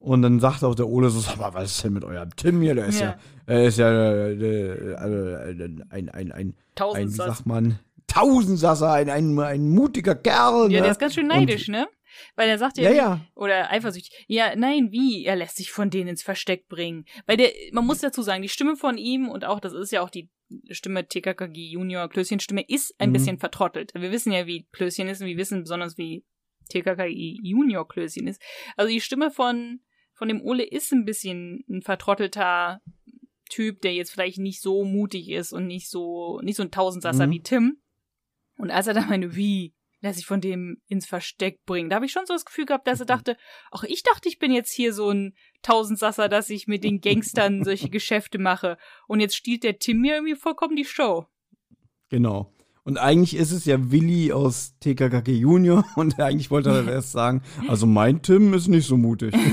Und dann sagt auch der Ole so, sag mal, was ist denn mit eurem Tim hier? Der ist ja, ja, er ist ja äh, äh, äh, ein, ein, ein, ein, wie sagt man, Tausendsasser, ein, ein, ein mutiger Kerl. Ja, ne? der ist ganz schön neidisch, und, ne? Weil er sagt ja, ja, ja, oder eifersüchtig. Ja, nein, wie? Er lässt sich von denen ins Versteck bringen. Weil der, man muss dazu sagen, die Stimme von ihm und auch, das ist ja auch die Stimme TKKG Junior, Klößchen Stimme ist ein Mhm. bisschen vertrottelt. Wir wissen ja, wie Klößchen ist und wir wissen besonders, wie TKKG Junior Klößchen ist. Also die Stimme von, von dem Ole ist ein bisschen ein vertrottelter Typ, der jetzt vielleicht nicht so mutig ist und nicht so, nicht so ein Tausendsasser Mhm. wie Tim. Und als er dann meine, wie, lässt sich von dem ins Versteck bringen, da habe ich schon so das Gefühl gehabt, dass er dachte, ach, ich dachte, ich bin jetzt hier so ein Tausendsasser, dass ich mit den Gangstern solche Geschäfte mache. Und jetzt stiehlt der Tim mir irgendwie vollkommen die Show. Genau. Und eigentlich ist es ja Willi aus TKKG Junior und eigentlich wollte er erst sagen, also mein Tim ist nicht so mutig.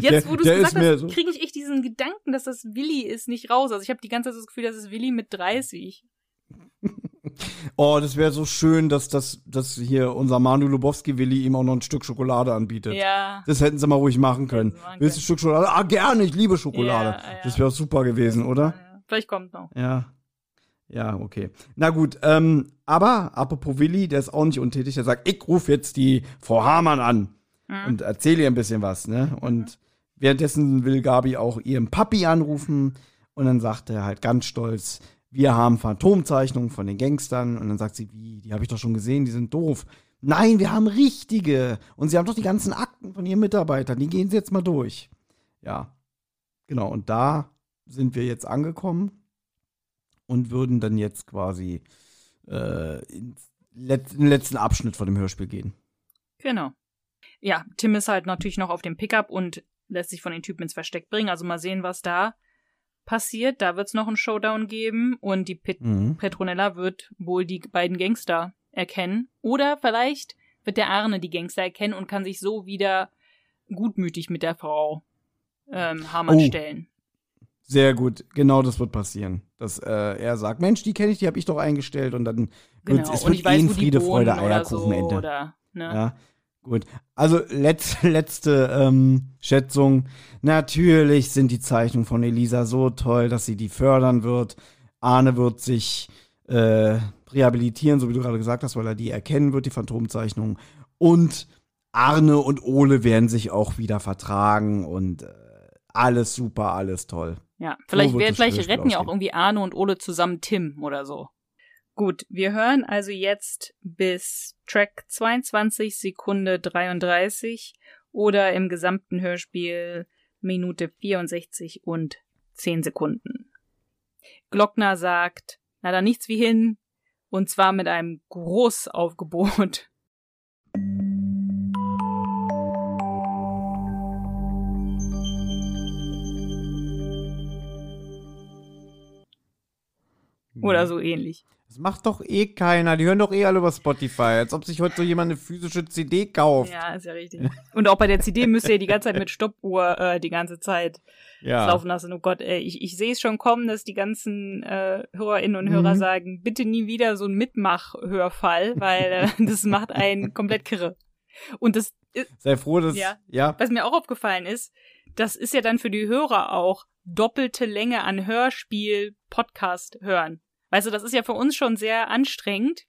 Jetzt, wo du es gesagt hast, so- kriege ich echt diesen Gedanken, dass das Willi ist, nicht raus. Also ich habe die ganze Zeit das Gefühl, das ist Willi mit 30. Oh, das wäre so schön, dass das dass hier unser Manu Lubowski Willi ihm auch noch ein Stück Schokolade anbietet. Ja. Das hätten sie mal ruhig machen können. Machen Willst du ein Stück Schokolade? Ah, gerne, ich liebe Schokolade. Ja, ja. Das wäre super gewesen, oder? Ja, Vielleicht kommt noch. Ja. Ja, okay. Na gut, ähm, aber apropos Willi, der ist auch nicht untätig, der sagt, ich rufe jetzt die Frau Hamann an Mhm. und erzähle ihr ein bisschen was, ne? Und währenddessen will Gabi auch ihren Papi anrufen und dann sagt er halt ganz stolz, wir haben Phantomzeichnungen von den Gangstern und dann sagt sie, wie, die habe ich doch schon gesehen, die sind doof. Nein, wir haben richtige und sie haben doch die ganzen Akten von ihren Mitarbeitern, die gehen sie jetzt mal durch. Ja. Genau, und da sind wir jetzt angekommen und würden dann jetzt quasi äh, in den letzten Abschnitt von dem Hörspiel gehen. Genau. Ja, Tim ist halt natürlich noch auf dem Pickup und lässt sich von den Typen ins Versteck bringen. Also mal sehen, was da passiert. Da wird es noch einen Showdown geben und die Pet Mhm. Petronella wird wohl die beiden Gangster erkennen. Oder vielleicht wird der Arne die Gangster erkennen und kann sich so wieder gutmütig mit der Frau ähm, Hamann Oh. stellen. Sehr gut, genau das wird passieren. Dass äh, er sagt, Mensch, die kenne ich, die habe ich doch eingestellt und dann Genau. es wird eh Friede, Freude, Eierkuchen, so, Ende. Oder, ne? Ja, gut. Also letz, letzte ähm, Schätzung. Natürlich sind die Zeichnungen von Elisa so toll, dass sie die fördern wird. Arne wird sich äh, rehabilitieren, so wie du gerade gesagt hast, weil er die erkennen wird, die Phantomzeichnungen. Und Arne und Ole werden sich auch wieder vertragen und äh, alles super, alles toll. Ja, vielleicht, das vielleicht retten ja auch ausgehen. irgendwie Arne und Ole zusammen Tim oder so. Gut, wir hören also jetzt bis Track 22 Sekunde 33 oder im gesamten Hörspiel Minute 64 und 10 Sekunden. Glockner sagt, na dann nichts wie hin, und zwar mit einem Großaufgebot. Oder so ähnlich. Das macht doch eh keiner. Die hören doch eh alle über Spotify. Als ob sich heute so jemand eine physische CD kauft. Ja, ist ja richtig. Und auch bei der CD müsst ihr die ganze Zeit mit Stoppuhr äh, die ganze Zeit Ja. laufen lassen. Oh Gott, ey, ich, ich sehe es schon kommen, dass die ganzen äh, Hörerinnen und Hörer Mhm. sagen, bitte nie wieder so ein Mitmach-Hörfall, weil äh, das macht einen komplett kirre. Und das, ist, Sei froh, dass. Ja. ja. was mir auch aufgefallen ist, das ist ja dann für die Hörer auch doppelte Länge an Hörspiel, Podcast hören. Weißt du, das ist ja für uns schon sehr anstrengend,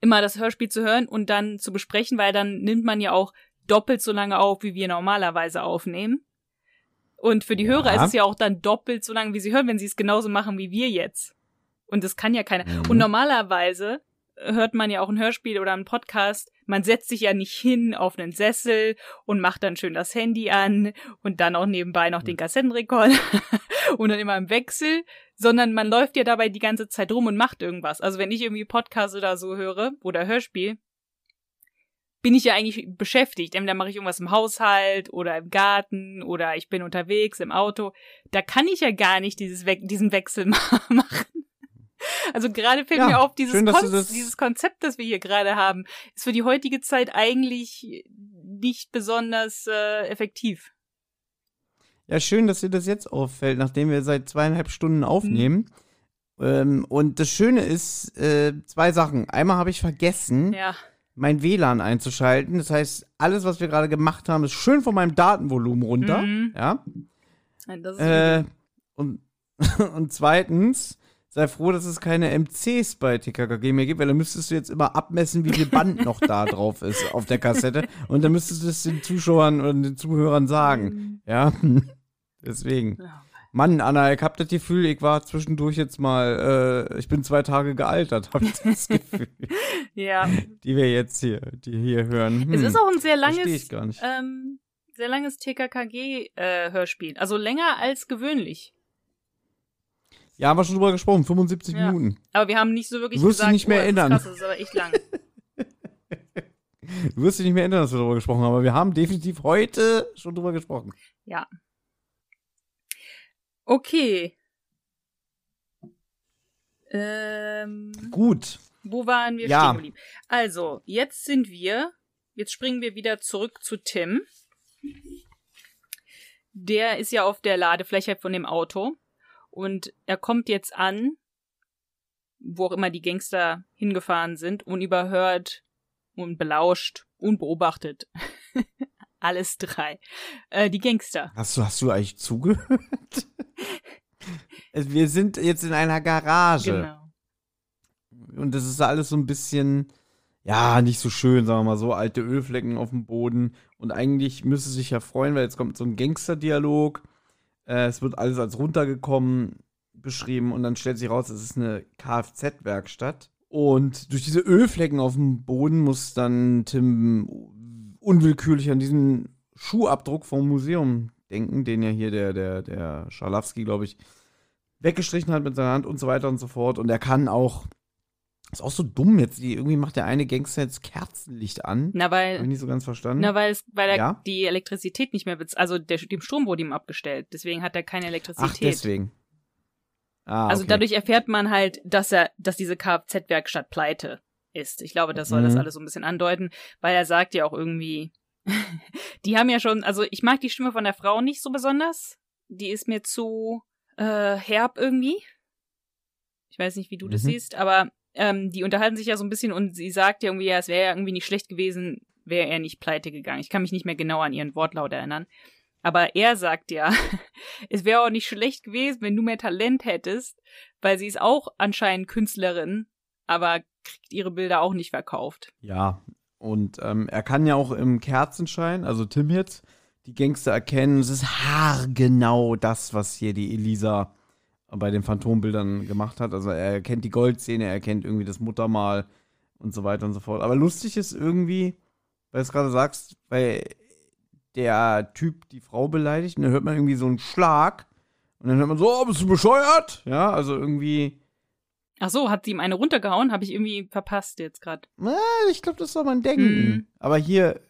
immer das Hörspiel zu hören und dann zu besprechen, weil dann nimmt man ja auch doppelt so lange auf, wie wir normalerweise aufnehmen. Und für die Ja. Hörer ist es ja auch dann doppelt so lange, wie sie hören, wenn sie es genauso machen wie wir jetzt. Und das kann ja keiner. Mhm. Und normalerweise hört man ja auch ein Hörspiel oder einen Podcast. Man setzt sich ja nicht hin auf einen Sessel und macht dann schön das Handy an und dann auch nebenbei noch den Kassettenrekorder und dann immer im Wechsel, sondern man läuft ja dabei die ganze Zeit rum und macht irgendwas. Also wenn ich irgendwie Podcast oder so höre oder Hörspiel, bin ich ja eigentlich beschäftigt. Entweder mache ich irgendwas im Haushalt oder im Garten oder ich bin unterwegs im Auto. Da kann ich ja gar nicht dieses We diesen Wechsel machen. Also gerade fällt Ja, mir auf, dieses, schön, Kon das- dieses Konzept, das wir hier gerade haben, ist für die heutige Zeit eigentlich nicht besonders äh, effektiv. Ja, schön, dass dir das jetzt auffällt, nachdem wir seit zweieinhalb Stunden aufnehmen. Ähm, und das Schöne ist, äh, zwei Sachen. Einmal habe ich vergessen, Ja. mein WLAN einzuschalten. Das heißt, alles, was wir gerade gemacht haben, ist schön von meinem Datenvolumen runter. Mhm. Ja. Ist Äh, und, und zweitens, sei froh, dass es keine MCs bei TKKG mehr gibt, weil dann müsstest du jetzt immer abmessen, wie viel Band noch da drauf ist auf der Kassette. Und dann müsstest du es den Zuschauern oder den Zuhörern sagen. Ja. Deswegen. Mann, Anna, ich hab das Gefühl, ich war zwischendurch jetzt mal, äh, ich bin zwei Tage gealtert, hab ich das Gefühl. ja. Die wir jetzt hier, die hier hören. Hm, es ist auch ein sehr langes, ich gar nicht. ähm, sehr langes TKKG-Hörspiel. also länger als gewöhnlich. Ja, haben wir schon drüber gesprochen, 75 Ja. Minuten. Aber wir haben nicht so wirklich Du wirst dich gesagt, nicht mehr oh, das ist erinnern. Krass, das ist aber echt lang. Du wirst dich nicht mehr erinnern, dass wir darüber gesprochen haben, aber wir haben definitiv heute schon drüber gesprochen. Ja. Okay. Ähm, Gut. wo waren wir Ja. stehen? Also, jetzt sind wir, jetzt springen wir wieder zurück zu Tim. Der ist ja auf der Ladefläche von dem Auto und er kommt jetzt an, wo auch immer die Gangster hingefahren sind und überhört und belauscht und beobachtet. Alles drei. Äh, die Gangster. Hast du, hast du eigentlich zugehört? Also, wir sind jetzt in einer Garage. Genau. Und das ist alles so ein bisschen, ja, nicht so schön, sagen wir mal so, alte Ölflecken auf dem Boden. Und eigentlich müsste sich ja freuen, weil jetzt kommt so ein Gangster-Dialog. Äh, es wird alles als runtergekommen beschrieben und dann stellt sich raus, es ist eine Kfz-Werkstatt. Und durch diese Ölflecken auf dem Boden muss dann Tim unwillkürlich an diesen Schuhabdruck vom Museum denken, den ja hier der, der, der Scharlawski, glaube ich, weggestrichen hat mit seiner Hand und so weiter und so fort. Und er kann auch, ist auch so dumm jetzt, die, irgendwie macht der eine Gangster jetzt Kerzenlicht an. Na, Hab ich weil, nicht so ganz verstanden. na, weil, es, weil er Ja? die Elektrizität nicht mehr bezahlt, also der, dem Strom wurde ihm abgestellt. Deswegen hat er keine Elektrizität. Ach, deswegen. Ah, Also okay. dadurch erfährt man halt, dass er, dass diese Kfz-Werkstatt pleite ist. Ich glaube, das soll das Mhm. alles so ein bisschen andeuten, weil er sagt ja auch irgendwie, die haben ja schon, also ich mag die Stimme von der Frau nicht so besonders. Die ist mir zu äh, herb irgendwie. Ich weiß nicht, wie du das Mhm. siehst, aber ähm, die unterhalten sich ja so ein bisschen und sie sagt ja irgendwie, ja, es wäre ja irgendwie nicht schlecht gewesen, wäre er nicht pleite gegangen. Ich kann mich nicht mehr genau an ihren Wortlaut erinnern. Aber er sagt ja, es wäre auch nicht schlecht gewesen, wenn du mehr Talent hättest, weil sie ist auch anscheinend Künstlerin, aber kriegt ihre Bilder auch nicht verkauft. Ja, und ähm, er kann ja auch im Kerzenschein, also Tim jetzt, die Gangster erkennen. Es ist haargenau das, was hier die Elisa bei den Phantombildern gemacht hat. Also er erkennt die Goldszene, er erkennt irgendwie das Muttermal und so weiter und so fort. Aber lustig ist irgendwie, weil du es gerade sagst, weil der Typ die Frau beleidigt und dann hört man irgendwie so einen Schlag und dann hört man so, oh, bist du bescheuert? Ja, also irgendwie, Ach so, hat sie ihm eine runtergehauen? Habe ich irgendwie verpasst jetzt gerade. Na, ich glaube, das soll man denken. Mhm. Aber hier,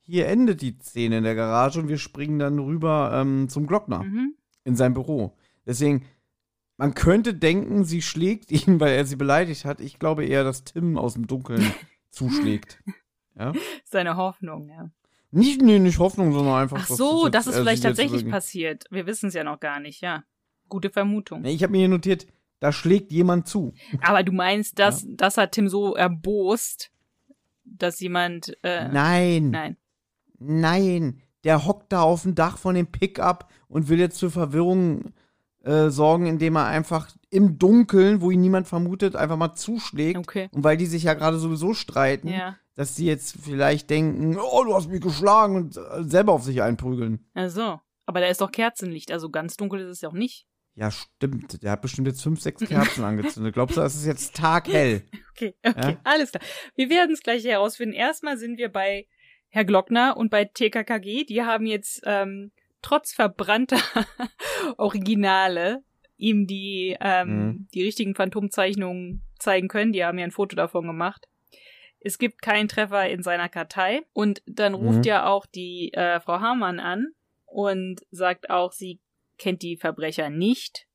hier endet die Szene in der Garage und wir springen dann rüber ähm, zum Glockner Mhm. in sein Büro. Deswegen, man könnte denken, sie schlägt ihn, weil er sie beleidigt hat. Ich glaube eher, dass Tim aus dem Dunkeln zuschlägt. Ja? Seine Hoffnung, ja. Nicht, nee, nicht Hoffnung, sondern einfach. Ach dass so, jetzt- das ist er vielleicht tatsächlich passiert. Wir wissen es ja noch gar nicht, ja. Gute Vermutung. Ich habe mir hier notiert, da schlägt jemand zu. Aber du meinst, dass das hat Tim so erbost, dass jemand äh, Nein. nein. Nein, der hockt da auf dem Dach von dem Pickup und will jetzt für Verwirrung äh, sorgen, indem er einfach im Dunkeln, wo ihn niemand vermutet, einfach mal zuschlägt. Okay. Und weil die sich ja gerade sowieso streiten, Ja. dass sie jetzt vielleicht denken, oh, du hast mich geschlagen und äh, selber auf sich einprügeln. Ach so. Aber da ist doch Kerzenlicht, also ganz dunkel ist es ja auch nicht. Ja, stimmt. Der hat bestimmt jetzt fünf, sechs Kerzen angezündet. Glaubst du, es ist jetzt taghell? Okay, okay, Ja? alles klar. Wir werden es gleich herausfinden. Erstmal sind wir bei Herr Glockner und bei TKKG. Die haben jetzt ähm, trotz verbrannter Originale ihm die, ähm, Mhm. die richtigen Phantomzeichnungen zeigen können. Die haben ja ein Foto davon gemacht. Es gibt keinen Treffer in seiner Kartei. Und dann ruft Mhm. ja auch die äh, Frau Hamann an und sagt auch, sie kennt die Verbrecher nicht.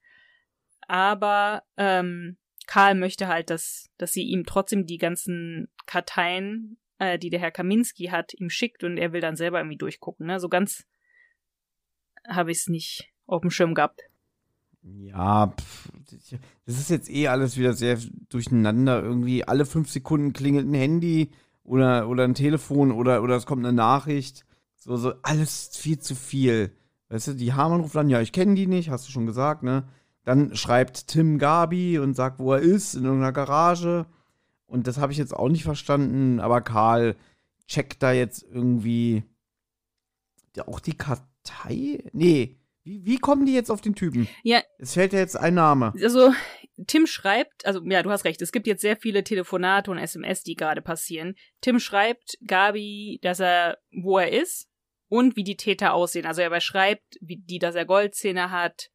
Aber ähm, Karl möchte halt, dass, dass sie ihm trotzdem die ganzen Karteien, äh, die der Herr Kaminski hat, ihm schickt und er will dann selber irgendwie durchgucken. Ne? So ganz habe ich es nicht auf dem Schirm gehabt. Ja, pff, das ist jetzt eh alles wieder sehr durcheinander. Irgendwie alle fünf Sekunden klingelt ein Handy oder, oder ein Telefon oder, oder es kommt eine Nachricht. So, so alles viel zu viel. Weißt du, die Hamann ruft an, ja, ich kenne die nicht, hast du schon gesagt, ne? Dann schreibt Tim Gabi und sagt, wo er ist, in irgendeiner Garage. Und das habe ich jetzt auch nicht verstanden, aber Karl checkt da jetzt irgendwie ja, auch die Kartei? Nee, Wie, wie kommen die jetzt auf den Typen? Ja. Es fällt ja jetzt ein Name. Also, Tim schreibt, also ja, du hast recht, es gibt jetzt sehr viele Telefonate und SMS, die gerade passieren. Tim schreibt Gabi, dass er, wo er ist und wie die Täter aussehen. Also er beschreibt, wie die, dass er Goldzähne hat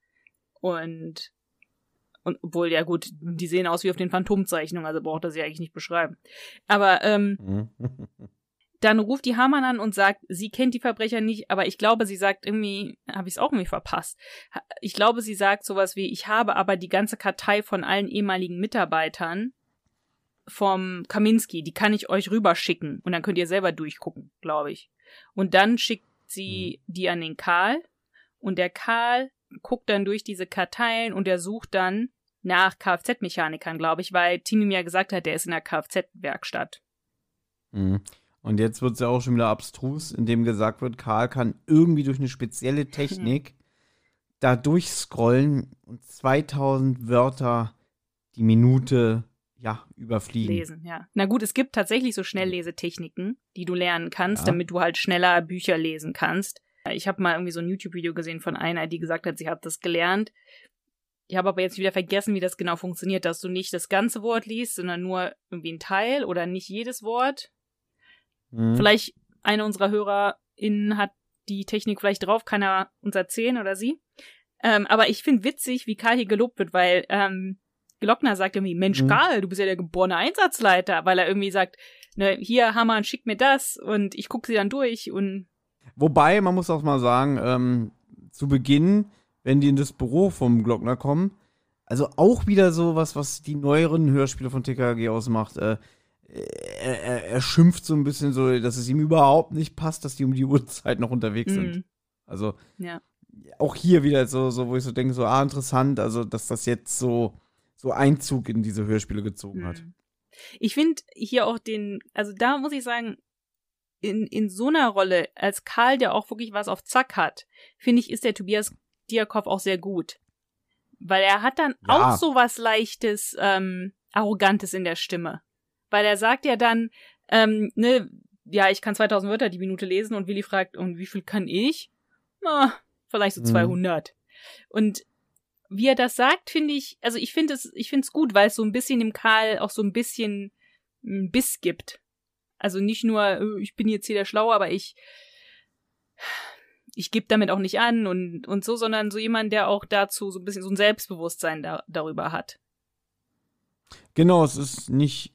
und und obwohl, ja gut, die sehen aus wie auf den Phantomzeichnungen, also braucht er sie eigentlich nicht beschreiben. Aber ähm, Mhm. dann ruft die Hamann an und sagt, sie kennt die Verbrecher nicht, aber ich glaube, sie sagt irgendwie, habe ich es auch irgendwie verpasst. Ich glaube, sie sagt sowas wie, ich habe aber die ganze Kartei von allen ehemaligen Mitarbeitern vom Kaminski, die kann ich euch rüberschicken und dann könnt ihr selber durchgucken, glaube ich. Und dann schickt sie die an den Karl und der Karl guckt dann durch diese Karteien und er sucht dann nach Kfz-Mechanikern, glaube ich, weil Timi mir gesagt hat, der ist in der Kfz-Werkstatt. Mhm. Und jetzt wird es ja auch schon wieder abstrus, indem gesagt wird, Karl kann irgendwie durch eine spezielle Technik da durchscrollen und 2000 Wörter die Minute ja überfliegen. Lesen, ja. Na gut, es gibt tatsächlich so Schnelllesetechniken, die du lernen kannst, Ja. damit du halt schneller Bücher lesen kannst. Ich habe mal irgendwie so ein YouTube-Video gesehen von einer, die gesagt hat, sie hat das gelernt. Ich habe aber jetzt wieder vergessen, wie das genau funktioniert, dass du nicht das ganze Wort liest, sondern nur irgendwie ein Teil oder nicht jedes Wort. Mhm. Vielleicht eine unserer HörerInnen hat die Technik vielleicht drauf, kann er uns erzählen oder sie. Ähm, aber ich finde witzig, wie Karl hier gelobt wird, weil ähm, Glockner sagt irgendwie, Mensch, Mhm. Karl, du bist ja der geborene Einsatzleiter, weil er irgendwie sagt, ne, hier, Hammer, schick mir das und ich gucke sie dann durch und Wobei, man muss auch mal sagen, ähm, zu Beginn, wenn die in das Büro vom Glockner kommen, also auch wieder so was, was die neueren Hörspiele von TKG ausmacht. Äh, er, er, er schimpft so ein bisschen so, dass es ihm überhaupt nicht passt, dass die um die Uhrzeit noch unterwegs sind. Mhm. Also ja. auch hier wieder so, so, wo ich so denke, so, ah, interessant, also dass das jetzt so, so Einzug in diese Hörspiele gezogen hat. Mhm. Ich finde hier auch den, also da muss ich sagen, in, in so einer Rolle, als Karl, der auch wirklich was auf Zack hat, finde ich, ist der Tobias Diakov auch sehr gut. Weil er hat dann Ja. auch so was leichtes, ähm, Arrogantes in der Stimme. Weil er sagt ja dann, ähm, ne, ja, ich kann 2000 Wörter die Minute lesen und Willi fragt, und wie viel kann ich? Na, vielleicht so Mhm. 200. Und wie er das sagt, finde ich, also ich finde es, ich finde es gut, weil es so ein bisschen dem Karl auch so ein bisschen einen Biss gibt. Also nicht nur, äh, ich bin jetzt hier der Schlaue, aber ich, ich gebe damit auch nicht an und, und so, sondern so jemand, der auch dazu so ein bisschen so ein Selbstbewusstsein da, darüber hat. Genau, es ist nicht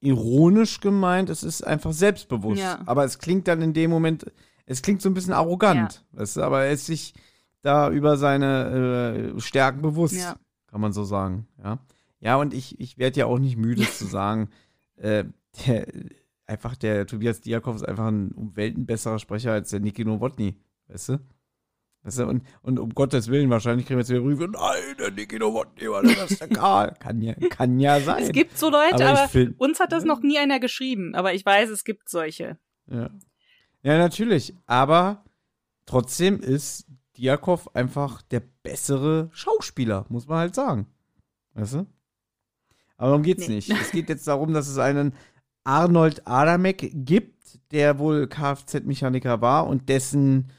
ironisch gemeint, es ist einfach selbstbewusst. Ja. Aber es klingt dann in dem Moment, es klingt so ein bisschen arrogant. Weißt du? Aber er ist sich da über seine äh, Stärken bewusst, Ja. kann man so sagen. Ja, ja und ich, ich werde ja auch nicht müde zu sagen, äh, der, einfach der Tobias Diakov ist einfach ein um Welten besserer Sprecher als der Niki Nowotny. Weißt du? Weißt du, und, und um Gottes Willen, wahrscheinlich kriegen wir jetzt wieder Briefe, nein, der Niki Nowotny war das ist der Karl. Kann ja, kann ja sein. Es gibt so Leute, Aber aber, find- uns hat das noch nie einer geschrieben, aber ich weiß, es gibt solche. Ja. ja, natürlich. Aber trotzdem ist Diakov einfach der bessere Schauspieler, muss man halt sagen. Weißt du? Aber darum geht's Nee. nicht. Es geht jetzt darum, dass es einen Arnold Adamek gibt, der wohl Kfz-Mechaniker war und dessen,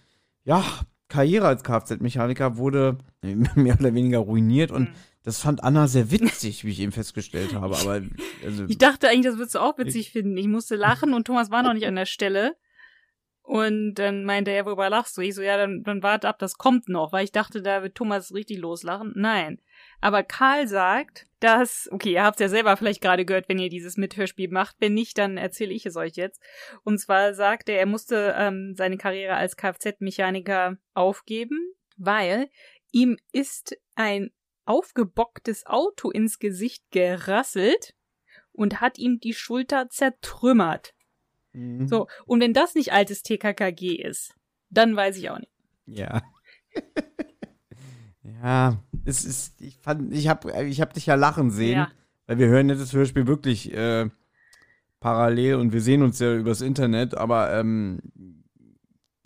ja, Karriere als Kfz-Mechaniker wurde mehr oder weniger ruiniert und Mhm. das fand Anna sehr witzig, wie ich eben festgestellt habe. Aber also, Ich dachte eigentlich, das würdest du auch witzig finden. Ich musste lachen und Thomas war noch nicht an der Stelle. Und dann meinte er, worüber lachst du? Ich so, ja, dann, dann warte ab, das kommt noch, weil ich dachte, da wird Thomas richtig loslachen. Nein. Aber Karl sagt, dass, okay, ihr habt es ja selber vielleicht gerade gehört, wenn ihr dieses Mithörspiel macht. Wenn nicht, dann erzähle ich es euch jetzt. Und zwar sagt er, er musste ähm, seine Karriere als Kfz-Mechaniker aufgeben, weil ihm ist ein aufgebocktes Auto ins Gesicht gerasselt und hat ihm die Schulter zertrümmert. mhm. So, und wenn das nicht altes TKKG ist, dann weiß ich auch nicht. Ja. ja, es ist, ich fand, ich hab, ich hab dich ja lachen sehen, Ja. weil wir hören ja das Hörspiel wirklich äh, parallel und wir sehen uns ja übers Internet, aber ähm,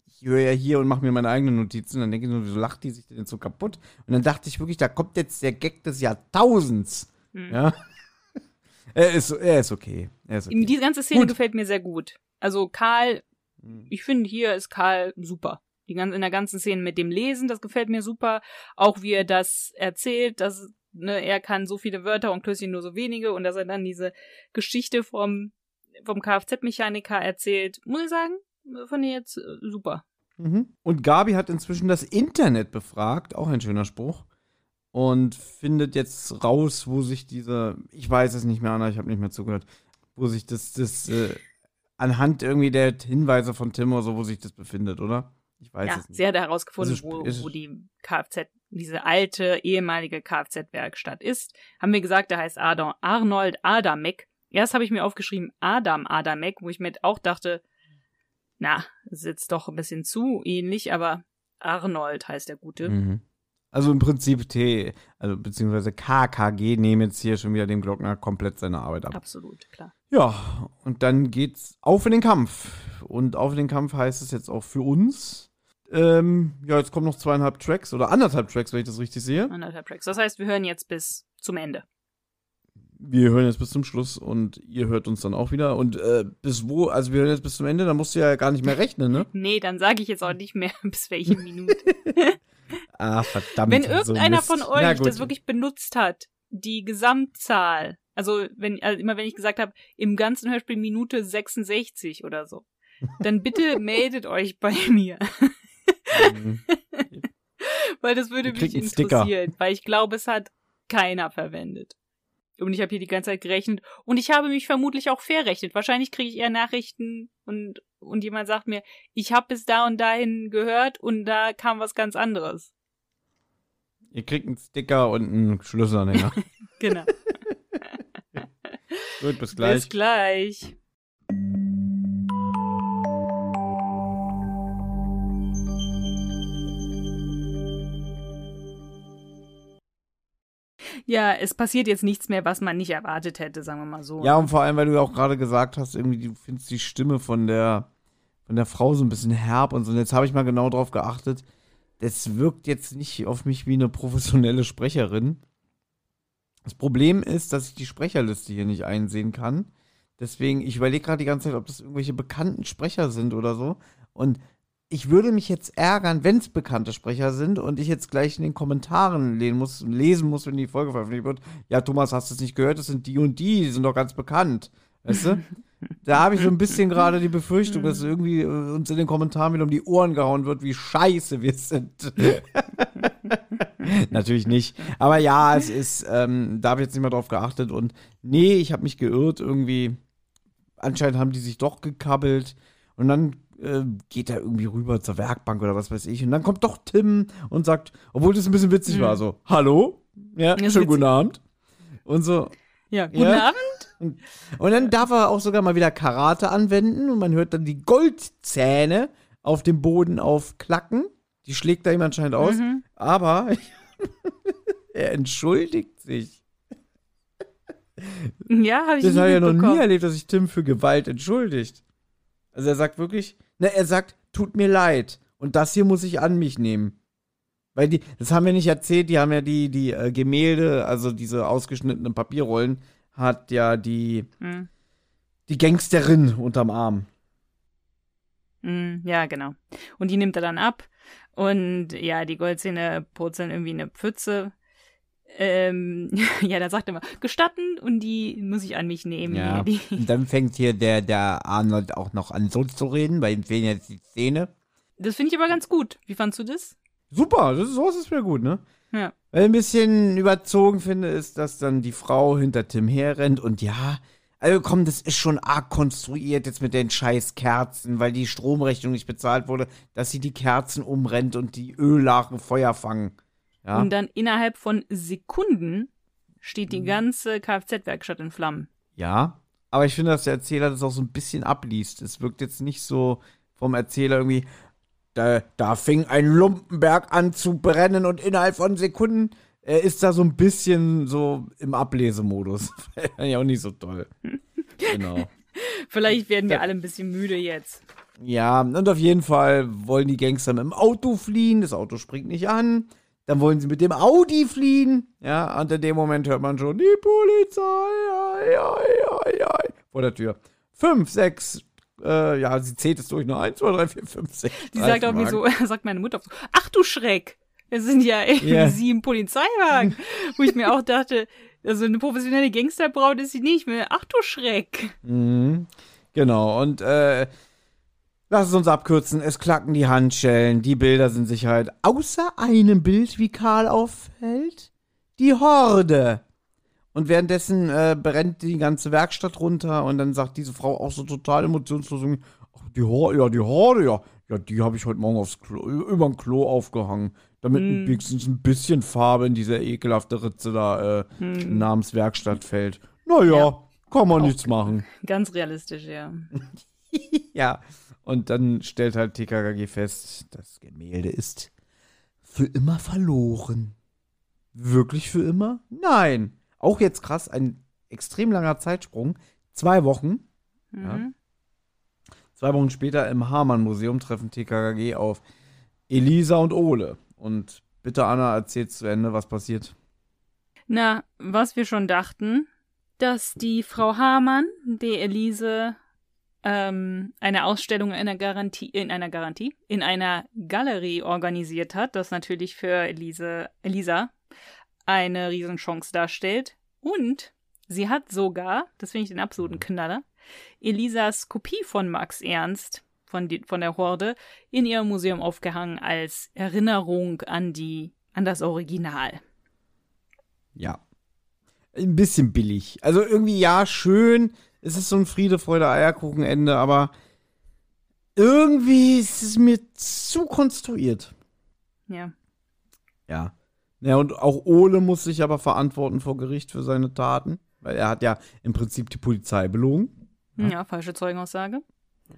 ich höre ja hier und mache mir meine eigenen Notizen, dann denke ich nur, wieso lacht die sich denn jetzt so kaputt? Und dann dachte ich wirklich, da kommt jetzt der Gag des Jahrtausends. Hm. Ja. er, ist, er ist okay. Er ist okay. Diese ganze Szene Gut. gefällt mir sehr gut. Also Karl, Mhm. ich finde hier ist Karl super. Die ganze, in der ganzen Szene mit dem Lesen, das gefällt mir super. Auch wie er das erzählt, dass ne, er kann so viele Wörter und Klößchen nur so wenige und dass er dann diese Geschichte vom, vom Kfz-Mechaniker erzählt, muss ich sagen, fand ich jetzt äh, super. Mhm. Und Gabi hat inzwischen das Internet befragt, auch ein schöner Spruch. Und findet jetzt raus, wo sich diese, ich weiß es nicht mehr, Anna, ich habe nicht mehr zugehört, wo sich das, das äh, anhand irgendwie der Hinweise von Tim oder so, wo sich das befindet, oder? Ich weiß ja, es nicht. sie hat herausgefunden, wo, ist- wo die Kfz, diese alte, ehemalige Kfz-Werkstatt ist. Haben wir gesagt, der heißt Adam, Arnold Adamek. Erst habe ich mir aufgeschrieben Adam Adamek, wo ich mir auch dachte, na, jetzt doch ein bisschen zu ähnlich, aber Arnold heißt der Gute. Mhm. Also im Prinzip T, also beziehungsweise KKG nehmen jetzt hier schon wieder dem Glockner komplett seine Arbeit ab. Absolut, klar. Ja, und dann geht's auf in den Kampf. Und auf in den Kampf heißt es jetzt auch für uns. Ähm, ja, jetzt kommen noch zweieinhalb Tracks oder anderthalb Tracks, wenn ich das richtig sehe. Anderthalb Tracks. Das heißt, wir hören jetzt bis zum Ende. Wir hören jetzt bis zum Schluss und ihr hört uns dann auch wieder. Und äh, bis wo? Also wir hören jetzt bis zum Ende, dann musst du ja gar nicht mehr rechnen, ne? Nee, dann sage ich jetzt auch nicht mehr, bis welche Minute. Ah, verdammt. Wenn so irgendeiner Mist. von euch das wirklich benutzt hat, die Gesamtzahl, also wenn also immer wenn ich gesagt habe, im ganzen Hörspiel Minute 66 oder so, dann bitte meldet euch bei mir, Mhm. weil das würde mich interessieren, weil ich glaube, es hat keiner verwendet. Und ich habe hier die ganze Zeit gerechnet und ich habe mich vermutlich auch verrechnet. Wahrscheinlich kriege ich eher Nachrichten und und jemand sagt mir, ich habe bis da und dahin gehört und da kam was ganz anderes. Ihr kriegt einen Sticker und einen Schlüsselanhänger. Genau. Gut, bis gleich. Bis gleich. Ja, es passiert jetzt nichts mehr, was man nicht erwartet hätte, sagen wir mal so. Ja, und vor allem, weil du ja auch gerade gesagt hast, irgendwie, du findest die Stimme von der, von der Frau so ein bisschen herb und so. Und jetzt habe ich mal genau drauf geachtet. Das wirkt jetzt nicht auf mich wie eine professionelle Sprecherin. Das Problem ist, dass ich die Sprecherliste hier nicht einsehen kann. Deswegen, ich überlege gerade die ganze Zeit, ob das irgendwelche bekannten Sprecher sind oder so. Und ich würde mich jetzt ärgern, wenn es bekannte Sprecher sind und ich jetzt gleich in den Kommentaren lesen muss, lesen muss, wenn die Folge veröffentlicht wird. Ja, Thomas, hast du es nicht gehört? Das sind die und die, die sind doch ganz bekannt. Weißt du? Da habe ich so ein bisschen gerade die Befürchtung, dass irgendwie äh, uns in den Kommentaren wieder um die Ohren gehauen wird, wie scheiße wir sind. Natürlich nicht. Aber ja, es ist, ähm, da habe ich jetzt nicht mehr drauf geachtet. Und nee, ich habe mich geirrt irgendwie. Anscheinend haben die sich doch gekabbelt. Und dann äh, geht er irgendwie rüber zur Werkbank oder was weiß ich. Und dann kommt doch Tim und sagt, obwohl das ein bisschen witzig Mhm. war, so, hallo? Ja, schönen witzig. guten Abend. Und so, Ja, guten Ja? Abend. und dann darf er auch sogar mal wieder Karate anwenden und man hört dann die Goldzähne auf dem Boden aufklacken. Die schlägt da ihm anscheinend aus. Mhm. Aber er entschuldigt sich. Ja, habe ich Das habe ich ja noch nie erlebt, dass sich Tim für Gewalt entschuldigt. Also er sagt wirklich, na, er sagt, tut mir leid. Und das hier muss ich an mich nehmen. Weil die, das haben wir nicht erzählt, die haben ja die, die äh, Gemälde, also diese ausgeschnittenen Papierrollen, hat ja die, Mhm. die Gangsterin unterm Arm. Mm, Ja, genau. Und die nimmt er dann ab. Und ja, die Goldzähne purzeln irgendwie in eine Pfütze. Ähm, ja, da sagt er mal, gestatten und die muss ich an mich nehmen. Ja. Und dann fängt hier der, der Arnold auch noch an so zu reden, weil ihm fehlen jetzt die Zähne. das finde ich aber ganz gut. Wie fandst du das? Super, das ist, sowas ist mir gut, ne? Ja. Was ich ein bisschen überzogen finde, ist, dass dann die Frau hinter Tim herrennt und ja, also komm, das ist schon arg konstruiert jetzt mit den scheiß Kerzen, weil die Stromrechnung nicht bezahlt wurde, dass sie die Kerzen umrennt und die Öllachen Feuer fangen. Ja. Und dann innerhalb von Sekunden steht Mhm. die ganze Kfz-Werkstatt in Flammen. ja. Aber ich finde, dass der Erzähler das auch so ein bisschen abliest. Es wirkt jetzt nicht so vom Erzähler irgendwie, da, da fing ein Lumpenberg an zu brennen und innerhalb von Sekunden er ist da so ein bisschen so im Ablesemodus. Ich auch nicht so toll. genau. Vielleicht werden wir alle ein bisschen müde jetzt. Ja, und auf jeden Fall wollen die Gangster mit dem Auto fliehen. Das Auto springt nicht an. Dann wollen sie mit dem Audi fliehen. Ja, und in dem Moment hört man schon die Polizei. Ai, ai, ai, ai, vor der Tür. Fünf, sechs äh, ja, sie zählt es durch, nur 1, 2, 3, 4, 5, 6. Die sagt auch wie so, sagt meine Mutter so, ach du Schreck, es sind ja yeah. sieben Polizeiwagen. Wo ich mir auch dachte, also eine professionelle Gangsterbraut ist sie nicht mehr. Ach du Schreck. Mhm. Genau, und äh, lass es uns abkürzen. Es klacken die Handschellen, die Bilder sind Sicherheit. Außer einem Bild, wie Karl auffällt, die Horde. Und währenddessen äh, brennt die ganze Werkstatt runter und dann sagt diese Frau auch so total emotionslos, die Horde, ja, die Horde, ja, ja, die habe ich heute Morgen aufs Klo, über dem Klo aufgehangen, damit hm. wenigstens ein bisschen Farbe in diese ekelhafte Ritze da äh, hm. namens Werkstatt fällt. Naja, ja. kann man auch nichts machen. Ganz realistisch, ja. ja, und dann stellt halt TKKG fest, das Gemälde ist für immer verloren. Wirklich für immer? Nein auch jetzt krass, ein extrem langer Zeitsprung. Zwei Wochen. Mhm. Ja. Zwei Wochen später im Hamann-Museum treffen TKKG auf Elisa und Ole. Und bitte, Anna, erzähl zu Ende, was passiert. Na, was wir schon dachten, dass die Frau Hamann, die Elise, ähm, eine Ausstellung in einer Garantie, in einer Garantie, in einer Galerie organisiert hat, das natürlich für Elise, Elisa eine Riesenchance darstellt. Und sie hat sogar, das finde ich den absoluten Knaller, Elisas Kopie von Max Ernst von, die, von der Horde in ihrem Museum aufgehangen als Erinnerung an die an das Original. Ja. Ein bisschen billig. Also irgendwie ja, schön. Es ist so ein Friede, Freude, Eierkuchenende, aber irgendwie ist es mir zu konstruiert. Ja. Ja. Ja, und auch Ole muss sich aber verantworten vor Gericht für seine Taten, weil er hat ja im Prinzip die Polizei belogen. Ja, ja falsche Zeugenaussage.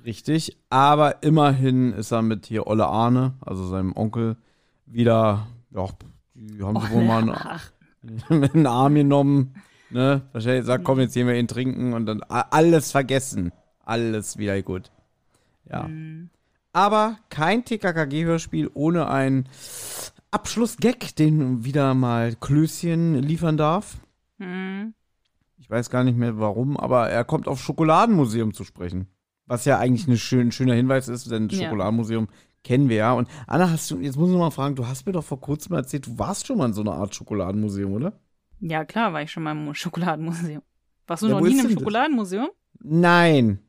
Richtig, aber immerhin ist er mit hier Olle Arne, also seinem Onkel, wieder, ja, die haben sie wohl mal einen, einen Arm genommen, ne? Wahrscheinlich sagt, komm, jetzt gehen wir ihn trinken und dann alles vergessen. Alles wieder gut. Ja. Mhm. Aber kein TKKG-Hörspiel ohne ein Abschlussgag, den wieder mal Klößchen liefern darf. Mhm. Ich weiß gar nicht mehr warum, aber er kommt auf Schokoladenmuseum zu sprechen. Was ja eigentlich ein schön, schöner Hinweis ist, denn ja. Schokoladenmuseum kennen wir ja. Und Anna, hast du, jetzt muss ich mal fragen, du hast mir doch vor kurzem erzählt, du warst schon mal in so einer Art Schokoladenmuseum, oder? Ja, klar, war ich schon mal im Schokoladenmuseum. Warst du ja, noch nie in einem Schokoladenmuseum? Nein.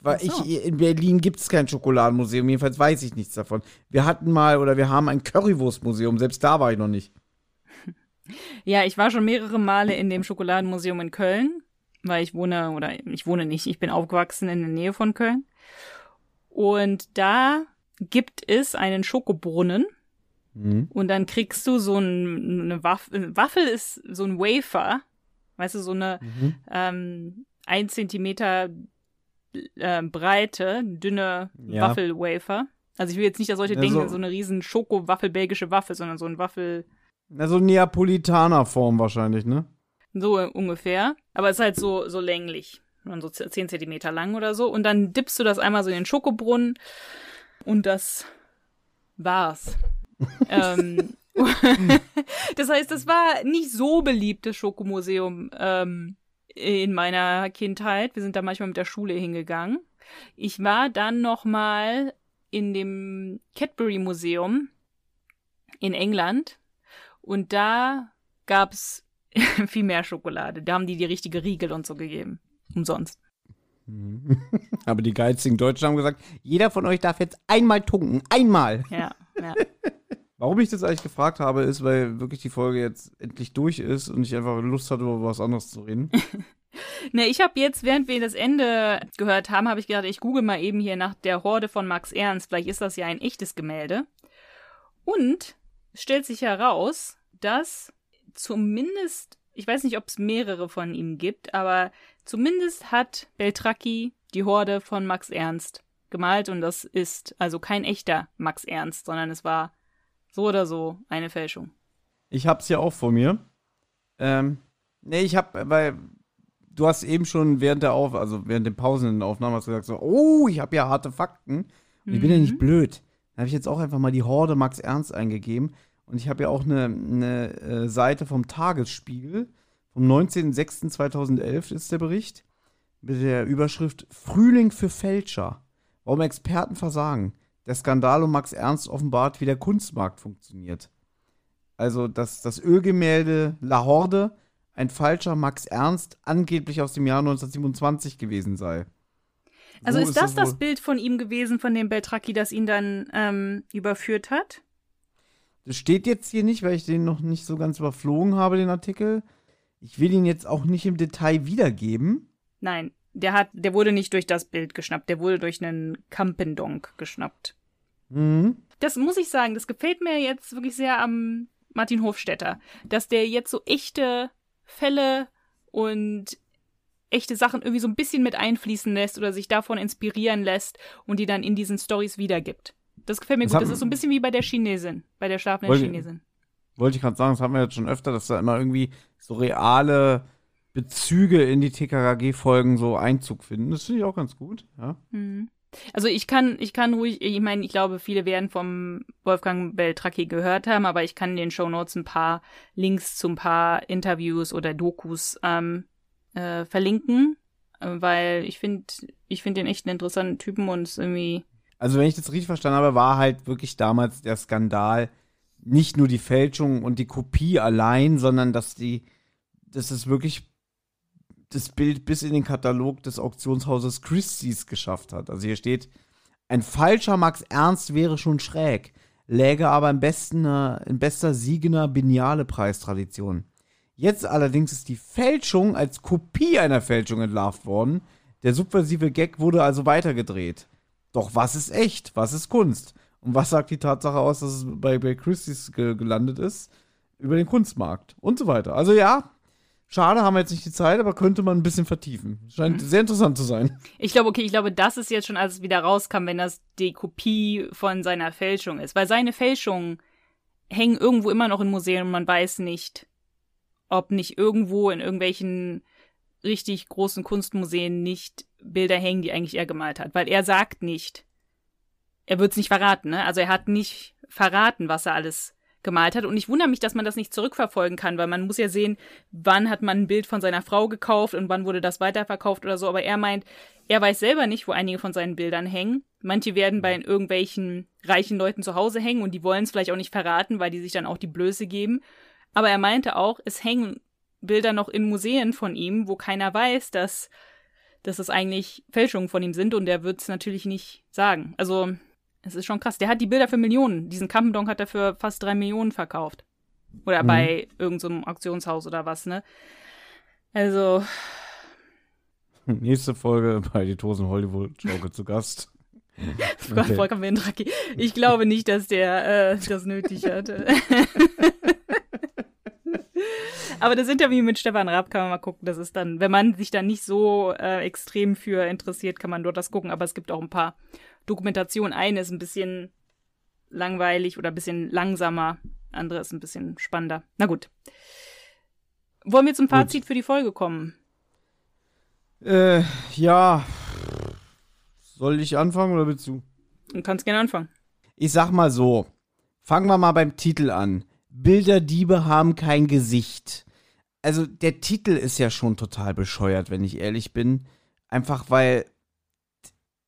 Weil so. ich, in Berlin gibt es kein Schokoladenmuseum, jedenfalls weiß ich nichts davon. Wir hatten mal oder wir haben ein Currywurstmuseum, selbst da war ich noch nicht. Ja, ich war schon mehrere Male in dem Schokoladenmuseum in Köln, weil ich wohne, oder ich wohne nicht, ich bin aufgewachsen in der Nähe von Köln. Und da gibt es einen Schokobrunnen. Mhm. Und dann kriegst du so ein, eine Waffel, Waffel ist so ein Wafer, weißt du, so eine mhm. ähm, ein Zentimeter äh, breite, dünne ja. Waffelwafer. Also ich will jetzt nicht, dass solche ja, denken, so, so eine riesen Schoko-Waffel, belgische Waffe, sondern so ein Waffel. Na, so Neapolitaner-Form wahrscheinlich, ne? So ungefähr. Aber es ist halt so, so länglich. So 10 Zentimeter lang oder so. Und dann dippst du das einmal so in den Schokobrunnen und das war's. Ähm, das heißt, das war nicht so beliebt, das Schokomuseum. Ähm, in meiner Kindheit. Wir sind da manchmal mit der Schule hingegangen. Ich war dann noch mal in dem Cadbury Museum in England und da gab's viel mehr Schokolade. Da haben die die richtige Riegel und so gegeben. Umsonst. Aber die geizigen Deutschen haben gesagt, jeder von euch darf jetzt einmal tunken. Einmal. Ja, ja. Warum ich das eigentlich gefragt habe, ist, weil wirklich die Folge jetzt endlich durch ist und ich einfach Lust hatte, über was anderes zu reden. ne, ich habe jetzt, während wir das Ende gehört haben, habe ich gedacht, ich google mal eben hier nach der Horde von Max Ernst. Vielleicht ist das ja ein echtes Gemälde. Und es stellt sich heraus, dass zumindest, ich weiß nicht, ob es mehrere von ihm gibt, aber zumindest hat Beltracchi die Horde von Max Ernst gemalt und das ist also kein echter Max Ernst, sondern es war so oder so eine Fälschung. Ich hab's ja auch vor mir. Ähm, nee, ich hab, weil du hast eben schon während der Auf, also während den Pausen in der Aufnahme hast gesagt so, oh, ich habe ja harte Fakten. Und mhm. ich bin ja nicht mhm. blöd. Da habe ich jetzt auch einfach mal die Horde Max Ernst eingegeben. Und ich habe ja auch eine, eine äh, Seite vom Tagesspiegel. Vom 19.06.2011 ist der Bericht. mit der Überschrift Frühling für Fälscher. Warum Experten versagen. Der Skandal um Max Ernst offenbart, wie der Kunstmarkt funktioniert. Also, dass das Ölgemälde La Horde ein falscher Max Ernst angeblich aus dem Jahr 1927 gewesen sei. Also ist, ist das das Bild von ihm gewesen, von dem Beltracchi, das ihn dann ähm, überführt hat? Das steht jetzt hier nicht, weil ich den noch nicht so ganz überflogen habe, den Artikel. Ich will ihn jetzt auch nicht im Detail wiedergeben. Nein, der hat, der wurde nicht durch das Bild geschnappt, der wurde durch einen Campendonk geschnappt. Mhm. Das muss ich sagen, das gefällt mir jetzt wirklich sehr am Martin Hofstetter, dass der jetzt so echte Fälle und echte Sachen irgendwie so ein bisschen mit einfließen lässt oder sich davon inspirieren lässt und die dann in diesen Stories wiedergibt. Das gefällt mir das gut. Das ist so ein bisschen wie bei der Chinesin, bei der schlafenden Chinesin. Wollte ich gerade sagen, das haben wir jetzt schon öfter, dass da immer irgendwie so reale Bezüge in die TKKG-Folgen so Einzug finden. Das finde ich auch ganz gut, ja. Mhm. Also ich kann, ich kann ruhig, ich meine, ich glaube, viele werden vom Wolfgang Beltracchi gehört haben, aber ich kann in den Show Notes ein paar Links zu ein paar Interviews oder Dokus ähm, äh, verlinken, äh, weil ich finde, ich finde den echt einen interessanten Typen und es irgendwie. Also wenn ich das richtig verstanden habe, war halt wirklich damals der Skandal nicht nur die Fälschung und die Kopie allein, sondern dass die, dass es wirklich das Bild bis in den Katalog des Auktionshauses Christie's geschafft hat. Also hier steht, ein falscher Max Ernst wäre schon schräg, läge aber im besten, in bester Siegener Biennale Preistradition. Jetzt allerdings ist die Fälschung als Kopie einer Fälschung entlarvt worden. Der subversive Gag wurde also weitergedreht. Doch was ist echt? Was ist Kunst? Und was sagt die Tatsache aus, dass es bei, bei Christie's ge gelandet ist? Über den Kunstmarkt und so weiter. Also ja, schade, haben wir jetzt nicht die Zeit, aber könnte man ein bisschen vertiefen. Scheint sehr interessant zu sein. Ich glaube, okay, ich glaube, das ist jetzt schon, als es wieder rauskam, wenn das die Kopie von seiner Fälschung ist. Weil seine Fälschungen hängen irgendwo immer noch in Museen und man weiß nicht, ob nicht irgendwo in irgendwelchen richtig großen Kunstmuseen nicht Bilder hängen, die eigentlich er gemalt hat. Weil er sagt nicht, er wird es nicht verraten, ne? Also er hat nicht verraten, was er alles gemalt hat. Und ich wundere mich, dass man das nicht zurückverfolgen kann, weil man muss ja sehen, wann hat man ein Bild von seiner Frau gekauft und wann wurde das weiterverkauft oder so. Aber er meint, er weiß selber nicht, wo einige von seinen Bildern hängen. Manche werden bei irgendwelchen reichen Leuten zu Hause hängen und die wollen es vielleicht auch nicht verraten, weil die sich dann auch die Blöße geben. Aber er meinte auch, es hängen Bilder noch in Museen von ihm, wo keiner weiß, dass, dass es eigentlich Fälschungen von ihm sind und er wird es natürlich nicht sagen. Also, es ist schon krass. Der hat die Bilder für Millionen. Diesen Campendonk hat er für fast drei Millionen verkauft. Oder mhm. bei irgendeinem so Auktionshaus oder was, ne? Also. Nächste Folge bei die Tosen Hollywood Joke zu Gast. okay. Vollkommen Ich glaube nicht, dass der äh, das nötig hatte. Aber das Interview mit Stefan Raab kann man mal gucken. Das ist dann, wenn man sich da nicht so äh, extrem für interessiert, kann man dort das gucken. Aber es gibt auch ein paar Dokumentationen. Eine ist ein bisschen langweilig oder ein bisschen langsamer. Andere ist ein bisschen spannender. Na gut. Wollen wir zum Fazit gut. für die Folge kommen? Äh, ja. Soll ich anfangen oder willst du? Du kannst gerne anfangen. Ich sag mal so. Fangen wir mal beim Titel an. Bilderdiebe haben kein Gesicht. Also der Titel ist ja schon total bescheuert, wenn ich ehrlich bin. Einfach weil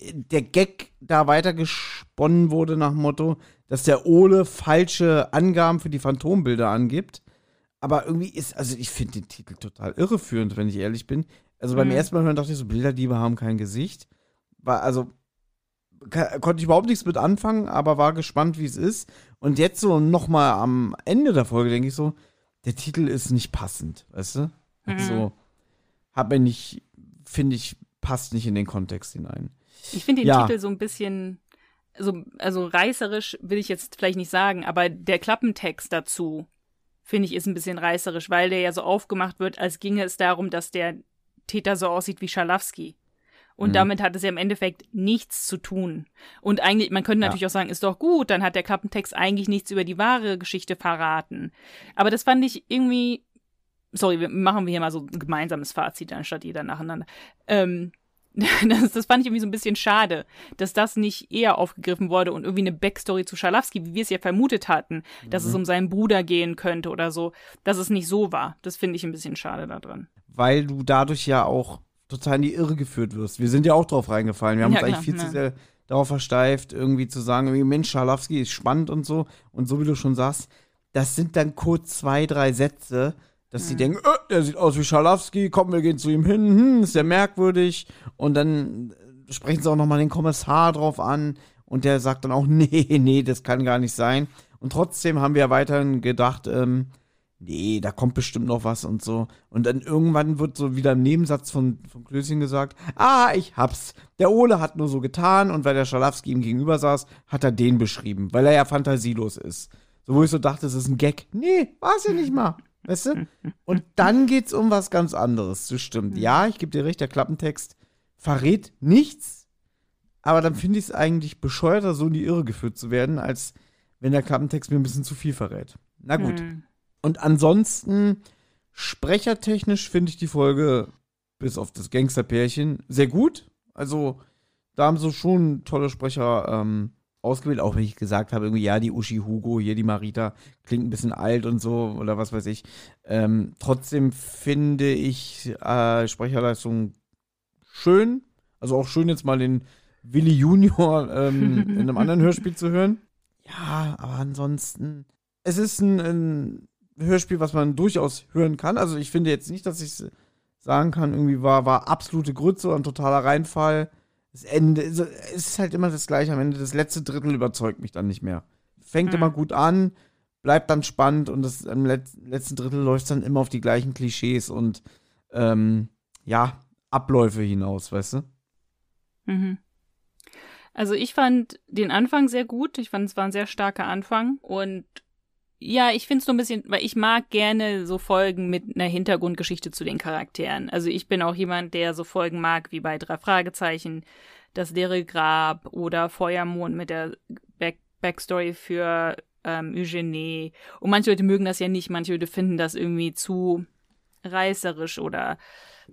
der Gag da weitergesponnen wurde nach dem Motto, dass der Ole falsche Angaben für die Phantombilder angibt. Aber irgendwie ist, also ich finde den Titel total irreführend, wenn ich ehrlich bin. Also beim mhm. ersten Mal hören dachte ich so, Bilderdiebe haben kein Gesicht. War, also konnte ich überhaupt nichts mit anfangen, aber war gespannt, wie es ist. Und jetzt so nochmal am Ende der Folge denke ich so, der Titel ist nicht passend, weißt du? Mhm. Also, hat mir nicht, finde ich, passt nicht in den Kontext hinein. Ich finde den ja. Titel so ein bisschen, so, also reißerisch will ich jetzt vielleicht nicht sagen, aber der Klappentext dazu, finde ich, ist ein bisschen reißerisch, weil der ja so aufgemacht wird, als ginge es darum, dass der Täter so aussieht wie Schalowski. Und mhm. damit hat es ja im Endeffekt nichts zu tun. Und eigentlich, man könnte natürlich ja. auch sagen, ist doch gut, dann hat der Klappentext eigentlich nichts über die wahre Geschichte verraten. Aber das fand ich irgendwie, sorry, machen wir hier mal so ein gemeinsames Fazit, anstatt jeder nacheinander. Ähm, das, das fand ich irgendwie so ein bisschen schade, dass das nicht eher aufgegriffen wurde und irgendwie eine Backstory zu Schalowski, wie wir es ja vermutet hatten, mhm. dass es mhm. um seinen Bruder gehen könnte oder so, dass es nicht so war. Das finde ich ein bisschen schade daran. Weil du dadurch ja auch total in die Irre geführt wirst. Wir sind ja auch drauf reingefallen. Wir haben Ja, uns eigentlich klar, viel ja. zu sehr darauf versteift, irgendwie zu sagen, irgendwie, Mensch, Schalowski ist spannend und so. Und so wie du schon sagst, das sind dann kurz zwei, drei Sätze, dass sie Mhm. denken, äh, der sieht aus wie Schalowski, komm, wir gehen zu ihm hin, hm, ist ja merkwürdig. Und dann äh, sprechen sie auch nochmal den Kommissar drauf an und der sagt dann auch, nee, nee, das kann gar nicht sein. Und trotzdem haben wir ja weiterhin gedacht, ähm, nee, da kommt bestimmt noch was und so. Und dann irgendwann wird so wieder im Nebensatz von, von Klößchen gesagt, ah, ich hab's. Der Ole hat nur so getan und weil der Schalowski ihm gegenüber saß, hat er den beschrieben, weil er ja fantasielos ist. So, wo ich so dachte, es ist ein Gag. Nee, war's ja nicht mal. Weißt du? Und dann geht's um was ganz anderes. Das stimmt. Ja, ich gebe dir recht, der Klappentext verrät nichts, aber dann finde ich es eigentlich bescheuerter, so in die Irre geführt zu werden, als wenn der Klappentext mir ein bisschen zu viel verrät. Na gut. Hm. Und ansonsten, sprechertechnisch finde ich die Folge, bis auf das Gangsterpärchen, sehr gut. Also, da haben sie schon tolle Sprecher ähm, ausgewählt, auch wenn ich gesagt habe, irgendwie, ja, die Uschi Hugo, hier die Marita, klingt ein bisschen alt und so, oder was weiß ich. Ähm, trotzdem finde ich äh, Sprecherleistung schön. Also auch schön, jetzt mal den Willi Junior ähm, in einem anderen Hörspiel zu hören. Ja, aber ansonsten, es ist ein, ein Hörspiel, was man durchaus hören kann. Also ich finde jetzt nicht, dass ich sagen kann, irgendwie war, war absolute Grütze und ein totaler Reinfall. Das Ende, es ist halt immer das gleiche am Ende. Das letzte Drittel überzeugt mich dann nicht mehr. Fängt Hm. immer gut an, bleibt dann spannend und das im Let letzten Drittel läuft dann immer auf die gleichen Klischees und ähm, ja, Abläufe hinaus, weißt du? Mhm. Also ich fand den Anfang sehr gut. Ich fand es war ein sehr starker Anfang und ja, ich finde es nur ein bisschen, weil ich mag gerne so Folgen mit einer Hintergrundgeschichte zu den Charakteren. Also ich bin auch jemand, der so Folgen mag wie bei drei Fragezeichen, das leere Grab oder Feuermond mit der Back Backstory für ähm, Eugenie. Und manche Leute mögen das ja nicht, manche Leute finden das irgendwie zu reißerisch oder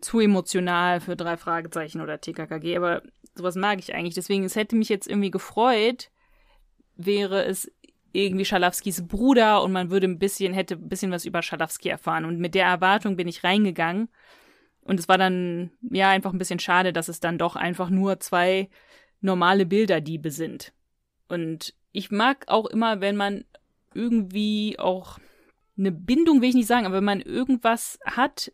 zu emotional für drei Fragezeichen oder TKKG, aber sowas mag ich eigentlich. Deswegen, es hätte mich jetzt irgendwie gefreut, wäre es irgendwie Schalowskis Bruder und man würde ein bisschen, hätte ein bisschen was über Schalowski erfahren. Und mit der Erwartung bin ich reingegangen. Und es war dann, ja, einfach ein bisschen schade, dass es dann doch einfach nur zwei normale Bilderdiebe sind. Und ich mag auch immer, wenn man irgendwie auch eine Bindung, will ich nicht sagen, aber wenn man irgendwas hat,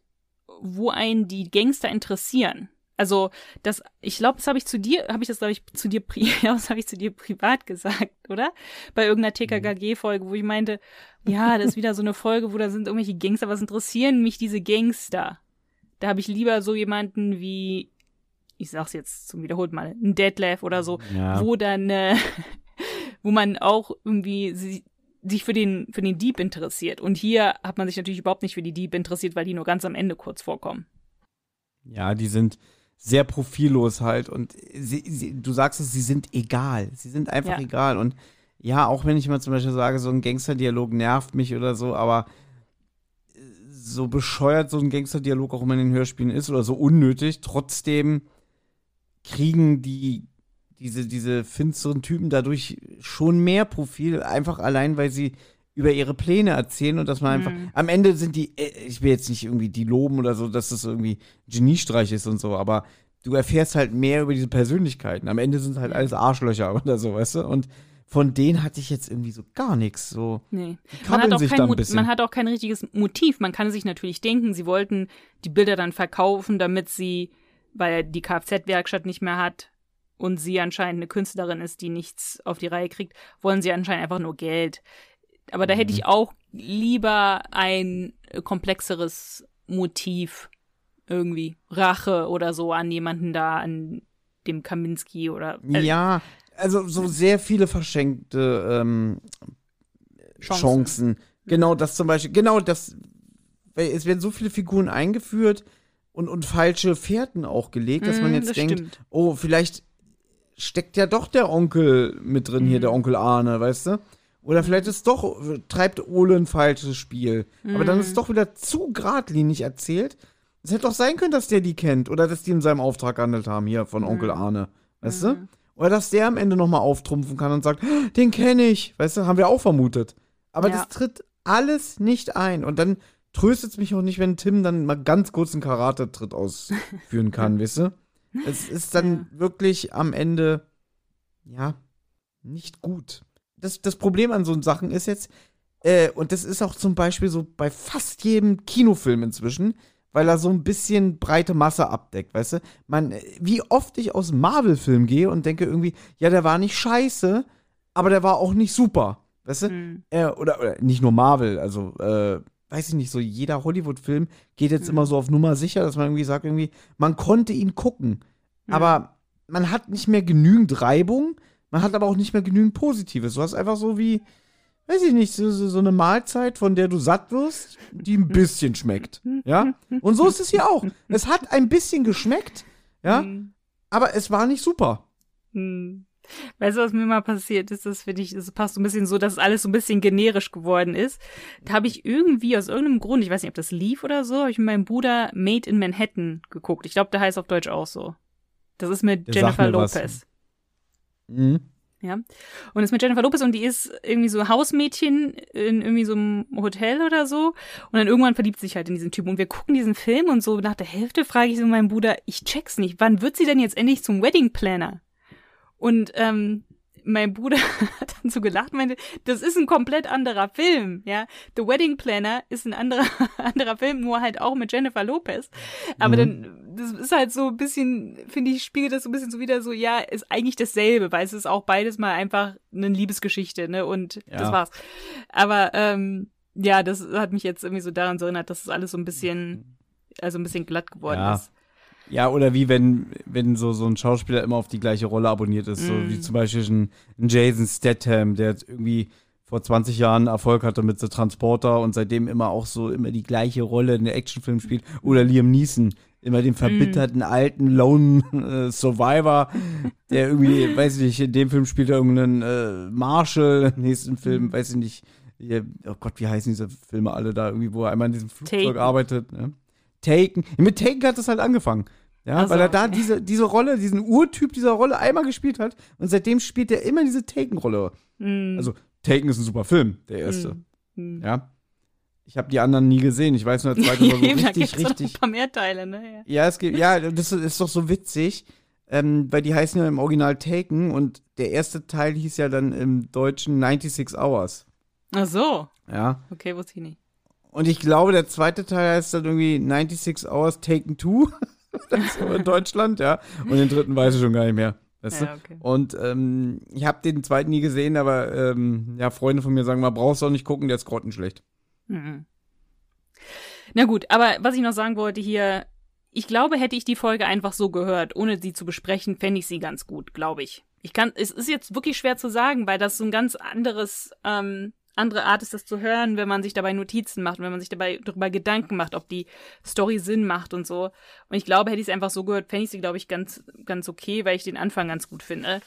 wo einen die Gangster interessieren. Also, das, ich glaube, das habe ich zu dir, habe ich das, glaube ich, zu dir, ja, das habe ich zu dir privat gesagt, oder? Bei irgendeiner TKKG-Folge, wo ich meinte, ja, das ist wieder so eine Folge, wo da sind irgendwelche Gangster, was interessieren mich diese Gangster? Da habe ich lieber so jemanden wie, ich sag's jetzt zum wiederholten Mal, ein Detlef oder so, Ja. wo dann, äh, wo man auch irgendwie sie, sich für den, für den Dieb interessiert. Und hier hat man sich natürlich überhaupt nicht für die Dieb interessiert, weil die nur ganz am Ende kurz vorkommen. Ja, die sind sehr profillos halt und sie, sie, du sagst es, sie sind egal. Sie sind einfach Ja. egal. Und ja, auch wenn ich mal zum Beispiel sage, so ein Gangsterdialog nervt mich oder so, aber äh, so bescheuert so ein Gangsterdialog auch immer in den Hörspielen ist oder so unnötig, trotzdem kriegen die diese, diese finsteren Typen dadurch schon mehr Profil, einfach allein, weil sie über ihre Pläne erzählen und dass man einfach, Mhm. am Ende sind die, äh, ich will jetzt nicht irgendwie die loben oder so, dass das irgendwie Geniestreich ist und so, aber du erfährst halt mehr über diese Persönlichkeiten. Am Ende sind halt alles Arschlöcher oder so, weißt du? Und von denen hatte ich jetzt irgendwie so gar nichts. So, Nee. Man hat, auch sich kein Mo- man hat auch kein richtiges Motiv. Man kann sich natürlich denken, sie wollten die Bilder dann verkaufen, damit sie, weil er die Kfz-Werkstatt nicht mehr hat und sie anscheinend eine Künstlerin ist, die nichts auf die Reihe kriegt, wollen sie anscheinend einfach nur Geld. Aber da Mhm. hätte ich auch lieber ein äh, komplexeres Motiv irgendwie. Rache oder so an jemanden da, an dem Kaminski oder äh, ja, also so sehr viele verschenkte ähm, Chancen. Chancen. Genau, das zum Beispiel, genau das, es werden so viele Figuren eingeführt und, und falsche Fährten auch gelegt, dass man Mm, jetzt das denkt, stimmt. oh, vielleicht steckt ja doch der Onkel mit drin hier, Mhm. der Onkel Arne, weißt du? Oder vielleicht ist doch, treibt Ole ein falsches Spiel. Aber dann ist es Mhm. doch wieder zu geradlinig erzählt. Es hätte doch sein können, dass der die kennt oder dass die in seinem Auftrag gehandelt haben, hier von Onkel Arne. Weißt du? Mhm. Oder dass der am Ende nochmal auftrumpfen kann und sagt, "Ah, den kenne ich. Weißt du, haben wir auch vermutet. Aber Ja. das tritt alles nicht ein. Und dann tröstet es mich auch nicht, wenn Tim dann mal ganz kurz einen Karate-Tritt ausführen kann, weißt du? Es ist dann ja. wirklich am Ende, ja, nicht gut. Das, das Problem an so Sachen ist jetzt, äh, und das ist auch zum Beispiel so bei fast jedem Kinofilm inzwischen, weil er so ein bisschen breite Masse abdeckt, weißt du? Man, wie oft ich aus Marvel-Filmen gehe und denke irgendwie, ja, der war nicht scheiße, aber der war auch nicht super, weißt du? Mhm. Äh, oder, oder nicht nur Marvel, also, äh, weiß ich nicht, so jeder Hollywood-Film geht jetzt mhm. immer so auf Nummer sicher, dass man irgendwie sagt, irgendwie, man konnte ihn gucken, mhm. aber man hat nicht mehr genügend Reibung, man hat aber auch nicht mehr genügend Positives. Du hast einfach so wie, weiß ich nicht, so, so, eine Mahlzeit, von der du satt wirst, die ein bisschen schmeckt. Ja? Und so ist es hier auch. Es hat ein bisschen geschmeckt, ja, mhm. aber es war nicht super. Mhm. Weißt du, was mir mal passiert ist? Das finde ich, das passt so ein bisschen so, dass alles so ein bisschen generisch geworden ist. Da habe ich irgendwie aus irgendeinem Grund, ich weiß nicht, ob das lief oder so, habe ich mit meinem Bruder Made in Manhattan geguckt. Ich glaube, der heißt auf Deutsch auch so. Das ist mit Jennifer Lopez. Mhm. Ja. Und ist mit Jennifer Lopez und die ist irgendwie so Hausmädchen in irgendwie so einem Hotel oder so. Und dann irgendwann verliebt sich halt in diesen Typen. Und wir gucken diesen Film und so nach der Hälfte frage ich so meinen Bruder, ich check's nicht, wann wird sie denn jetzt endlich zum Wedding Planner? Und ähm, mein Bruder hat dann so gelacht, meinte, das ist ein komplett anderer Film, ja. The Wedding Planner ist ein anderer, anderer Film, nur halt auch mit Jennifer Lopez. Aber mhm. dann, das ist halt so ein bisschen, finde ich, spiegelt das so ein bisschen so wieder so, ja, ist eigentlich dasselbe, weil es ist auch beides mal einfach eine Liebesgeschichte, ne, und ja. das war's. Aber, ähm, ja, das hat mich jetzt irgendwie so daran so erinnert, dass es das alles so ein bisschen, also ein bisschen glatt geworden ja. ist. Ja, oder wie wenn, wenn so, so ein Schauspieler immer auf die gleiche Rolle abonniert ist. Mm. So wie mm. zum Beispiel ein, ein Jason Statham, der jetzt irgendwie vor 20 Jahren Erfolg hatte mit The Transporter und seitdem immer auch so immer die gleiche Rolle in der Actionfilm spielt. Oder Liam Neeson, immer den verbitterten mm. alten Lone äh, Survivor, der irgendwie, weiß ich nicht, in dem Film spielt er irgendeinen äh, Marshall, im nächsten Film, mm. weiß ich nicht, hier, oh Gott, wie heißen diese Filme alle da irgendwie, wo er einmal in diesem Flugzeug Taken. arbeitet. Ne? Taken. Mit Taken hat das halt angefangen. Ja, so, weil er da okay. diese, diese Rolle, diesen Urtyp dieser Rolle einmal gespielt hat und seitdem spielt er immer diese Taken-Rolle. Mm. Also, Taken ist ein super Film, der erste. Mm. Ja. Ich habe die anderen nie gesehen. Ich weiß nur, der zweite war so richtig, richtig. ein paar mehr Teile, ne? Ja, ja es gibt, ja, das ist doch so witzig, ähm, weil die heißen ja im Original Taken und der erste Teil hieß ja dann im Deutschen 96 Hours. Ach so. Ja. Okay, wusste ich nicht. Und ich glaube, der zweite Teil heißt dann irgendwie 96 Hours Taken 2. das ist in Deutschland, ja. Und den dritten weiß ich schon gar nicht mehr. Weißt ja, okay. Und ähm, ich habe den zweiten nie gesehen, aber ähm, ja, Freunde von mir sagen mal, brauchst du auch nicht gucken, der ist grottenschlecht. Mhm. Na gut, aber was ich noch sagen wollte hier, ich glaube, hätte ich die Folge einfach so gehört, ohne sie zu besprechen, fände ich sie ganz gut, glaube ich. Ich kann, es ist jetzt wirklich schwer zu sagen, weil das so ein ganz anderes ähm, andere Art ist das zu hören, wenn man sich dabei Notizen macht, wenn man sich dabei darüber Gedanken macht, ob die Story Sinn macht und so. Und ich glaube, hätte ich es einfach so gehört, fände ich sie, glaube ich, ganz, ganz okay, weil ich den Anfang ganz gut finde.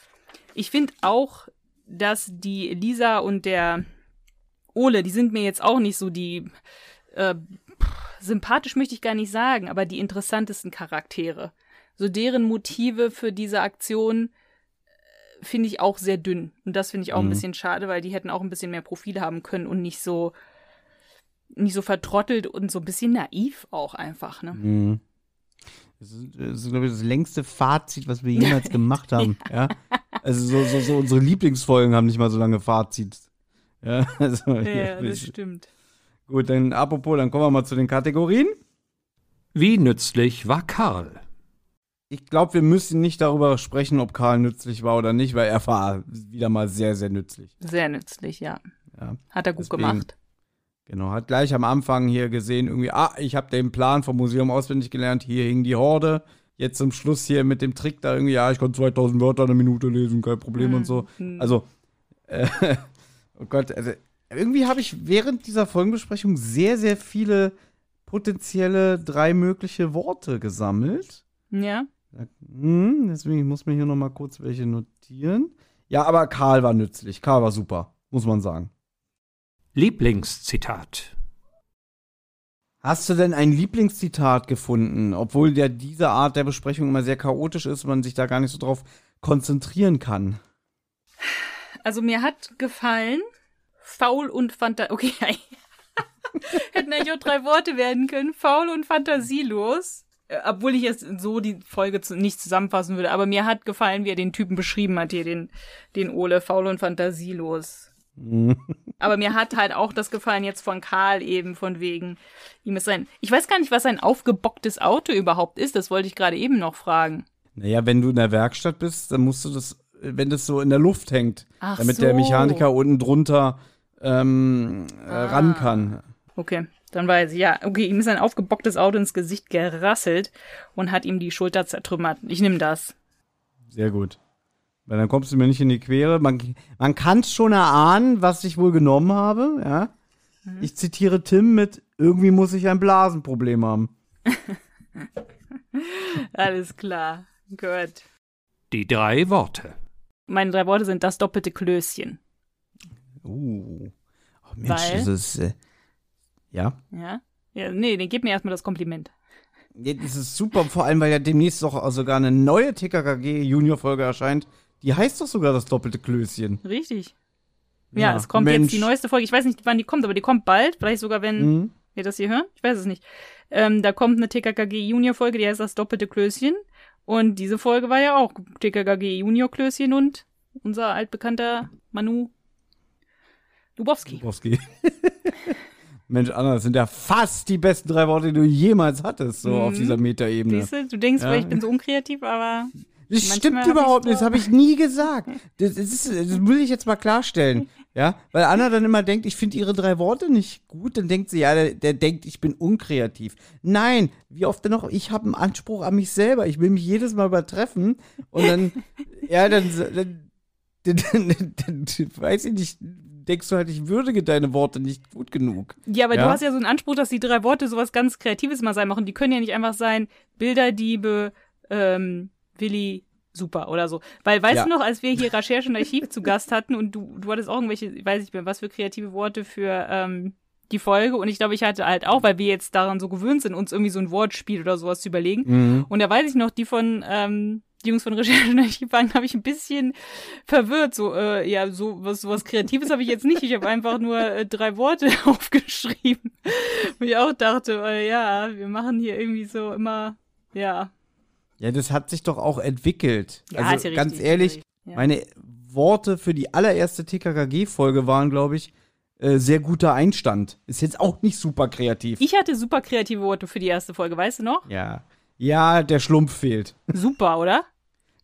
Ich finde auch, dass die Lisa und der Ole, die sind mir jetzt auch nicht so die äh, sympathisch möchte ich gar nicht sagen, aber die interessantesten Charaktere. So deren Motive für diese Aktion finde ich auch sehr dünn. Und das finde ich auch mhm. ein bisschen schade, weil die hätten auch ein bisschen mehr Profil haben können und nicht so nicht so vertrottelt und so ein bisschen naiv auch einfach, ne? Mhm. Das ist, das ist glaube ich, das längste Fazit, was wir jemals gemacht haben. ja. Also so, so, so unsere Lieblingsfolgen haben nicht mal so lange Fazit. Ja, also, ja, ja das stimmt. Gut, dann apropos, dann kommen wir mal zu den Kategorien. Wie nützlich war Karl? Ich glaube, wir müssen nicht darüber sprechen, ob Karl nützlich war oder nicht, weil er war wieder mal sehr, sehr nützlich. Sehr nützlich, ja. ja. Hat er gut Deswegen, gemacht. Genau, hat gleich am Anfang hier gesehen, irgendwie, ah, ich habe den Plan vom Museum auswendig gelernt, hier hing die Horde. Jetzt zum Schluss hier mit dem Trick da irgendwie, ja, ich konnte 2000 Wörter eine Minute lesen, kein Problem mhm. und so. Mhm. Also, äh, oh Gott, also irgendwie habe ich während dieser Folgenbesprechung sehr, sehr viele potenzielle drei mögliche Worte gesammelt. Ja. Hm, deswegen muss man hier noch mal kurz welche notieren. Ja, aber Karl war nützlich. Karl war super, muss man sagen. Lieblingszitat. Hast du denn ein Lieblingszitat gefunden, obwohl ja diese Art der Besprechung immer sehr chaotisch ist, man sich da gar nicht so drauf konzentrieren kann? Also mir hat gefallen, faul und fanta okay. Hätten eigentlich auch drei Worte werden können. Faul und fantasielos. Äh, Obwohl ich jetzt so die Folge nicht zusammenfassen würde. Aber mir hat gefallen, wie er den Typen beschrieben hat hier, den, den Ole. Faul und fantasielos. Aber mir hat halt auch das gefallen jetzt von Karl eben, von wegen ihm ist sein. Ich weiß gar nicht, was ein aufgebocktes Auto überhaupt ist. Das wollte ich gerade eben noch fragen. Naja, wenn du in der Werkstatt bist, dann musst du das, wenn das so in der Luft hängt, Ach damit so. der Mechaniker unten drunter ähm, äh, Ah. ran kann. Okay, dann weiß ich, ja, okay, ihm ist ein aufgebocktes Auto ins Gesicht gerasselt und hat ihm die Schulter zertrümmert. Ich nehme das. Sehr gut. Weil dann kommst du mir nicht in die Quere. Man, man kann schon erahnen, was ich wohl genommen habe, ja. Mhm. Ich zitiere Tim mit, irgendwie muss ich ein Blasenproblem haben. Alles klar. Gut. Die drei Worte. Meine drei Worte sind das doppelte Klößchen. Uh. Oh, Mensch, Weil? das ist, äh, ja. Ja? Ja, nee, den gib mir erstmal das Kompliment. Ja, Das ist super, vor allem, weil ja demnächst doch sogar eine neue TKKG Junior-Folge erscheint. Die heißt doch sogar das doppelte Klößchen. Richtig. Ja, Ja, es kommt Mensch. jetzt die neueste Folge. Ich weiß nicht, wann die kommt, aber die kommt bald. Vielleicht sogar, wenn Mhm. wir das hier hören. Ich weiß es nicht. Ähm, da kommt eine TKKG Junior Folge, die heißt das doppelte Klößchen. Und diese Folge war ja auch TKKG Junior Klößchen und unser altbekannter Manu Lubowski. Lubowski. Mensch, Anna, das sind ja fast die besten drei Worte, die du jemals hattest, so auf Mhm. dieser Metaebene. Siehst du, du denkst, Ja. ich bin so unkreativ, aber Das stimmt überhaupt nicht, das habe ich nie gesagt. Das, ist, das will ich jetzt mal klarstellen. Ja, weil Anna dann immer denkt, ich finde ihre drei Worte nicht gut, dann denkt sie, ja, der, der denkt, ich bin unkreativ. Nein, wie oft denn noch, ich habe einen Anspruch an mich selber, ich will mich jedes Mal übertreffen und dann, ja, dann, dann, dann, dann, dann, weiß ich nicht, denkst du halt, ich würdige deine Worte nicht gut genug. Ja, aber Ja? du hast ja so einen Anspruch, dass die drei Worte sowas ganz Kreatives mal sein machen. Die können ja nicht einfach sein, Bilderdiebe, ähm, Willi, super oder so. Weil, weißt Ja. du noch, als wir hier Recherche und Archiv zu Gast hatten und du, du hattest auch irgendwelche, ich weiß nicht mehr, was für kreative Worte für ähm, die Folge und ich glaube, ich hatte halt auch, weil wir jetzt daran so gewöhnt sind, uns irgendwie so ein Wortspiel oder sowas zu überlegen. Mhm. Und da weiß ich noch, die von, ähm, die Jungs von Recherche und Archiv waren, habe ich ein bisschen verwirrt. So, äh, ja, so was, sowas Kreatives habe ich jetzt nicht. Ich habe einfach nur äh, drei Worte aufgeschrieben. Und ich auch dachte, äh, ja, wir machen hier irgendwie so immer, ja. Ja, das hat sich doch auch entwickelt. Ja, also ist ja ganz richtig, ehrlich, ja meine Worte für die allererste TKKG-Folge waren, glaube ich, äh, sehr guter Einstand. Ist jetzt auch nicht super kreativ. Ich hatte super kreative Worte für die erste Folge, weißt du noch? ja. Ja, der Schlumpf fehlt. Super, oder?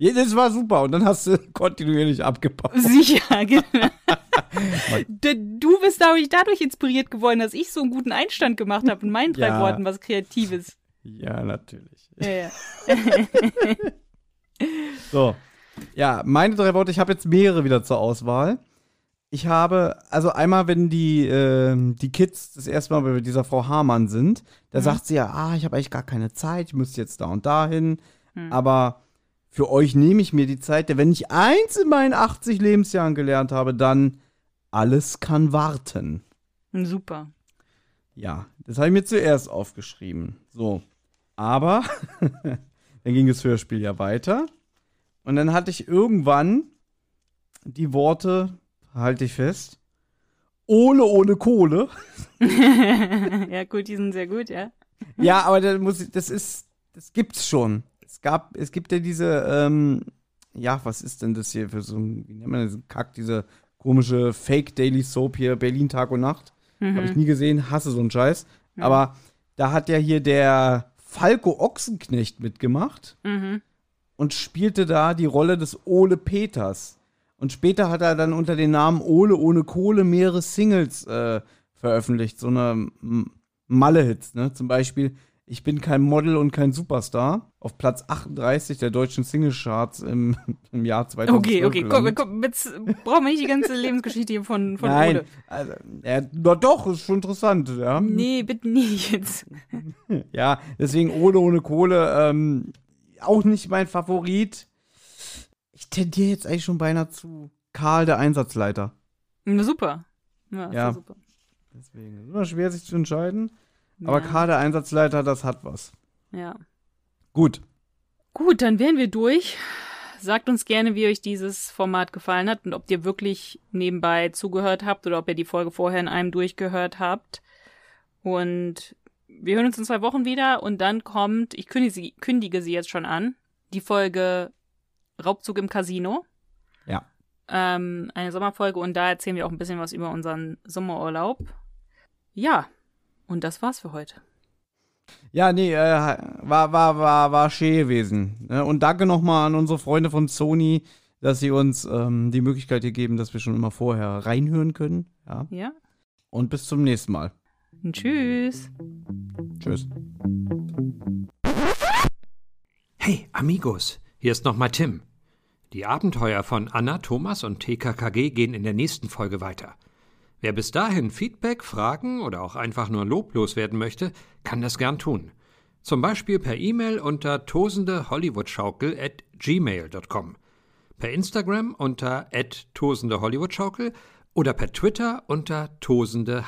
Das war super. Und dann hast du kontinuierlich abgebaut. Sicher, genau. Du bist dadurch, dadurch inspiriert geworden, dass ich so einen guten Einstand gemacht habe in meinen drei Ja. Worten, was Kreatives. Ja, natürlich. Ja, ja. So. Ja, meine drei Worte, ich habe jetzt mehrere wieder zur Auswahl. Ich habe, also einmal, wenn die, ähm, die Kids das erste Mal bei dieser Frau Hamann sind, da sagt sie ja, ah, ich habe eigentlich gar keine Zeit, ich muss jetzt da und dahin. Aber für euch nehme ich mir die Zeit, denn wenn ich eins in meinen 80 Lebensjahren gelernt habe, dann alles kann warten. Super. Ja, das habe ich mir zuerst aufgeschrieben. So. Aber dann ging das Hörspiel ja weiter. Und dann hatte ich irgendwann die Worte, halte ich fest, Ole ohne Kohle. ja, gut, die sind sehr gut, ja. Ja, aber das, muss ich, das ist, das gibt's schon. Es gab, es gibt ja diese, ähm, ja, was ist denn das hier für so ein, wie nennt man das, Kack, diese komische Fake Daily Soap hier, Berlin Tag und Nacht. Habe ich nie gesehen, hasse so einen Scheiß. Aber da hat ja hier der Falco Ochsenknecht mitgemacht Mhm. und spielte da die Rolle des Ole Peters. Und später hat er dann unter dem Namen Ole ohne Kohle mehrere Singles äh, veröffentlicht, so eine Malle-Hits, ne? Zum Beispiel Ich bin kein Model und kein Superstar auf Platz 38 der deutschen Singlecharts im, im Jahr 2012. Okay, okay, komm, komm, jetzt brauchen wir nicht die ganze Lebensgeschichte hier von, von Nein, also, ja, na doch, ist schon interessant, ja. Nee, bitte nicht jetzt. Ja, deswegen Ole ohne Kohle, ähm, auch nicht mein Favorit. Ich tendiere jetzt eigentlich schon beinahe zu Karl, der Einsatzleiter. Na, super. Ja. ja super. Deswegen ist immer schwer, sich zu entscheiden. Aber ja. Karl, der Einsatzleiter, das hat was. Ja. Gut. Gut, dann wären wir durch. Sagt uns gerne, wie euch dieses Format gefallen hat und ob ihr wirklich nebenbei zugehört habt oder ob ihr die Folge vorher in einem durchgehört habt. Und wir hören uns in zwei Wochen wieder und dann kommt, ich kündige sie, kündige sie jetzt schon an, die Folge Raubzug im Casino. Ja. Ähm, eine Sommerfolge und da erzählen wir auch ein bisschen was über unseren Sommerurlaub. Ja, und das war's für heute. Ja, nee, äh, war, war, war, war schön gewesen. Ne? Und danke nochmal an unsere Freunde von Sony, dass sie uns ähm, die Möglichkeit hier geben, dass wir schon immer vorher reinhören können. Ja. Ja. Und bis zum nächsten Mal. Und tschüss. Tschüss. Hey, Amigos, hier ist nochmal Tim. Die Abenteuer von Anna, Thomas und TKKG gehen in der nächsten Folge weiter. Wer bis dahin Feedback, Fragen oder auch einfach nur loblos werden möchte, kann das gern tun. Zum Beispiel per E-Mail unter tosendehollywoodschaukel at gmail.com, per Instagram unter tosendehollywoodschaukel oder per Twitter unter tosendeh.